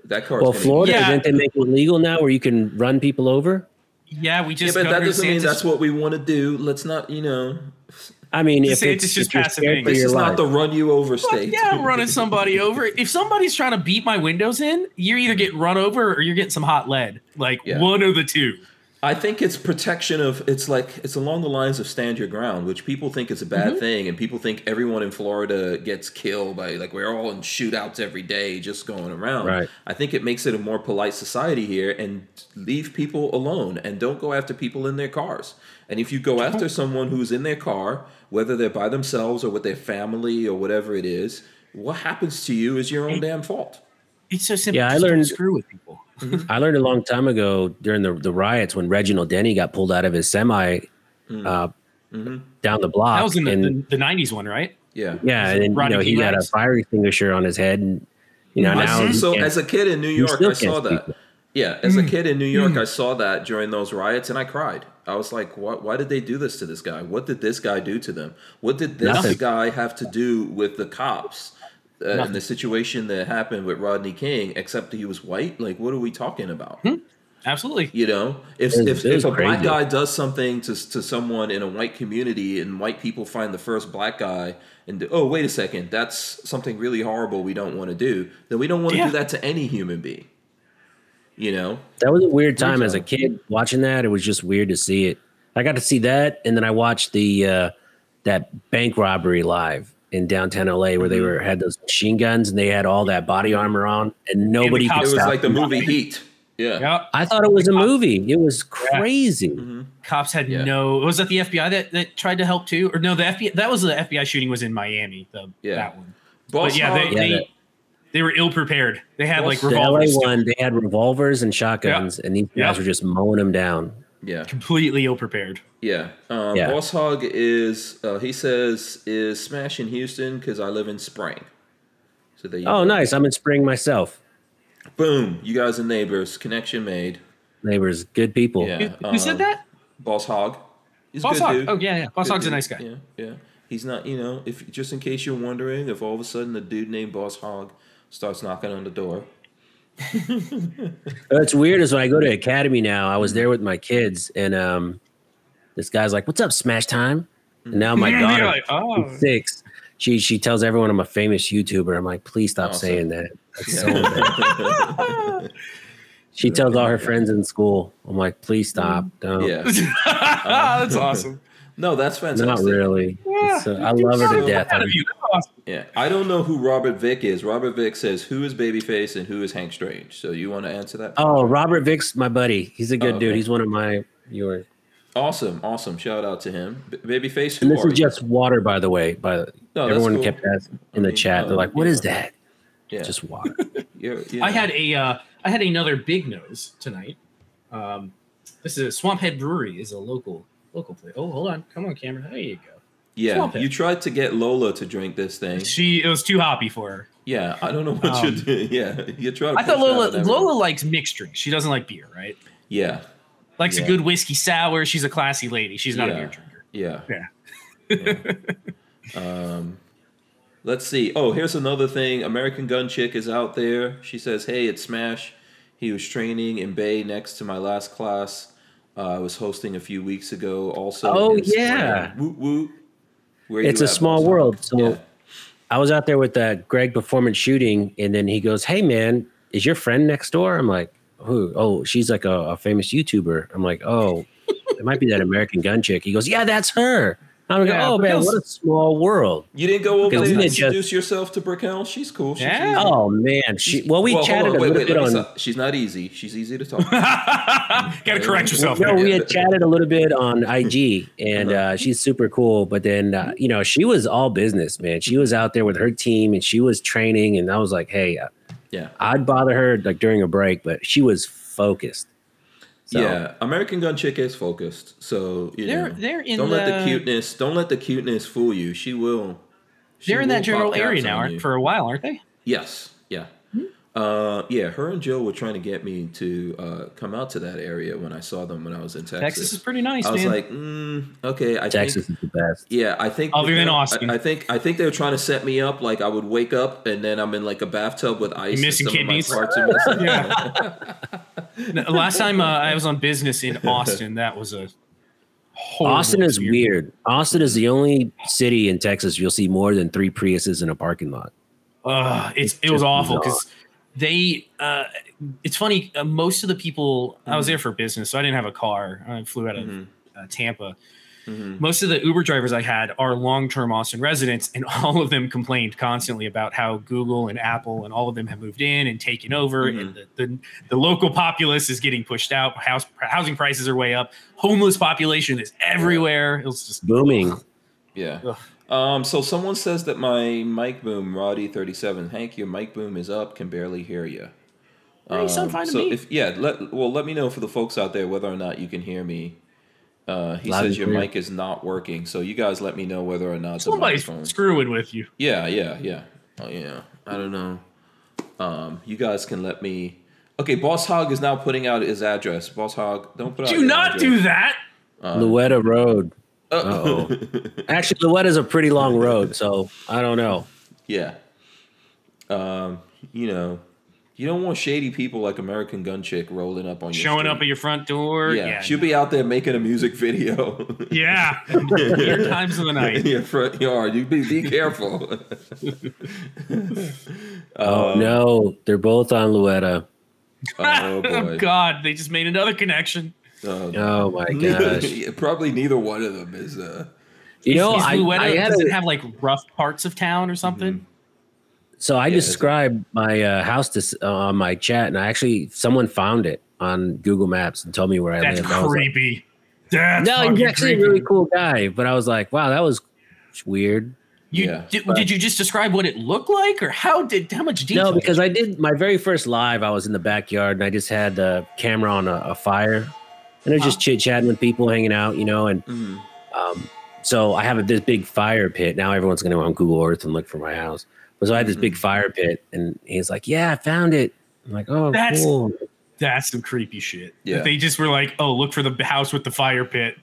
That car. well, Florida, Yeah. didn't they make it legal now where you can run people over? Yeah, we just. Yeah, just. but that doesn't mean that's what we want to do. Let's not, you know, I mean, if DeSantis it's, just if you're passed a scared thing. for this your is not the run you over Fuck state. yeah, I'm running somebody over. If somebody's trying to beat my windows in, you're either getting run over or you're getting some hot lead. Like Yeah. one of the two. I think it's protection of it's like it's along the lines of stand your ground, which people think is a bad Mm-hmm. thing, and people think everyone in Florida gets killed by like we're all in shootouts every day, just going around. Right. I think it makes it a more polite society here, and leave people alone, and don't go after people in their cars. And if you go after someone who's in their car, whether they're by themselves or with their family or whatever it is, what happens to you is your own damn fault. It's so simple. Yeah, I Just don't learned- screw with people. I learned a long time ago during the, the riots when Reginald Denny got pulled out of his semi uh, down the block. That was in the, and, the, the 90s one, right? Yeah. yeah, and then, you know, he had a fire extinguisher on his head, and you know now see- so as a kid in New York, I saw can't that. Yeah, as Mm. a kid in New York, I saw that during those riots, and I cried. I was like, "Why? Why did they do this to this guy? What did this guy do to them? What did this Nothing. guy have to do with the cops?" Uh, in the situation that happened with Rodney King, except he was white, like what are we talking about? Absolutely. You know, if was- if, if a black guy does something to to someone in a white community, and white people find the first black guy, and oh wait a second, that's something really horrible we don't want to do, then we don't want to Yeah. do that to any human being. You know, that was a weird time as a kid watching that. It was just weird to see it. I got to see that, and then I watched the uh, that bank robbery live in downtown LA where they were had those machine guns and they had all that body armor on, and nobody cops- could it was like the movie Heat. Yeah. Yeah. I thought it was a movie. It was crazy. Cops had Yeah. no. Was that the FBI that, that tried to help too? Or no, the FBI. That was the FBI shooting was in Miami. The, Yeah. That one. Boss But yeah, they, Yeah, they, that- they were ill prepared. They had like The The LA revolvers. one, they had revolvers and shotguns, and these guys Yeah. were just mowing them down. yeah, completely ill prepared. yeah. Um, Yeah. Boss Hog is uh, he says is smash in Houston because I live in Spring. So there you Oh, go. nice! I'm in spring myself. Boom! You guys are neighbors. Connection made. Neighbors, good people. Yeah. Who, who um, said that? Boss Hog. He's a Boss good Hog. dude. Oh yeah, yeah. Boss Good Hog's a nice guy. Yeah, yeah. He's not, you know, if just in case you're wondering, if all of a sudden a dude named Boss Hog starts knocking on the door. What's weird is when I go to academy now, I was there with my kids, and um, this guy's like, "What's up, Smash Time?" And now my You're daughter, like, oh. six, she she tells everyone I'm a famous YouTuber. I'm like, please stop Awesome. saying that. That's so. She tells all her friends in school. I'm like, please stop. Don't. yeah. That's awesome. No, that's fantastic. Not really. It's, uh, I love her to death. Proud of awesome. Yeah. I don't know who Robert Vick is. Robert Vick says who is Babyface and who is Hank Strange. So you want to answer that? Oh, Robert Vick's my buddy. He's a good Oh, dude. He's one of my viewers. Awesome, awesome. Shout out to him. B- Babyface, And this are is you? just water, by the way. By No, everyone cool. kept asking in I the mean, chat. They're uh, like, "What is yeah. that?" yeah. Just water. You're- I had a uh, I had another big nose tonight. Um, This is Swamphead Brewery is a local local place. Oh, hold on, come on, camera. There you go. Yeah, you tried to get Lola to drink this thing. She it was too hoppy for her. Yeah, I don't know what Um, you're doing. Yeah, you try. I thought Lola. Lola likes mixed drinks. She doesn't like beer, right? Yeah, Likes Yeah. a good whiskey sour. She's a classy lady. She's not a beer drinker. yeah. Yeah. Um, let's see. Oh, here's another thing. American Gun Chick is out there. She says, "Hey, it's Smash. He was training in Bay next to my last class. Uh, I was hosting a few weeks ago. Also, Oh, yeah. Woot woot. Where It's a small world. So Yeah. I was out there with uh, Greg performance shooting, and then he goes, "Hey man, is your friend next door?" I'm like, "Who? Oh, she's like a, a famous YouTuber." I'm like, "Oh, it might be that American Gun chick." He goes, "Yeah, that's her." I'm like, Yeah, "Oh man, what a small world." You didn't go over there and did just- introduce yourself to Brickell. She's cool. She's Yeah. easy. Oh man, she. Well, we Well, chatted on, a wait, little wait, bit on. stop. She's not easy. She's easy to talk. to. Gotta correct yourself. No, there. we had chatted a little bit on IG, and Uh-huh. uh, she's super cool. But then, uh, you know, she was all business, man. She was out there with her team, and she was training. And I was like, hey, uh, Yeah. I'd bother her like during a break, but she was focused. So, Yeah, American Gun Chick is focused. So you They're- know, they're in don't let the the- cuteness. Don't let the cuteness fool you. She will. she They're in will that general area now aren't- for a while, aren't they? Yes. Yeah. Uh, yeah. Her and Joe were trying to get me to uh, come out to that area when I saw them when I was in Texas. Texas is pretty nice, I was man. like, mm, okay. I Texas Think, is the best. yeah, I think. Other than I- Austin. I, think I think they were trying to set me up like I would wake up and then I'm in like a bathtub with ice. and missing some of my kidneys? parts are missing. No, Last time uh, I was on business in Austin, that was a Austin is experience. weird. Austin is the only city in Texas you'll see more than three Priuses in a parking lot. Uh, it's it was awful because they. Uh, it's funny. Uh, most of the people I was there for business, so I didn't have a car. I flew out of Mhm. uh, Tampa. Mhm. Most of the Uber drivers I had are long-term Austin residents, and all of them complained constantly about how Google and Apple and all of them have moved in and taken over, and the, the the local populace is getting pushed out. House housing prices are way up. Homeless population is everywhere. It was just Booming. Yeah. Ugh. Um, so someone says that my mic boom, Roddy thirty seven, Hank, your mic boom is up, can barely hear you. Hey, you sound fine to so me. if yeah, let well let me know for the folks out there whether or not you can hear me. Uh, he Loud says your clear. mic is not working, so you guys let me know whether or not somebody's the microphone. screwing with you. Yeah, yeah, yeah. Oh yeah. I don't know. Um, you guys can let me. Okay, Boss Hog is now putting out his address. Boss Hog, don't put out. Do your not address. do that. Louetta Road. Uh, Actually, Louetta's a pretty long road, so I don't know. Yeah. Um, you know, you don't want shady people like American Gun Chick rolling up on you, Showing street. up at your front door. Yeah, Yeah. she'll be out there making a music video. Yeah. Weird times of the in night. your front yard. You be be careful. Oh no, they're both on Louetta. oh boy. oh God, they just made another connection. Oh, Oh my gosh. Probably neither one of them is. Uh, You know, Is I, Louetta, I had does a, it have like rough parts of town or something? so I Yeah, it's- described my uh, house to, uh, on my chat, and I actually someone found it on Google Maps and told me where I That's live. I was like, creepy. That's no, he's actually creepy. a really cool guy, but I was like, wow, that was weird. You Yeah. did, did you just describe what it looked like, or how did how much detail? No, because I did my very first live. I was in the backyard and I just had the camera on a, a fire, and I was just chit chatting with people, hanging out, you know. And mhm. um, so I have a, this big fire pit. Now everyone's going to go on Google Earth and look for my house. But so I had this big fire pit, and he's like, "Yeah, I found it." I'm like, "Oh, That's- cool." that's some creepy shit. Yeah. They just were like, "Oh, look for the house with the fire pit."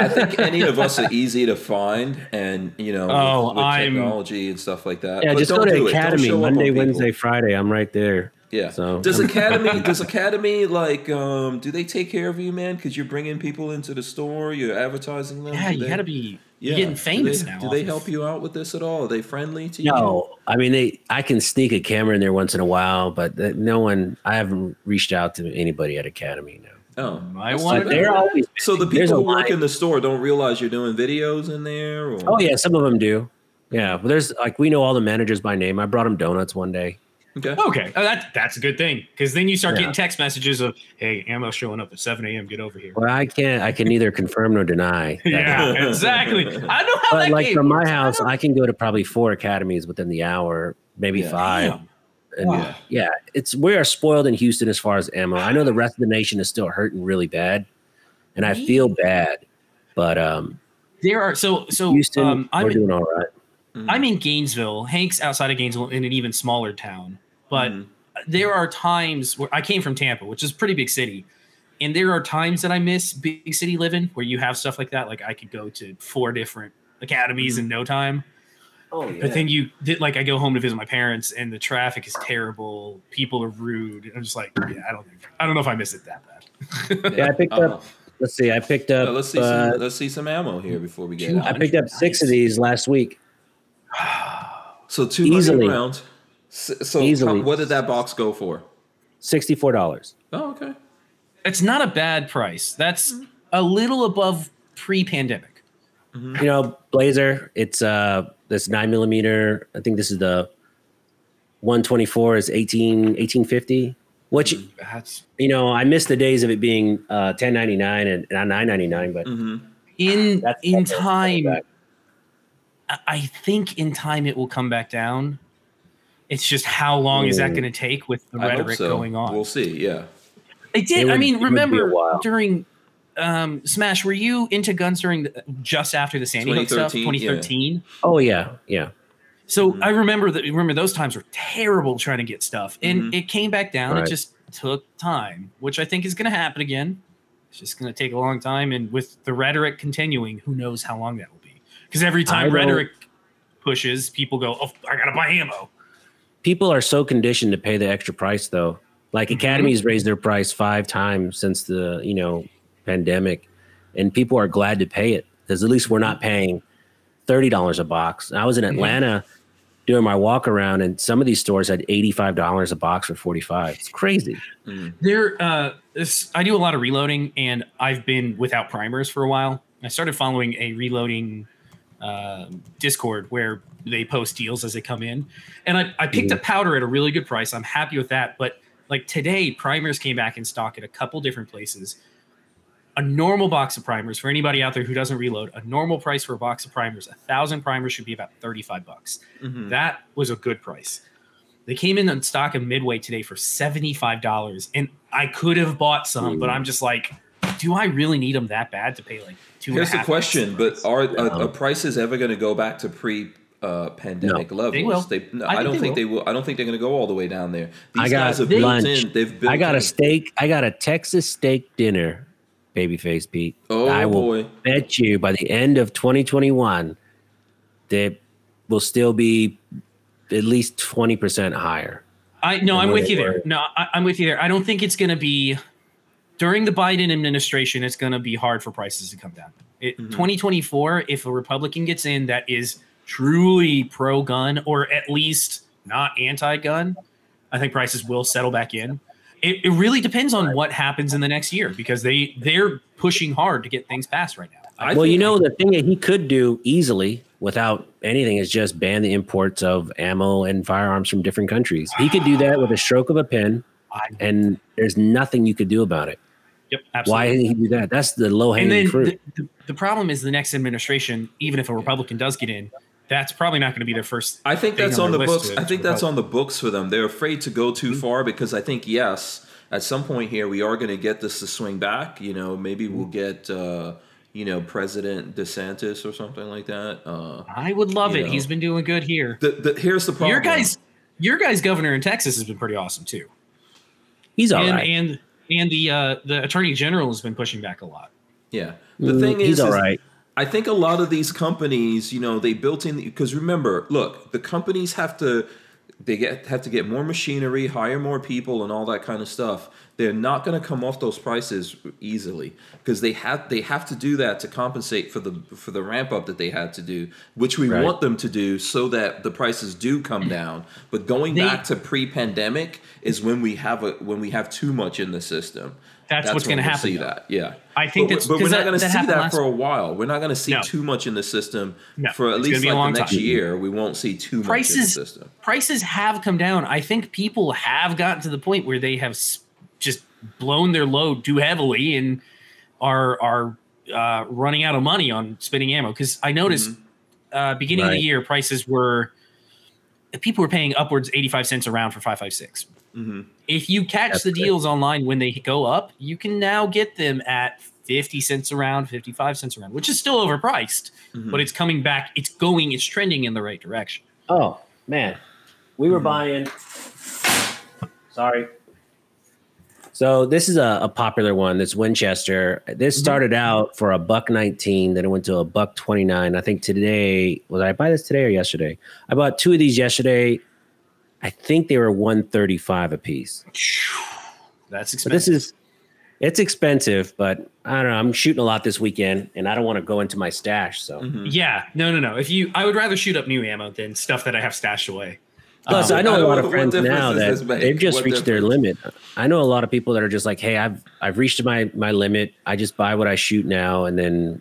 I think any of us are easy to find, and you know, Oh, with, with technology and stuff like that. Yeah, But just don't go to it. Don't Academy show up on Monday. Wednesday, Friday. I'm right there. Yeah. So- does Academy does Academy like um do they take care of you, man? Because you're bringing people into the store, you're advertising them. yeah, Do you they- got to be yeah. you're getting Do famous they, now. Do they help you out with this at all? Are they friendly to you? No, I mean they. I can sneak a camera in there once in a while, but that- no one. I haven't reached out to anybody at Academy now. Oh, I wanna too But bad. they're always. So the people who work line. in the store don't realize you're doing videos in there. Or? Oh yeah, some of them do. Yeah, but there's like we know all the managers by name. I brought them donuts one day. Okay. Okay, oh, that that's a good thing because then you start Yeah. getting text messages of, "Hey, Ammo showing up at 7 a.m. Get over here." Well, I can't. I can neither confirm nor deny. yeah, exactly. I know how But that like game from my works. I house, know. I can go to probably four academies within the hour, maybe Yeah. five. Damn. And Yeah. yeah, it's we are spoiled in Houston as far as ammo. I know the rest of the nation is still hurting really bad, and I feel bad. But um, There are so so. Houston, um, I'm we're in, doing all right. I'm in Gainesville. Hank's outside of Gainesville in an even smaller town, but Mhm. there are times where I came from Tampa, which is a pretty big city. And there are times that I miss big city living where you have stuff like that. Like I could go to four different academies in no time. Oh But then you did like I go home to visit my parents and the traffic is terrible. People are rude. I'm just like, yeah, I don't think I don't know if I miss it that bad. Yeah, I picked Uh-huh. up. Let's see, I picked up. Uh, let's see uh, some let's see some ammo here before we get out. I picked up six of these last week. So two Easily. rounds. S- So Easily. how- what did that box go for? Sixty-four dollars. Oh, okay. It's not a bad price. That's a little above pre-pandemic. You know, Blazer. It's uh, this nine millimeter. I think this is the one twenty-four is 18, 1850, Which That's you know, I miss the days of it being uh, ten ninety-nine and nine ninety-nine, but hmm in that's in that's time. I- I think in time it will come back down. It's just how long is that Mm. going to take with the I rhetoric so. going on? We'll see. Yeah. It did. It I mean, it would be a remember during um, Smash, were you into guns during the, just after the Sandy Hook stuff, 2013, yeah. Oh yeah, yeah. So Mhm. I remember that. Remember those times were terrible trying to get stuff, and Mhm. it came back down. Right. It just took time, which I think is going to happen again. It's just going to take a long time, and with the rhetoric continuing, who knows how long that will be? Because every time rhetoric pushes, people go, "Oh, I got to buy ammo." People are so conditioned to pay the extra price though. Like Mhm. Academy's raised their price five times since the you know pandemic, and people are glad to pay it because at least we're not paying thirty dollars a box. I was in Atlanta doing my walk around, and some of these stores had eighty five dollars a box for forty five. It's crazy. Mm. There, uh, this, I do a lot of reloading, and I've been without primers for a while. I started following a reloading uh, Discord where they post deals as they come in, and I, I picked up powder at a really good price. I'm happy with that. But like today, primers came back in stock at a couple different places. A normal box of primers for anybody out there who doesn't reload, a normal price for a box of primers, a thousand primers should be about 35 bucks. Mhm. That was a good price. They came in on stock in Midway today for $75. And I could have bought some, but I'm just like, do I really need them that bad to pay like two? a Here's the question. But are, No. are, are prices ever going to go back to pre? Uh, pandemic levels. They will. no, I I, don't they think will. they will. I don't think they're going to go all the way down there. These I got guys have built in. They've built. I got a steak. I got a Texas steak dinner, babyface Pete. Oh I will boy! bet you by the end of 2021, they will still be at least 20% higher. I no, I I'm with you there. No, I, I'm with you there. I don't think it's going to be during the Biden administration. It's going to be hard for prices to come down. It, Mhm. 2024, if a Republican gets in that is truly pro-gun or at least not anti-gun, I think prices will settle back in. It, it really depends on what happens in the next year because they they're pushing hard to get things passed right now. I well, you know, the thing that he could do easily without anything is just ban the imports of ammo and firearms from different countries. He could do that with a stroke of a pen, and there's nothing you could do about it. yep, absolutely. Why didn't he do that? That's the low hanging fruit. the, the, the problem is the next administration, even if a Republican does get in, that's probably not going to be their first. I think that's on on the books. to- I think that's vote. on the books for them. They're afraid to go too far because I think yes, at some point here we are going to get this to swing back. You know, maybe we'll get uh, you know President DeSantis or something like that. Uh, I would love it. know. He's been doing good here. the, the, here's the problem. Your guys, your guys' governor in Texas has been pretty awesome too, He's all and right. and and the uh, the attorney general has been pushing back a lot. yeah. The Mm, thing is, he's all is right. I think a lot of these companies, you know, they built in because remember, look, the companies have to they get have to get more machinery, hire more people, and all that kind of stuff. They're not going to come off those prices easily because they have they have to do that to compensate for the for the ramp up that they had to do, which we Right. want them to do so that the prices do come down. But going They- back to pre-pandemic is when we have a when we have too much in the system. That's what's gonna happen, See though. that, yeah. I think but, that's- but we're not going to that see that for a while. We're not going to see No. too much in the system No, for at it's least gonna be a like long the next time. year. We won't see too much in Prices the system. prices have come down. I think people have gotten to the point where they have just blown their load too heavily and are are uh, running out of money on spending ammo. Because I noticed uh, beginning of the year prices were people were paying upwards 85 cents a round for 556. Mm-hmm. If you catch That's the great. deals online when they go up, you can now get them at 50 cents around, 55 cents around, which is still overpriced, Mhm. but it's coming back. It's going, it's trending in the right direction. Oh man, we were buying. Sorry. So this is a, a popular one. This Winchester. This started out for a buck nineteen, then it went to a buck twenty nine. I think today was I buy this today or yesterday? I bought two of these yesterday. I think they were one thirty five a piece. That's So expensive. this is it's expensive, but I don't know. I'm shooting a lot this weekend, and I don't want to go into my stash. So Mhm. yeah, no, no, no. If you, I would rather shoot up new ammo than stuff that I have stashed away. Plus, Um, I know I a lot of friends now that they've just What reached their limit. I know a lot of people that are just like, "Hey, I've I've reached my my limit. I just buy what I shoot now, and then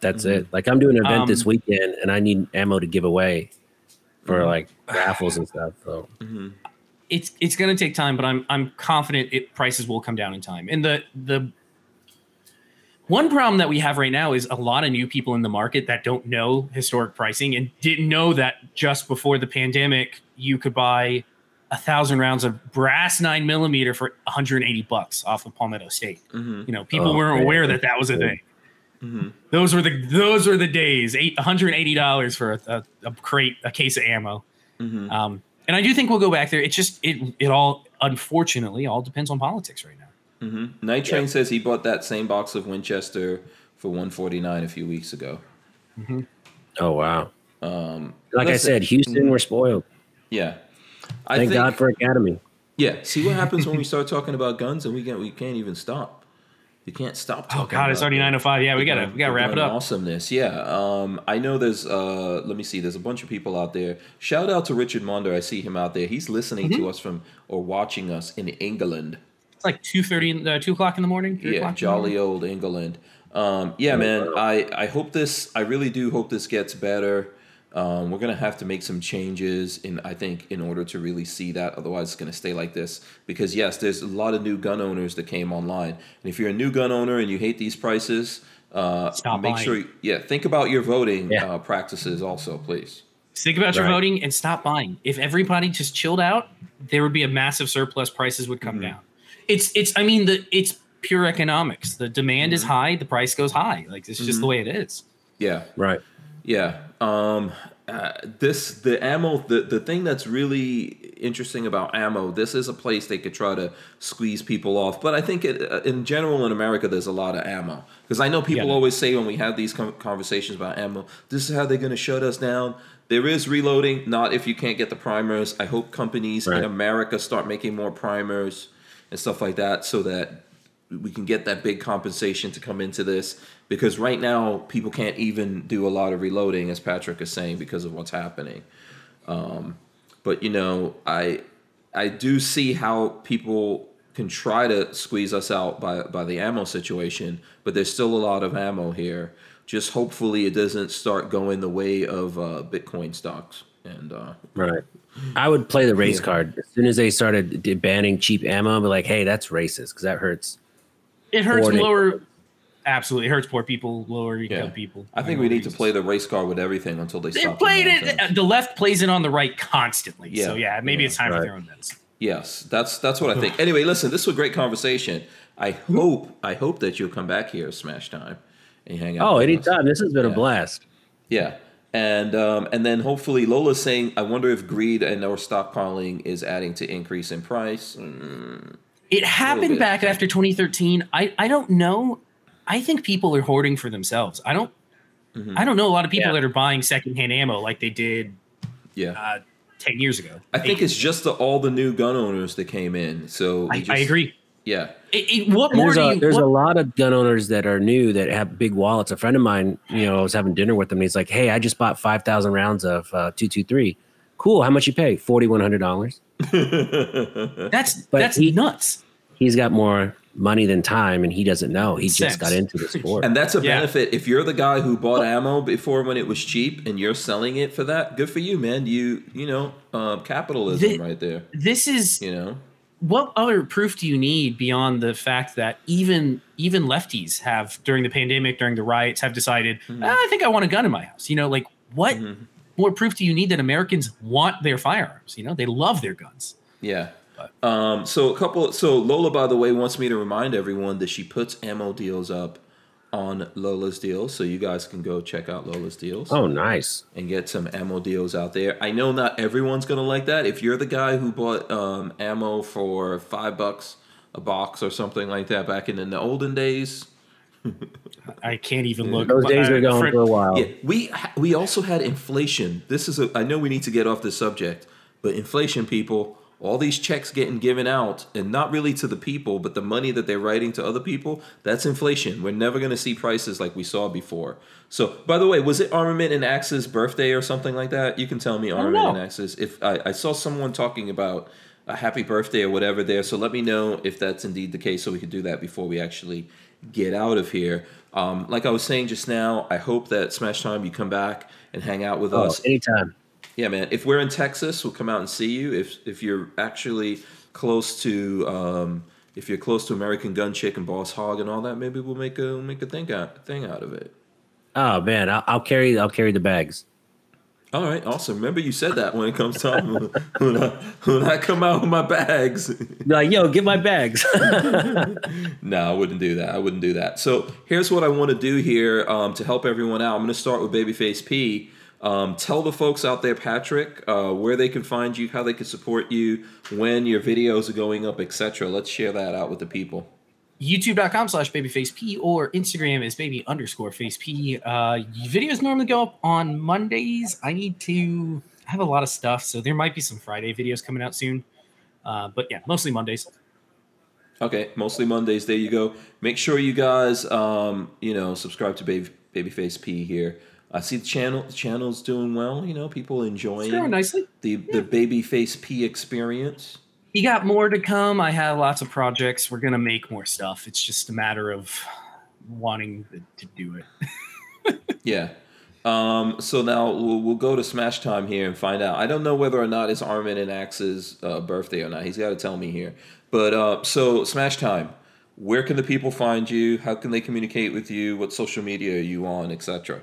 that's it." Like I'm doing an event this Um, weekend, and I need ammo to give away for like raffles and stuff. So Mhm. it's it's going to take time, but I'm I'm confident it prices will come down in time. And the the one problem that we have right now is a lot of new people in the market that don't know historic pricing and didn't know that just before the pandemic you could buy a thousand rounds of brass nine millimeter for 180 bucks off of Palmetto State. Mhm. You know, people Oh, weren't man. aware that that was a thing. Mhm. Those were the those were the days. Eight 180 dollars for a, a, a crate, a case of ammo. Mhm. Um, and I do think we'll go back there. It just it it all unfortunately all depends on politics right now. hmm Night Train says he bought that same box of Winchester for 149 a few weeks ago. oh wow, Um, like I said, Houston, we're spoiled. yeah. I Thank think, God for Academy. yeah. See what happens when we start talking about guns and we can't we can't even stop. You can't stop Oh talking. God, it's about already the- nine oh five. Yeah, we gotta we gotta wrap it up. Awesomeness, yeah. Um, I know there's. Uh, let me see. There's a bunch of people out there. Shout out to Richard Monder. I see him out there. He's listening Mm-hmm. to us from or watching us in England. It's like two thirty, uh, two o'clock in the morning. Yeah, o'clock morning. jolly old England. Um, yeah, man. I I hope this. I really do hope this gets better. Um, we're gonna have to make some changes in I think in order to really see that. Otherwise, it's gonna stay like this. Because yes, there's a lot of new gun owners that came online, and if you're a new gun owner and you hate these prices, uh, Stop make buying. sure. Yeah, think about your voting Yeah. uh, practices also, please. Think about your voting and stop buying. If everybody just chilled out, there would be a massive surplus. Prices would come Mm-hmm. down. It's it's. I mean, the it's pure economics. The demand is high, the price goes high. Like it's just the way it is. Yeah, Right. Yeah. Um uh, this the ammo the the thing that's really interesting about ammo this is a place they could try to squeeze people off but i think it, uh, in general in america there's a lot of ammo because i know people Yeah. always say when we have these con conversations about ammo this is how they're going to shut us down there is reloading not if you can't get the primers i hope companies Right. in america start making more primers and stuff like that so that we can get that big compensation to come into this because right now people can't even do a lot of reloading as patrick is saying because of what's happening um, but you know i i do see how people can try to squeeze us out by by the ammo situation but there's still a lot of ammo here just hopefully it doesn't start going the way of uh, bitcoin stocks and uh, Right. I would play the race Yeah. card as soon as they started banning cheap ammo. I'd be like, hey, that's racist because that hurts. It hurts Or lower. Absolutely, it hurts poor people, lower income yeah people. i think we need to play the race card with everything until they They stop the played nonsense. it. The left plays it on the right constantly. Yeah. So Yeah. yeah, maybe Yeah. it's time for Right. their own medicine. Yes, that's that's what I think. Anyway, listen, this was a great conversation. I hope I hope that you'll come back here, Smash Time, and hang out. Oh, with us. anytime. This has been a blast. Yeah, and um, and then hopefully Lola's saying, I wonder if greed and or stockpiling is adding to increase in price. Mm, It happened back after 2013. I I don't know. I think people are hoarding for themselves. I don't. Mhm. I don't know a lot of people Yeah. that are buying secondhand ammo like they did yeah, uh, 10 years ago. I think it's just the, all the new gun owners that came in. So I, just, I agree. Yeah, It, it- what And more there's do a, you? there's what- a lot of gun owners that are new that have big wallets. A friend of mine, you know, I was having dinner with him. And he's like, "Hey, I just bought five thousand rounds of uh, two two three. Cool. How much you pay? Forty one hundred dollars. that's but that's he- nuts. He's got more money than time, and he doesn't know. He Sense. just got into the sport. and that's a Yeah. benefit. If you're the guy who bought ammo before when it was cheap, and you're selling it for that, good for you, man. You you know, um, capitalism The- right there. This is You know. what other proof do you need beyond the fact that even even lefties have during the pandemic during the riots have decided Mm-hmm. "Ah, i think i want a gun in my house you know like what Mhm. more proof do you need that Americans want their firearms? You know, they love their guns. Yeah. Um, so a couple. So Lola, by the way, wants me to remind everyone that she puts ammo deals up on Lola's deals, so you guys can go check out Lola's deals Oh, nice. and get some ammo deals out there. I know not everyone's gonna like that. If you're the guy who bought um, ammo for five bucks a box or something like that back in, in the olden days, I can't even look. Those days are gone for- for a while. Yeah, we we also had inflation. This is a. I know we need to get off the subject, but inflation, people. All these checks getting given out, and not really to the people, but the money that they're writing to other people. That's inflation. We're never going to see prices like we saw before. So, by the way, was it Armament and Axe's birthday or something like that? You can tell me Armament and Axe's. If I, I saw someone talking about a happy birthday or whatever there, so let me know if that's indeed the case, so we could do that before we actually get out of here. Um, like I was saying just now, I hope that Smash Time you come back and hang out with Oh, us. anytime. Yeah, man. If we're in Texas, we'll come out and see you. If if you're actually close to um, if you're close to American Gun Chick and Boss Hog and all that, maybe we'll make a make a thing out thing out of it. Oh man, I'll, I'll carry. I'll carry the bags. All right, awesome. Remember you said that when it comes time when I, when I come out with my bags. Like, yo, get my bags. No, I wouldn't do that. I wouldn't do that. So here's what I want to do here um, to help everyone out. I'm going to start with Babyface P. Um, tell the folks out there, Patrick, uh, where they can find you, how they can support you, when your videos are going up, etc. Let's share that out with the people. youtube.com slash babyfaceP or Instagram is baby underscore face P. Uh, videos normally go up on Mondays. I need to I have a lot of stuff, so there might be some Friday videos coming out soon. Uh, but yeah, mostly Mondays. Okay, mostly Mondays. There you go. Make sure you guys, um, you know, subscribe to Baby Babyface P here. I see the channel. The channel's doing well. You know, people enjoying nicely. the the Babyface P experience. You got more to come. I have lots of projects. We're gonna make more stuff. It's just a matter of wanting to do it. Yeah. Um, so now we'll, we'll go to Smash Time here and find out. I don't know whether or not it's Armin and Axe's uh, birthday or not. He's got to tell me here. But uh, so Smash Time, where can the people find you? How can they communicate with you? What social media are you on, etc.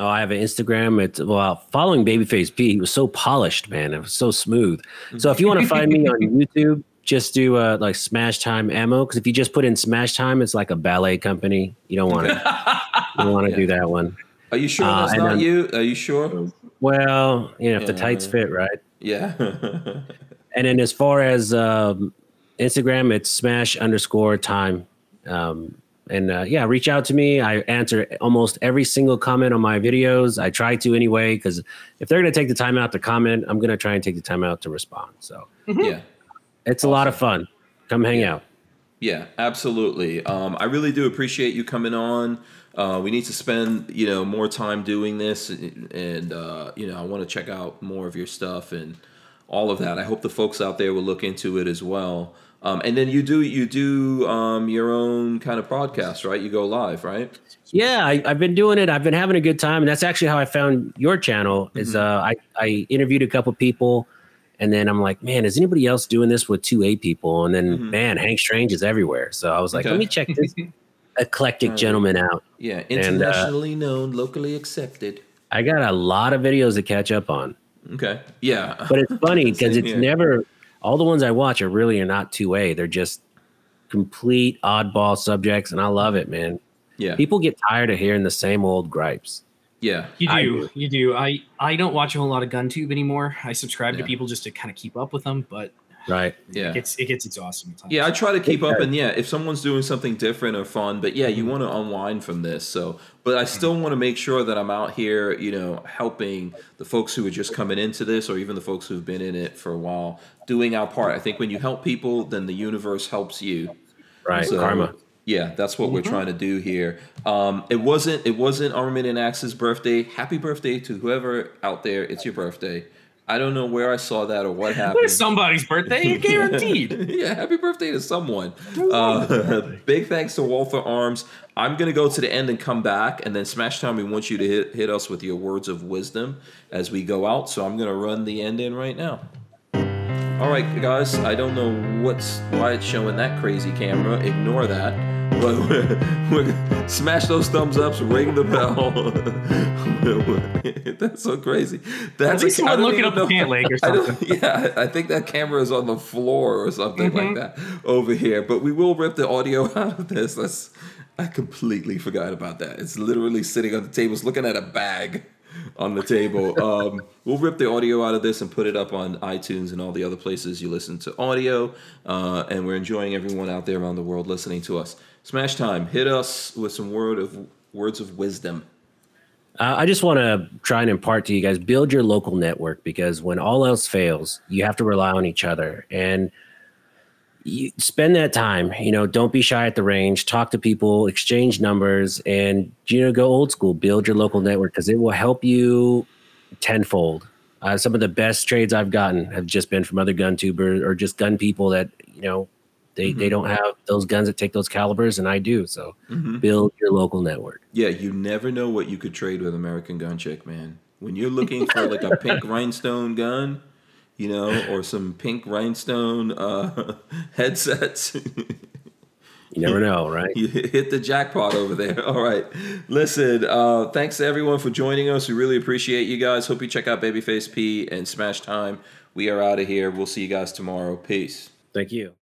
oh, I have an Instagram. It's well, following Babyface P. He was so polished, man. It was so smooth. So if you want to find me on YouTube, just do uh, like Smash Time Ammo. Because if you just put in Smash Time, it's like a ballet company. You don't want to. you don't want to Yeah. do that one. Are you sure Uh, that's not then- you? Are you sure? Well, you know, if the tights fit, right? Yeah. And then as far as um, Instagram, it's smash underscore time. Um, and uh, yeah, reach out to me. I answer almost every single comment on my videos. I try to anyway, because if they're going to take the time out to comment, I'm going to try and take the time out to respond. So yeah. it's a lot of fun. Come hang out. Yeah, absolutely. Um, I really do appreciate you coming on. Uh, we need to spend you know more time doing this, and uh, you know I want to check out more of your stuff and all of that. I hope the folks out there will look into it as well. Um, and then you do you do um, your own kind of broadcast, right? You go live, right? Yeah, I, I've been doing it. I've been having a good time, and that's actually how I found your channel. Is uh, I I interviewed a couple people, and then I'm like, man, is anybody else doing this with two A people? And then Mhm. man, Hank Strange is everywhere. So I was like, Okay. let me check this eclectic Right. gentleman out. Yeah, uh, internationally known, locally accepted. I got a lot of videos to catch up on, Okay, yeah, but it's funny because it's here. never all the ones I watch are really are not two A. They're just complete oddball subjects, and I love it, man. yeah, People get tired of hearing the same old gripes. yeah. You do, do. you do. I I don't watch a whole lot of GunTube anymore. I subscribe Yeah. to people just to kind of keep up with them, but Right. Yeah. it gets it gets exhausting. At times. Yeah, I try to keep up, and yeah, if someone's doing something different or fun, but yeah, you mm-hmm. want to unwind from this. So, but I still mm-hmm. want to make sure that I'm out here, you know, helping the folks who are just coming into this, or even the folks who've been in it for a while, doing our part. I think when you help people, then the universe helps you. Right. So, Karma. Yeah, that's what we're mm-hmm. trying to do here. Um, it wasn't it wasn't Armin and Axe's birthday. Happy birthday to whoever out there. It's your birthday. I don't know where I saw that or what happened. It's somebody's birthday, guaranteed. yeah, happy birthday to someone. Uh, big thanks to Walther Arms. I'm gonna go to the end and come back, and then Smash Time. We want you to hit hit us with your words of wisdom as we go out. So I'm gonna run the end in right now. All right, guys. I don't know what's why it's showing that crazy camera. Ignore that. But we're, we're, smash those thumbs ups, ring the bell. That's so crazy. That's a- you I wouldn't don't look it even up the know- pant leg or I something. yeah, I think that camera is on the floor or something like that over here. But we will rip the audio out of this. That's I completely forgot about that. It's literally sitting on the table, it's looking at a bag on the table. Um, we'll rip the audio out of this and put it up on iTunes and all the other places you listen to audio. Uh, and we're enjoying everyone out there around the world listening to us. Smash time. Hit us with some word of words of wisdom. Uh, I just want to try and impart to you guys build your local network because when all else fails, you have to rely on each other and you spend that time. You know, don't be shy at the range, talk to people, exchange numbers, and you know, go old school. Build your local network because it will help you tenfold. Uh, some of the best trades I've gotten have just been from other gun tubers or just gun people that you know they they don't have those guns that take those calibers, and I do. So build your local network. Yeah, you never know what you could trade with American Gun Chick, man. When you're looking for like a pink rhinestone gun, you know, or some pink rhinestone uh, headsets, You never know, right? you hit the jackpot over there. All right, listen. Uh, thanks to everyone for joining us. We really appreciate you guys. Hope you check out Babyface P and Smash Time. We are out of here. We'll see you guys tomorrow. Peace. Thank you.